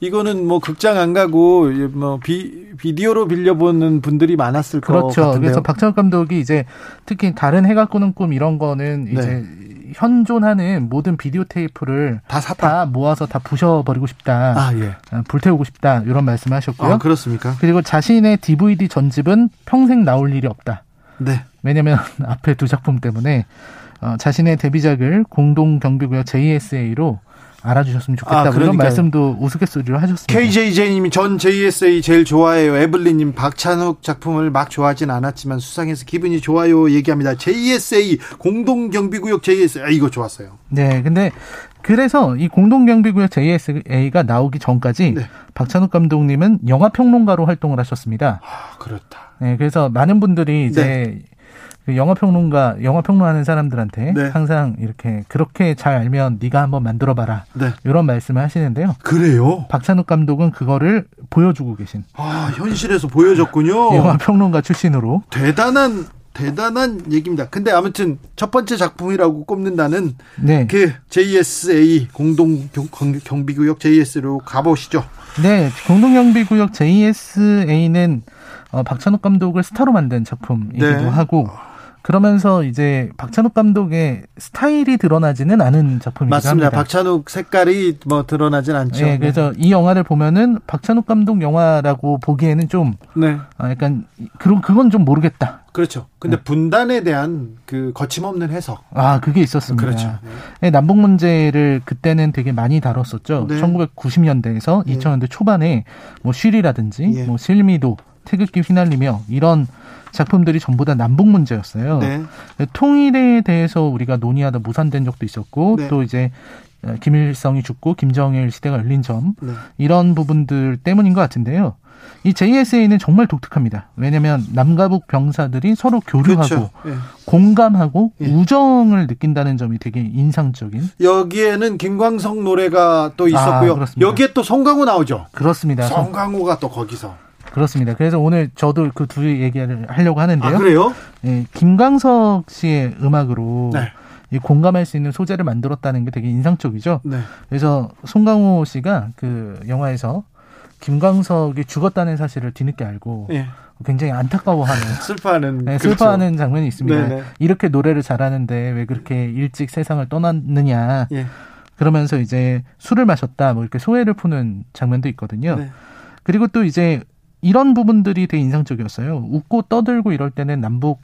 이거는 뭐 극장 안 가고 뭐 비, 비디오로 빌려보는 분들이 많았을 그렇죠. 것 같은데요. 그래서 박찬욱 감독이 이제 특히 다른 해가 꾸는 꿈 이런 거는 네. 이제 현존하는 모든 비디오 테이프를 다, 샀다. 다 모아서 다 부셔버리고 싶다. 아, 예. 아, 불태우고 싶다. 이런 말씀을 하셨고요. 아, 그렇습니까? 그리고 자신의 DVD 전집은 평생 나올 일이 없다. 네. 왜냐면 앞에 두 작품 때문에 어, 자신의 데뷔작을 공동 경비구역 JSA로 알아주셨으면 좋겠다. 아, 그런 말씀도 우스갯소리로 하셨습니다. KJJ님이 전 JSA 제일 좋아해요. 에블린님 박찬욱 작품을 막 좋아하진 않았지만 수상해서 기분이 좋아요 얘기합니다. JSA 공동경비구역 JSA 아, 이거 좋았어요. 네, 근데 그래서 이 공동경비구역 JSA가 나오기 전까지 네. 박찬욱 감독님은 영화 평론가로 활동을 하셨습니다. 아, 그렇다. 네, 그래서 많은 분들이 이제 네. 그 영화 평론가, 영화 평론하는 사람들한테 네. 항상 이렇게 그렇게 잘 알면 네가 한번 만들어 봐라. 네. 이런 말씀을 하시는데요. 그래요? 박찬욱 감독은 그거를 보여주고 계신. 아, 현실에서 보여줬군요. 영화 평론가 출신으로. 대단한 대단한 얘기입니다. 근데 아무튼 첫 번째 작품이라고 꼽는다는 네. 그 JSA 공동 경비구역 JS로 가보시죠. 네, 공동 경비구역 JSA는 어, 박찬욱 감독을 스타로 만든 작품이기도 네. 하고 그러면서 이제 박찬욱 감독의 스타일이 드러나지는 않은 작품입니다. 맞습니다. 합니다. 박찬욱 색깔이 뭐 드러나진 않죠. 네, 그래서 네. 이 영화를 보면은 박찬욱 감독 영화라고 보기에는 좀 네. 아, 약간 그런 그건 좀 모르겠다. 그렇죠. 근데 네. 분단에 대한 그 거침없는 해석. 아, 그게 있었습니다. 그렇죠. 네. 남북 문제를 그때는 되게 많이 다뤘었죠. 네. 1990년대에서 2000년대 초반에 뭐 쉬리라든지 예. 뭐 실미도 태극기 휘날리며 이런 작품들이 전부 다 남북 문제였어요. 네. 통일에 대해서 우리가 논의하다 무산된 적도 있었고 네. 또 이제 김일성이 죽고 김정일 시대가 열린 점 네. 이런 부분들 때문인 것 같은데요. 이 JSA는 정말 독특합니다. 왜냐하면 남과 북 병사들이 서로 교류하고 그렇죠. 예. 공감하고 예. 우정을 느낀다는 점이 되게 인상적인. 여기에는 김광석 노래가 또 있었고요. 아, 여기에 또 송강호 나오죠. 그렇습니다. 송강호가 또 거기서. 그렇습니다. 그래서 오늘 저도 그 두 얘기를 하려고 하는데요. 아, 그래요? 예, 김광석 씨의 음악으로 네. 이 공감할 수 있는 소재를 만들었다는 게 되게 인상적이죠. 네. 그래서 송강호 씨가 그 영화에서 김광석이 죽었다는 사실을 뒤늦게 알고 예. 굉장히 안타까워하는 슬퍼하는 네, 그렇죠. 슬퍼하는 장면이 있습니다. 네네. 이렇게 노래를 잘하는데 왜 그렇게 일찍 세상을 떠났느냐. 예. 그러면서 이제 술을 마셨다 뭐 이렇게 소회를 푸는 장면도 있거든요. 네. 그리고 또 이제 이런 부분들이 되게 인상적이었어요. 웃고 떠들고 이럴 때는 남북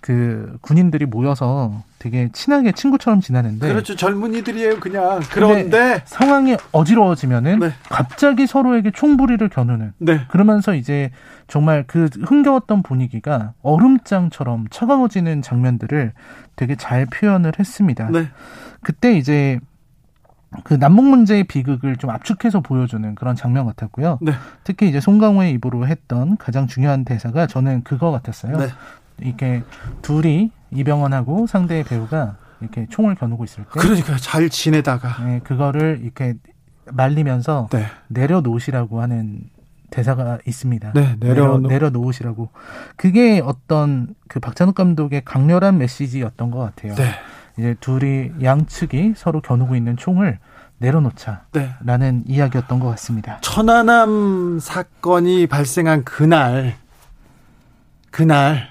그 군인들이 모여서 되게 친하게 친구처럼 지내는데 그렇죠 젊은이들이에요 그냥 그런데 상황이 어지러워지면은 네. 갑자기 서로에게 총부리를 겨누는 네. 그러면서 이제 정말 그 흥겨웠던 분위기가 얼음장처럼 차가워지는 장면들을 되게 잘 표현을 했습니다. 네. 그때 이제 그 남북 문제의 비극을 좀 압축해서 보여주는 그런 장면 같았고요. 네. 특히 이제 송강호의 입으로 했던 가장 중요한 대사가 저는 그거 같았어요. 네. 이렇게 둘이 이병헌하고 상대의 배우가 이렇게 총을 겨누고 있을 때 그러니까 잘 지내다가 네, 그거를 이렇게 말리면서 네. 내려놓으시라고 하는 대사가 있습니다. 네, 내려 내려 놓으시라고. 그게 어떤 그 박찬욱 감독의 강렬한 메시지였던 것 같아요. 네. 이제 둘이 양측이 서로 겨누고 있는 총을 내려놓자라는 네. 이야기였던 것 같습니다. 천안함 사건이 발생한 그날 그날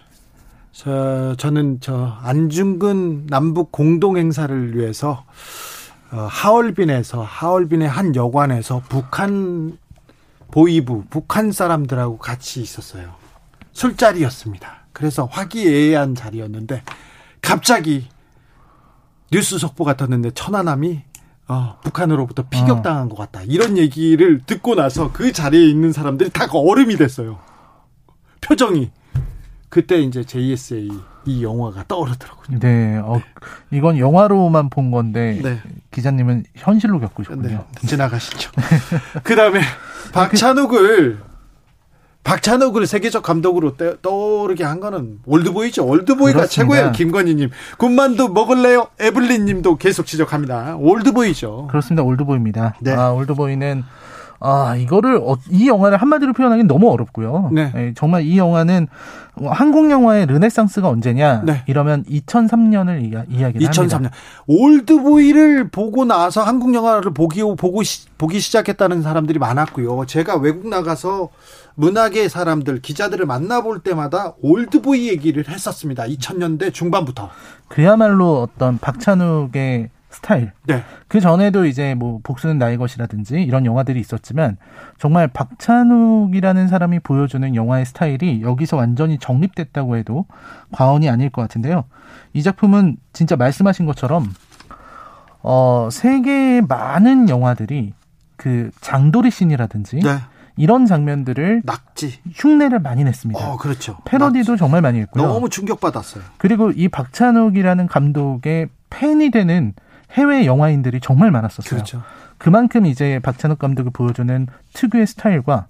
저 저는 저 안중근 남북 공동 행사를 위해서 어, 하얼빈에서 하얼빈의 한 여관에서 북한 보이부 북한 사람들하고 같이 있었어요. 술자리였습니다. 그래서 화기애애한 자리였는데 갑자기 뉴스 속보가 떴는데 천안함이 어, 북한으로부터 피격당한 어. 것 같다. 이런 얘기를 듣고 나서 그 자리에 있는 사람들이 다 얼음이 됐어요. 표정이. 그때 이제 JSA 이 영화가 떠오르더라고요. 네, 어, 이건 영화로만 본 건데 네. 기자님은 현실로 겪으셨군요. 네, 지나가시죠. 그 다음에 박찬욱을 박찬욱을 세계적 감독으로 떠오르게 한 거는 올드보이죠. 올드보이가 그렇습니다. 최고예요. 김건희님. 군만두 먹을래요? 에블린님도 계속 지적합니다. 올드보이죠. 그렇습니다. 올드보이입니다. 네. 아, 올드보이는 아, 이거를, 어, 이 영화를 한마디로 표현하기는 너무 어렵고요. 네. 네. 정말 이 영화는 한국 영화의 르네상스가 언제냐? 네. 이러면 2003년을 이야, 이야기를 2003년. 합니다. 올드보이를 보고 나서 한국 영화를 보기, 보고, 시, 보기 시작했다는 사람들이 많았고요. 제가 외국 나가서 문학의 사람들, 기자들을 만나볼 때마다 올드보이 얘기를 했었습니다. 2000년대 중반부터. 그야말로 어떤 박찬욱의 스타일. 네. 그 전에도 이제 뭐 복수는 나의 것이라든지 이런 영화들이 있었지만 정말 박찬욱이라는 사람이 보여주는 영화의 스타일이 여기서 완전히 정립됐다고 해도 과언이 아닐 것 같은데요. 이 작품은 진짜 말씀하신 것처럼 어 세계의 많은 영화들이 그 장도리 씬이라든지 네. 이런 장면들을 낙지 흉내를 많이 냈습니다. 어, 그렇죠. 패러디도 낙지. 정말 많이 했고요. 너무 충격받았어요. 그리고 이 박찬욱이라는 감독의 팬이 되는 해외 영화인들이 정말 많았었어요. 그렇죠. 그만큼 이제 박찬욱 감독이 보여주는 특유의 스타일과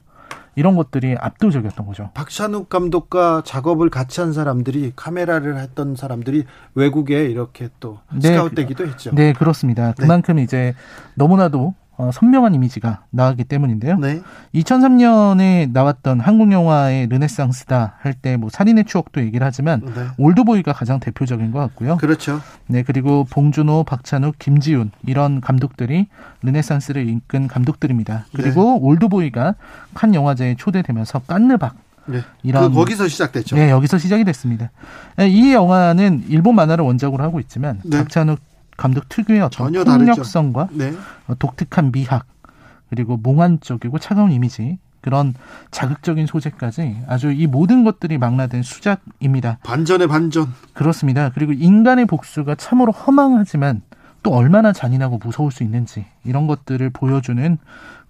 이런 것들이 압도적이었던 거죠. 박찬욱 감독과 작업을 같이 한 사람들이 카메라를 했던 사람들이 외국에 이렇게 또 네, 스카웃되기도 했죠. 네, 그렇습니다. 그만큼 네. 이제 너무나도 어, 선명한 이미지가 나왔기 때문인데요. 네. 2003년에 나왔던 한국 영화의 르네상스다 할 때 뭐 살인의 추억도 얘기를 하지만 네. 올드보이가 가장 대표적인 것 같고요. 그렇죠. 네 그리고 봉준호, 박찬욱, 김지훈 이런 감독들이 르네상스를 이끈 감독들입니다. 그리고 네. 올드보이가 칸 영화제에 초대되면서 깐느박 네. 이런 그 거기서 시작됐죠. 네, 여기서 시작이 됐습니다. 네, 이 영화는 일본 만화를 원작으로 하고 있지만 네. 박찬욱 감독 특유의 어떤 폭력성과 네. 독특한 미학 그리고 몽환적이고 차가운 이미지 그런 자극적인 소재까지 아주 이 모든 것들이 망라된 수작입니다. 반전의 반전. 그렇습니다. 그리고 인간의 복수가 참으로 허망하지만 또 얼마나 잔인하고 무서울 수 있는지 이런 것들을 보여주는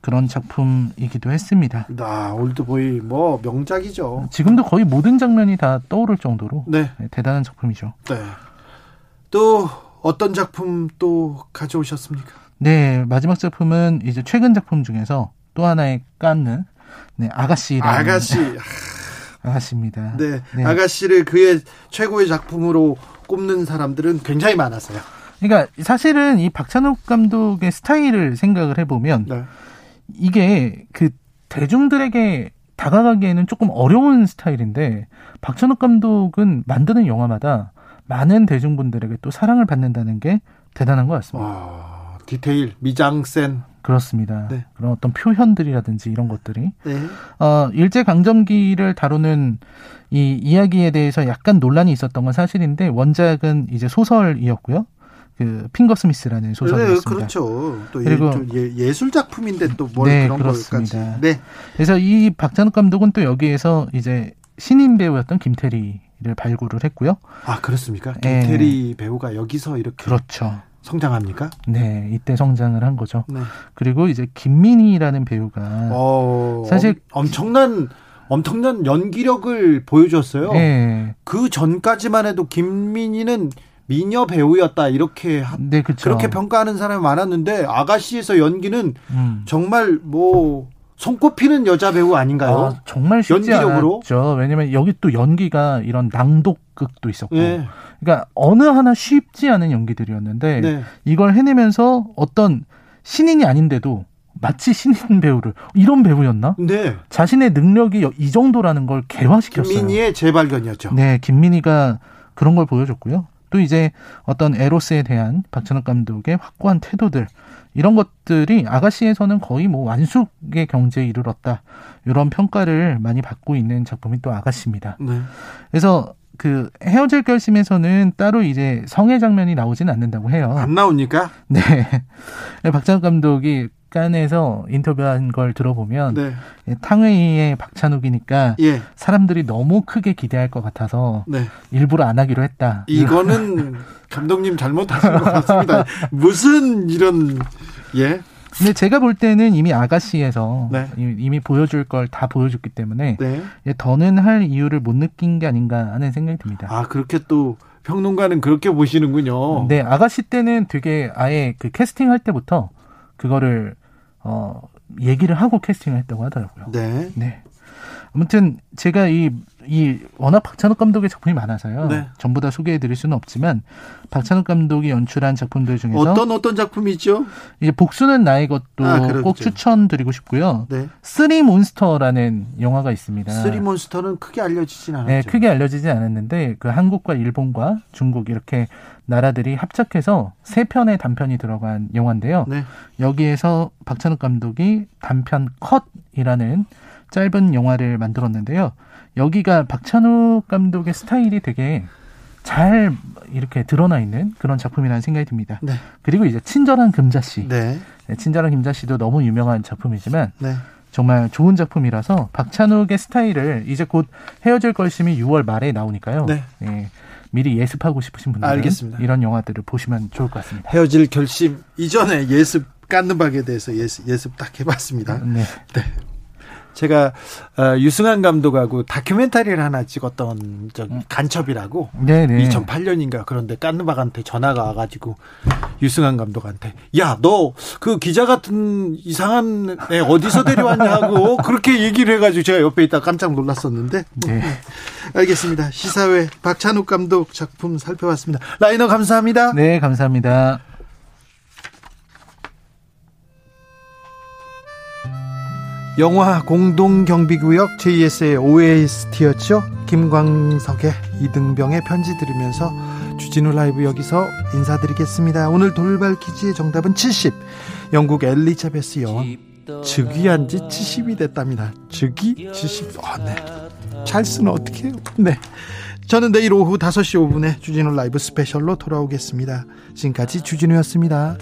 그런 작품이기도 했습니다. 나 올드 보이 뭐 명작이죠. 지금도 거의 모든 장면이 다 떠오를 정도로 네. 네, 대단한 작품이죠. 네. 또 어떤 작품 또 가져오셨습니까? 네, 마지막 작품은 이제 최근 작품 중에서 또 하나의 깐느 네, 아가씨 아가씨 아가씨입니다. 네, 네, 아가씨를 그의 최고의 작품으로 꼽는 사람들은 굉장히 많았어요. 그러니까 사실은 이 박찬욱 감독의 스타일을 생각을 해보면 네. 이게 그 대중들에게 다가가기에는 조금 어려운 스타일인데 박찬욱 감독은 만드는 영화마다 많은 대중분들에게 또 사랑을 받는다는 게 대단한 것 같습니다. 와, 디테일, 미장센. 그렇습니다. 네. 그런 어떤 표현들이라든지 이런 것들이. 네. 어, 일제 강점기를 다루는 이 이야기에 대해서 약간 논란이 있었던 건 사실인데 원작은 이제 소설이었고요. 그 핑거 스미스라는 소설이었습니다. 네, 그렇죠. 또 그리고 예, 술 작품인데 또뭘 네, 그런 그렇습니다. 것까지. 네. 그래서 이 박찬욱 감독은 또 여기에서 이제 신인 배우였던 김태리 를 발굴을 했고요. 아 그렇습니까? 네. 김태리 네. 배우가 여기서 이렇게 그렇죠. 성장합니까? 네, 이때 성장을 한 거죠. 네. 그리고 이제 김민희라는 배우가 어, 사실 엄청난 엄청난 연기력을 보여줬어요. 네. 그 전까지만 해도 김민희는 미녀 배우였다 이렇게 네, 그렇게 평가하는 사람이 많았는데 아가씨에서 연기는 음. 정말 뭐 손꼽히는 여자 배우 아닌가요? 아, 정말 쉽지 연기력으로? 않았죠. 왜냐면 여기 또 연기가 이런 낭독극도 있었고, 네. 그러니까 어느 하나 쉽지 않은 연기들이었는데 네. 이걸 해내면서 어떤 신인이 아닌데도 마치 신인 배우를 이런 배우였나? 네. 자신의 능력이 이 정도라는 걸 개화시켰어요. 김민희의 재발견이었죠. 네, 김민희가 그런 걸 보여줬고요. 또 이제 어떤 에로스에 대한 박찬욱 감독의 확고한 태도들 이런 것들이 아가씨에서는 거의 뭐 완숙의 경제에 이르렀다. 이런 평가를 많이 받고 있는 작품이 또 아가씨입니다. 네. 그래서 그 헤어질 결심에서는 따로 이제 성애 장면이 나오진 않는다고 해요. 안 나옵니까? 네. 박찬욱 감독이 깐에서 인터뷰한 걸 들어보면 네. 탕웨이의 박찬욱이니까 예. 사람들이 너무 크게 기대할 것 같아서 네. 일부러 안 하기로 했다. 이거는 감독님 잘못하신 것 같습니다. 무슨 이런 예. 근데 제가 볼 때는 이미 아가씨에서 네. 이미 보여줄 걸 다 보여줬기 때문에 네. 더는 할 이유를 못 느낀 게 아닌가 하는 생각이 듭니다. 아 그렇게 또 평론가는 그렇게 보시는군요. 네, 아가씨 때는 되게 아예 그 캐스팅 할 때부터 그거를 어 얘기를 하고 캐스팅을 했다고 하더라고요. 네. 네. 아무튼 제가 이, 이 워낙 박찬욱 감독의 작품이 많아서요. 네. 전부 다 소개해 드릴 수는 없지만 박찬욱 감독이 연출한 작품들 중에서 어떤 어떤 작품이죠? 이제 복수는 나의 것도 아, 꼭 추천드리고 싶고요. 네. 쓰리 몬스터라는 영화가 있습니다. 쓰리 몬스터는 크게 알려지진 않았죠. 네, 크게 알려지지 않았는데 그 한국과 일본과 중국 이렇게 나라들이 합작해서 세 편의 단편이 들어간 영화인데요. 네. 여기에서 박찬욱 감독이 단편 컷이라는 짧은 영화를 만들었는데요. 여기가 박찬욱 감독의 스타일이 되게 잘 이렇게 드러나 있는 그런 작품이라는 생각이 듭니다. 네. 그리고 이제 친절한 금자씨. 네. 네, 친절한 금자씨도 너무 유명한 작품이지만 네. 정말 좋은 작품이라서 박찬욱의 스타일을 이제 곧 헤어질 걸심이 6월 말에 나오니까요. 네. 네. 미리 예습하고 싶으신 분들은 알겠습니다. 이런 영화들을 보시면 좋을 것 같습니다. 헤어질 결심 이전에 예습 깎는 박에 대해서 예습, 예습 딱 해봤습니다. 네. 네. 제가 어, 유승환 감독하고 다큐멘터리를 하나 찍었던 저 음. 간첩이라고 네네. 2008년인가 그런데 깐느박한테 전화가 와가지고 유승환 감독한테 야 너 그 기자 같은 이상한 애 어디서 데려왔냐고 그렇게 얘기를 해가지고 제가 옆에 있다 깜짝 놀랐었는데 네. 알겠습니다 시사회 박찬욱 감독 작품 살펴봤습니다 라이너 감사합니다 네 감사합니다. 영화 공동경비구역 JS의 OST였죠. 김광석의 이등병의 편지 들으면서 주진우 라이브 여기서 인사드리겠습니다. 오늘 돌발 퀴즈의 정답은 70. 영국 엘리자베스 여왕 즉위한 지 70이 됐답니다. 즉위 70. 아, 네. 찰스는 어떻게 해요? 네. 저는 내일 오후 5시 5분에 주진우 라이브 스페셜로 돌아오겠습니다. 지금까지 주진우였습니다.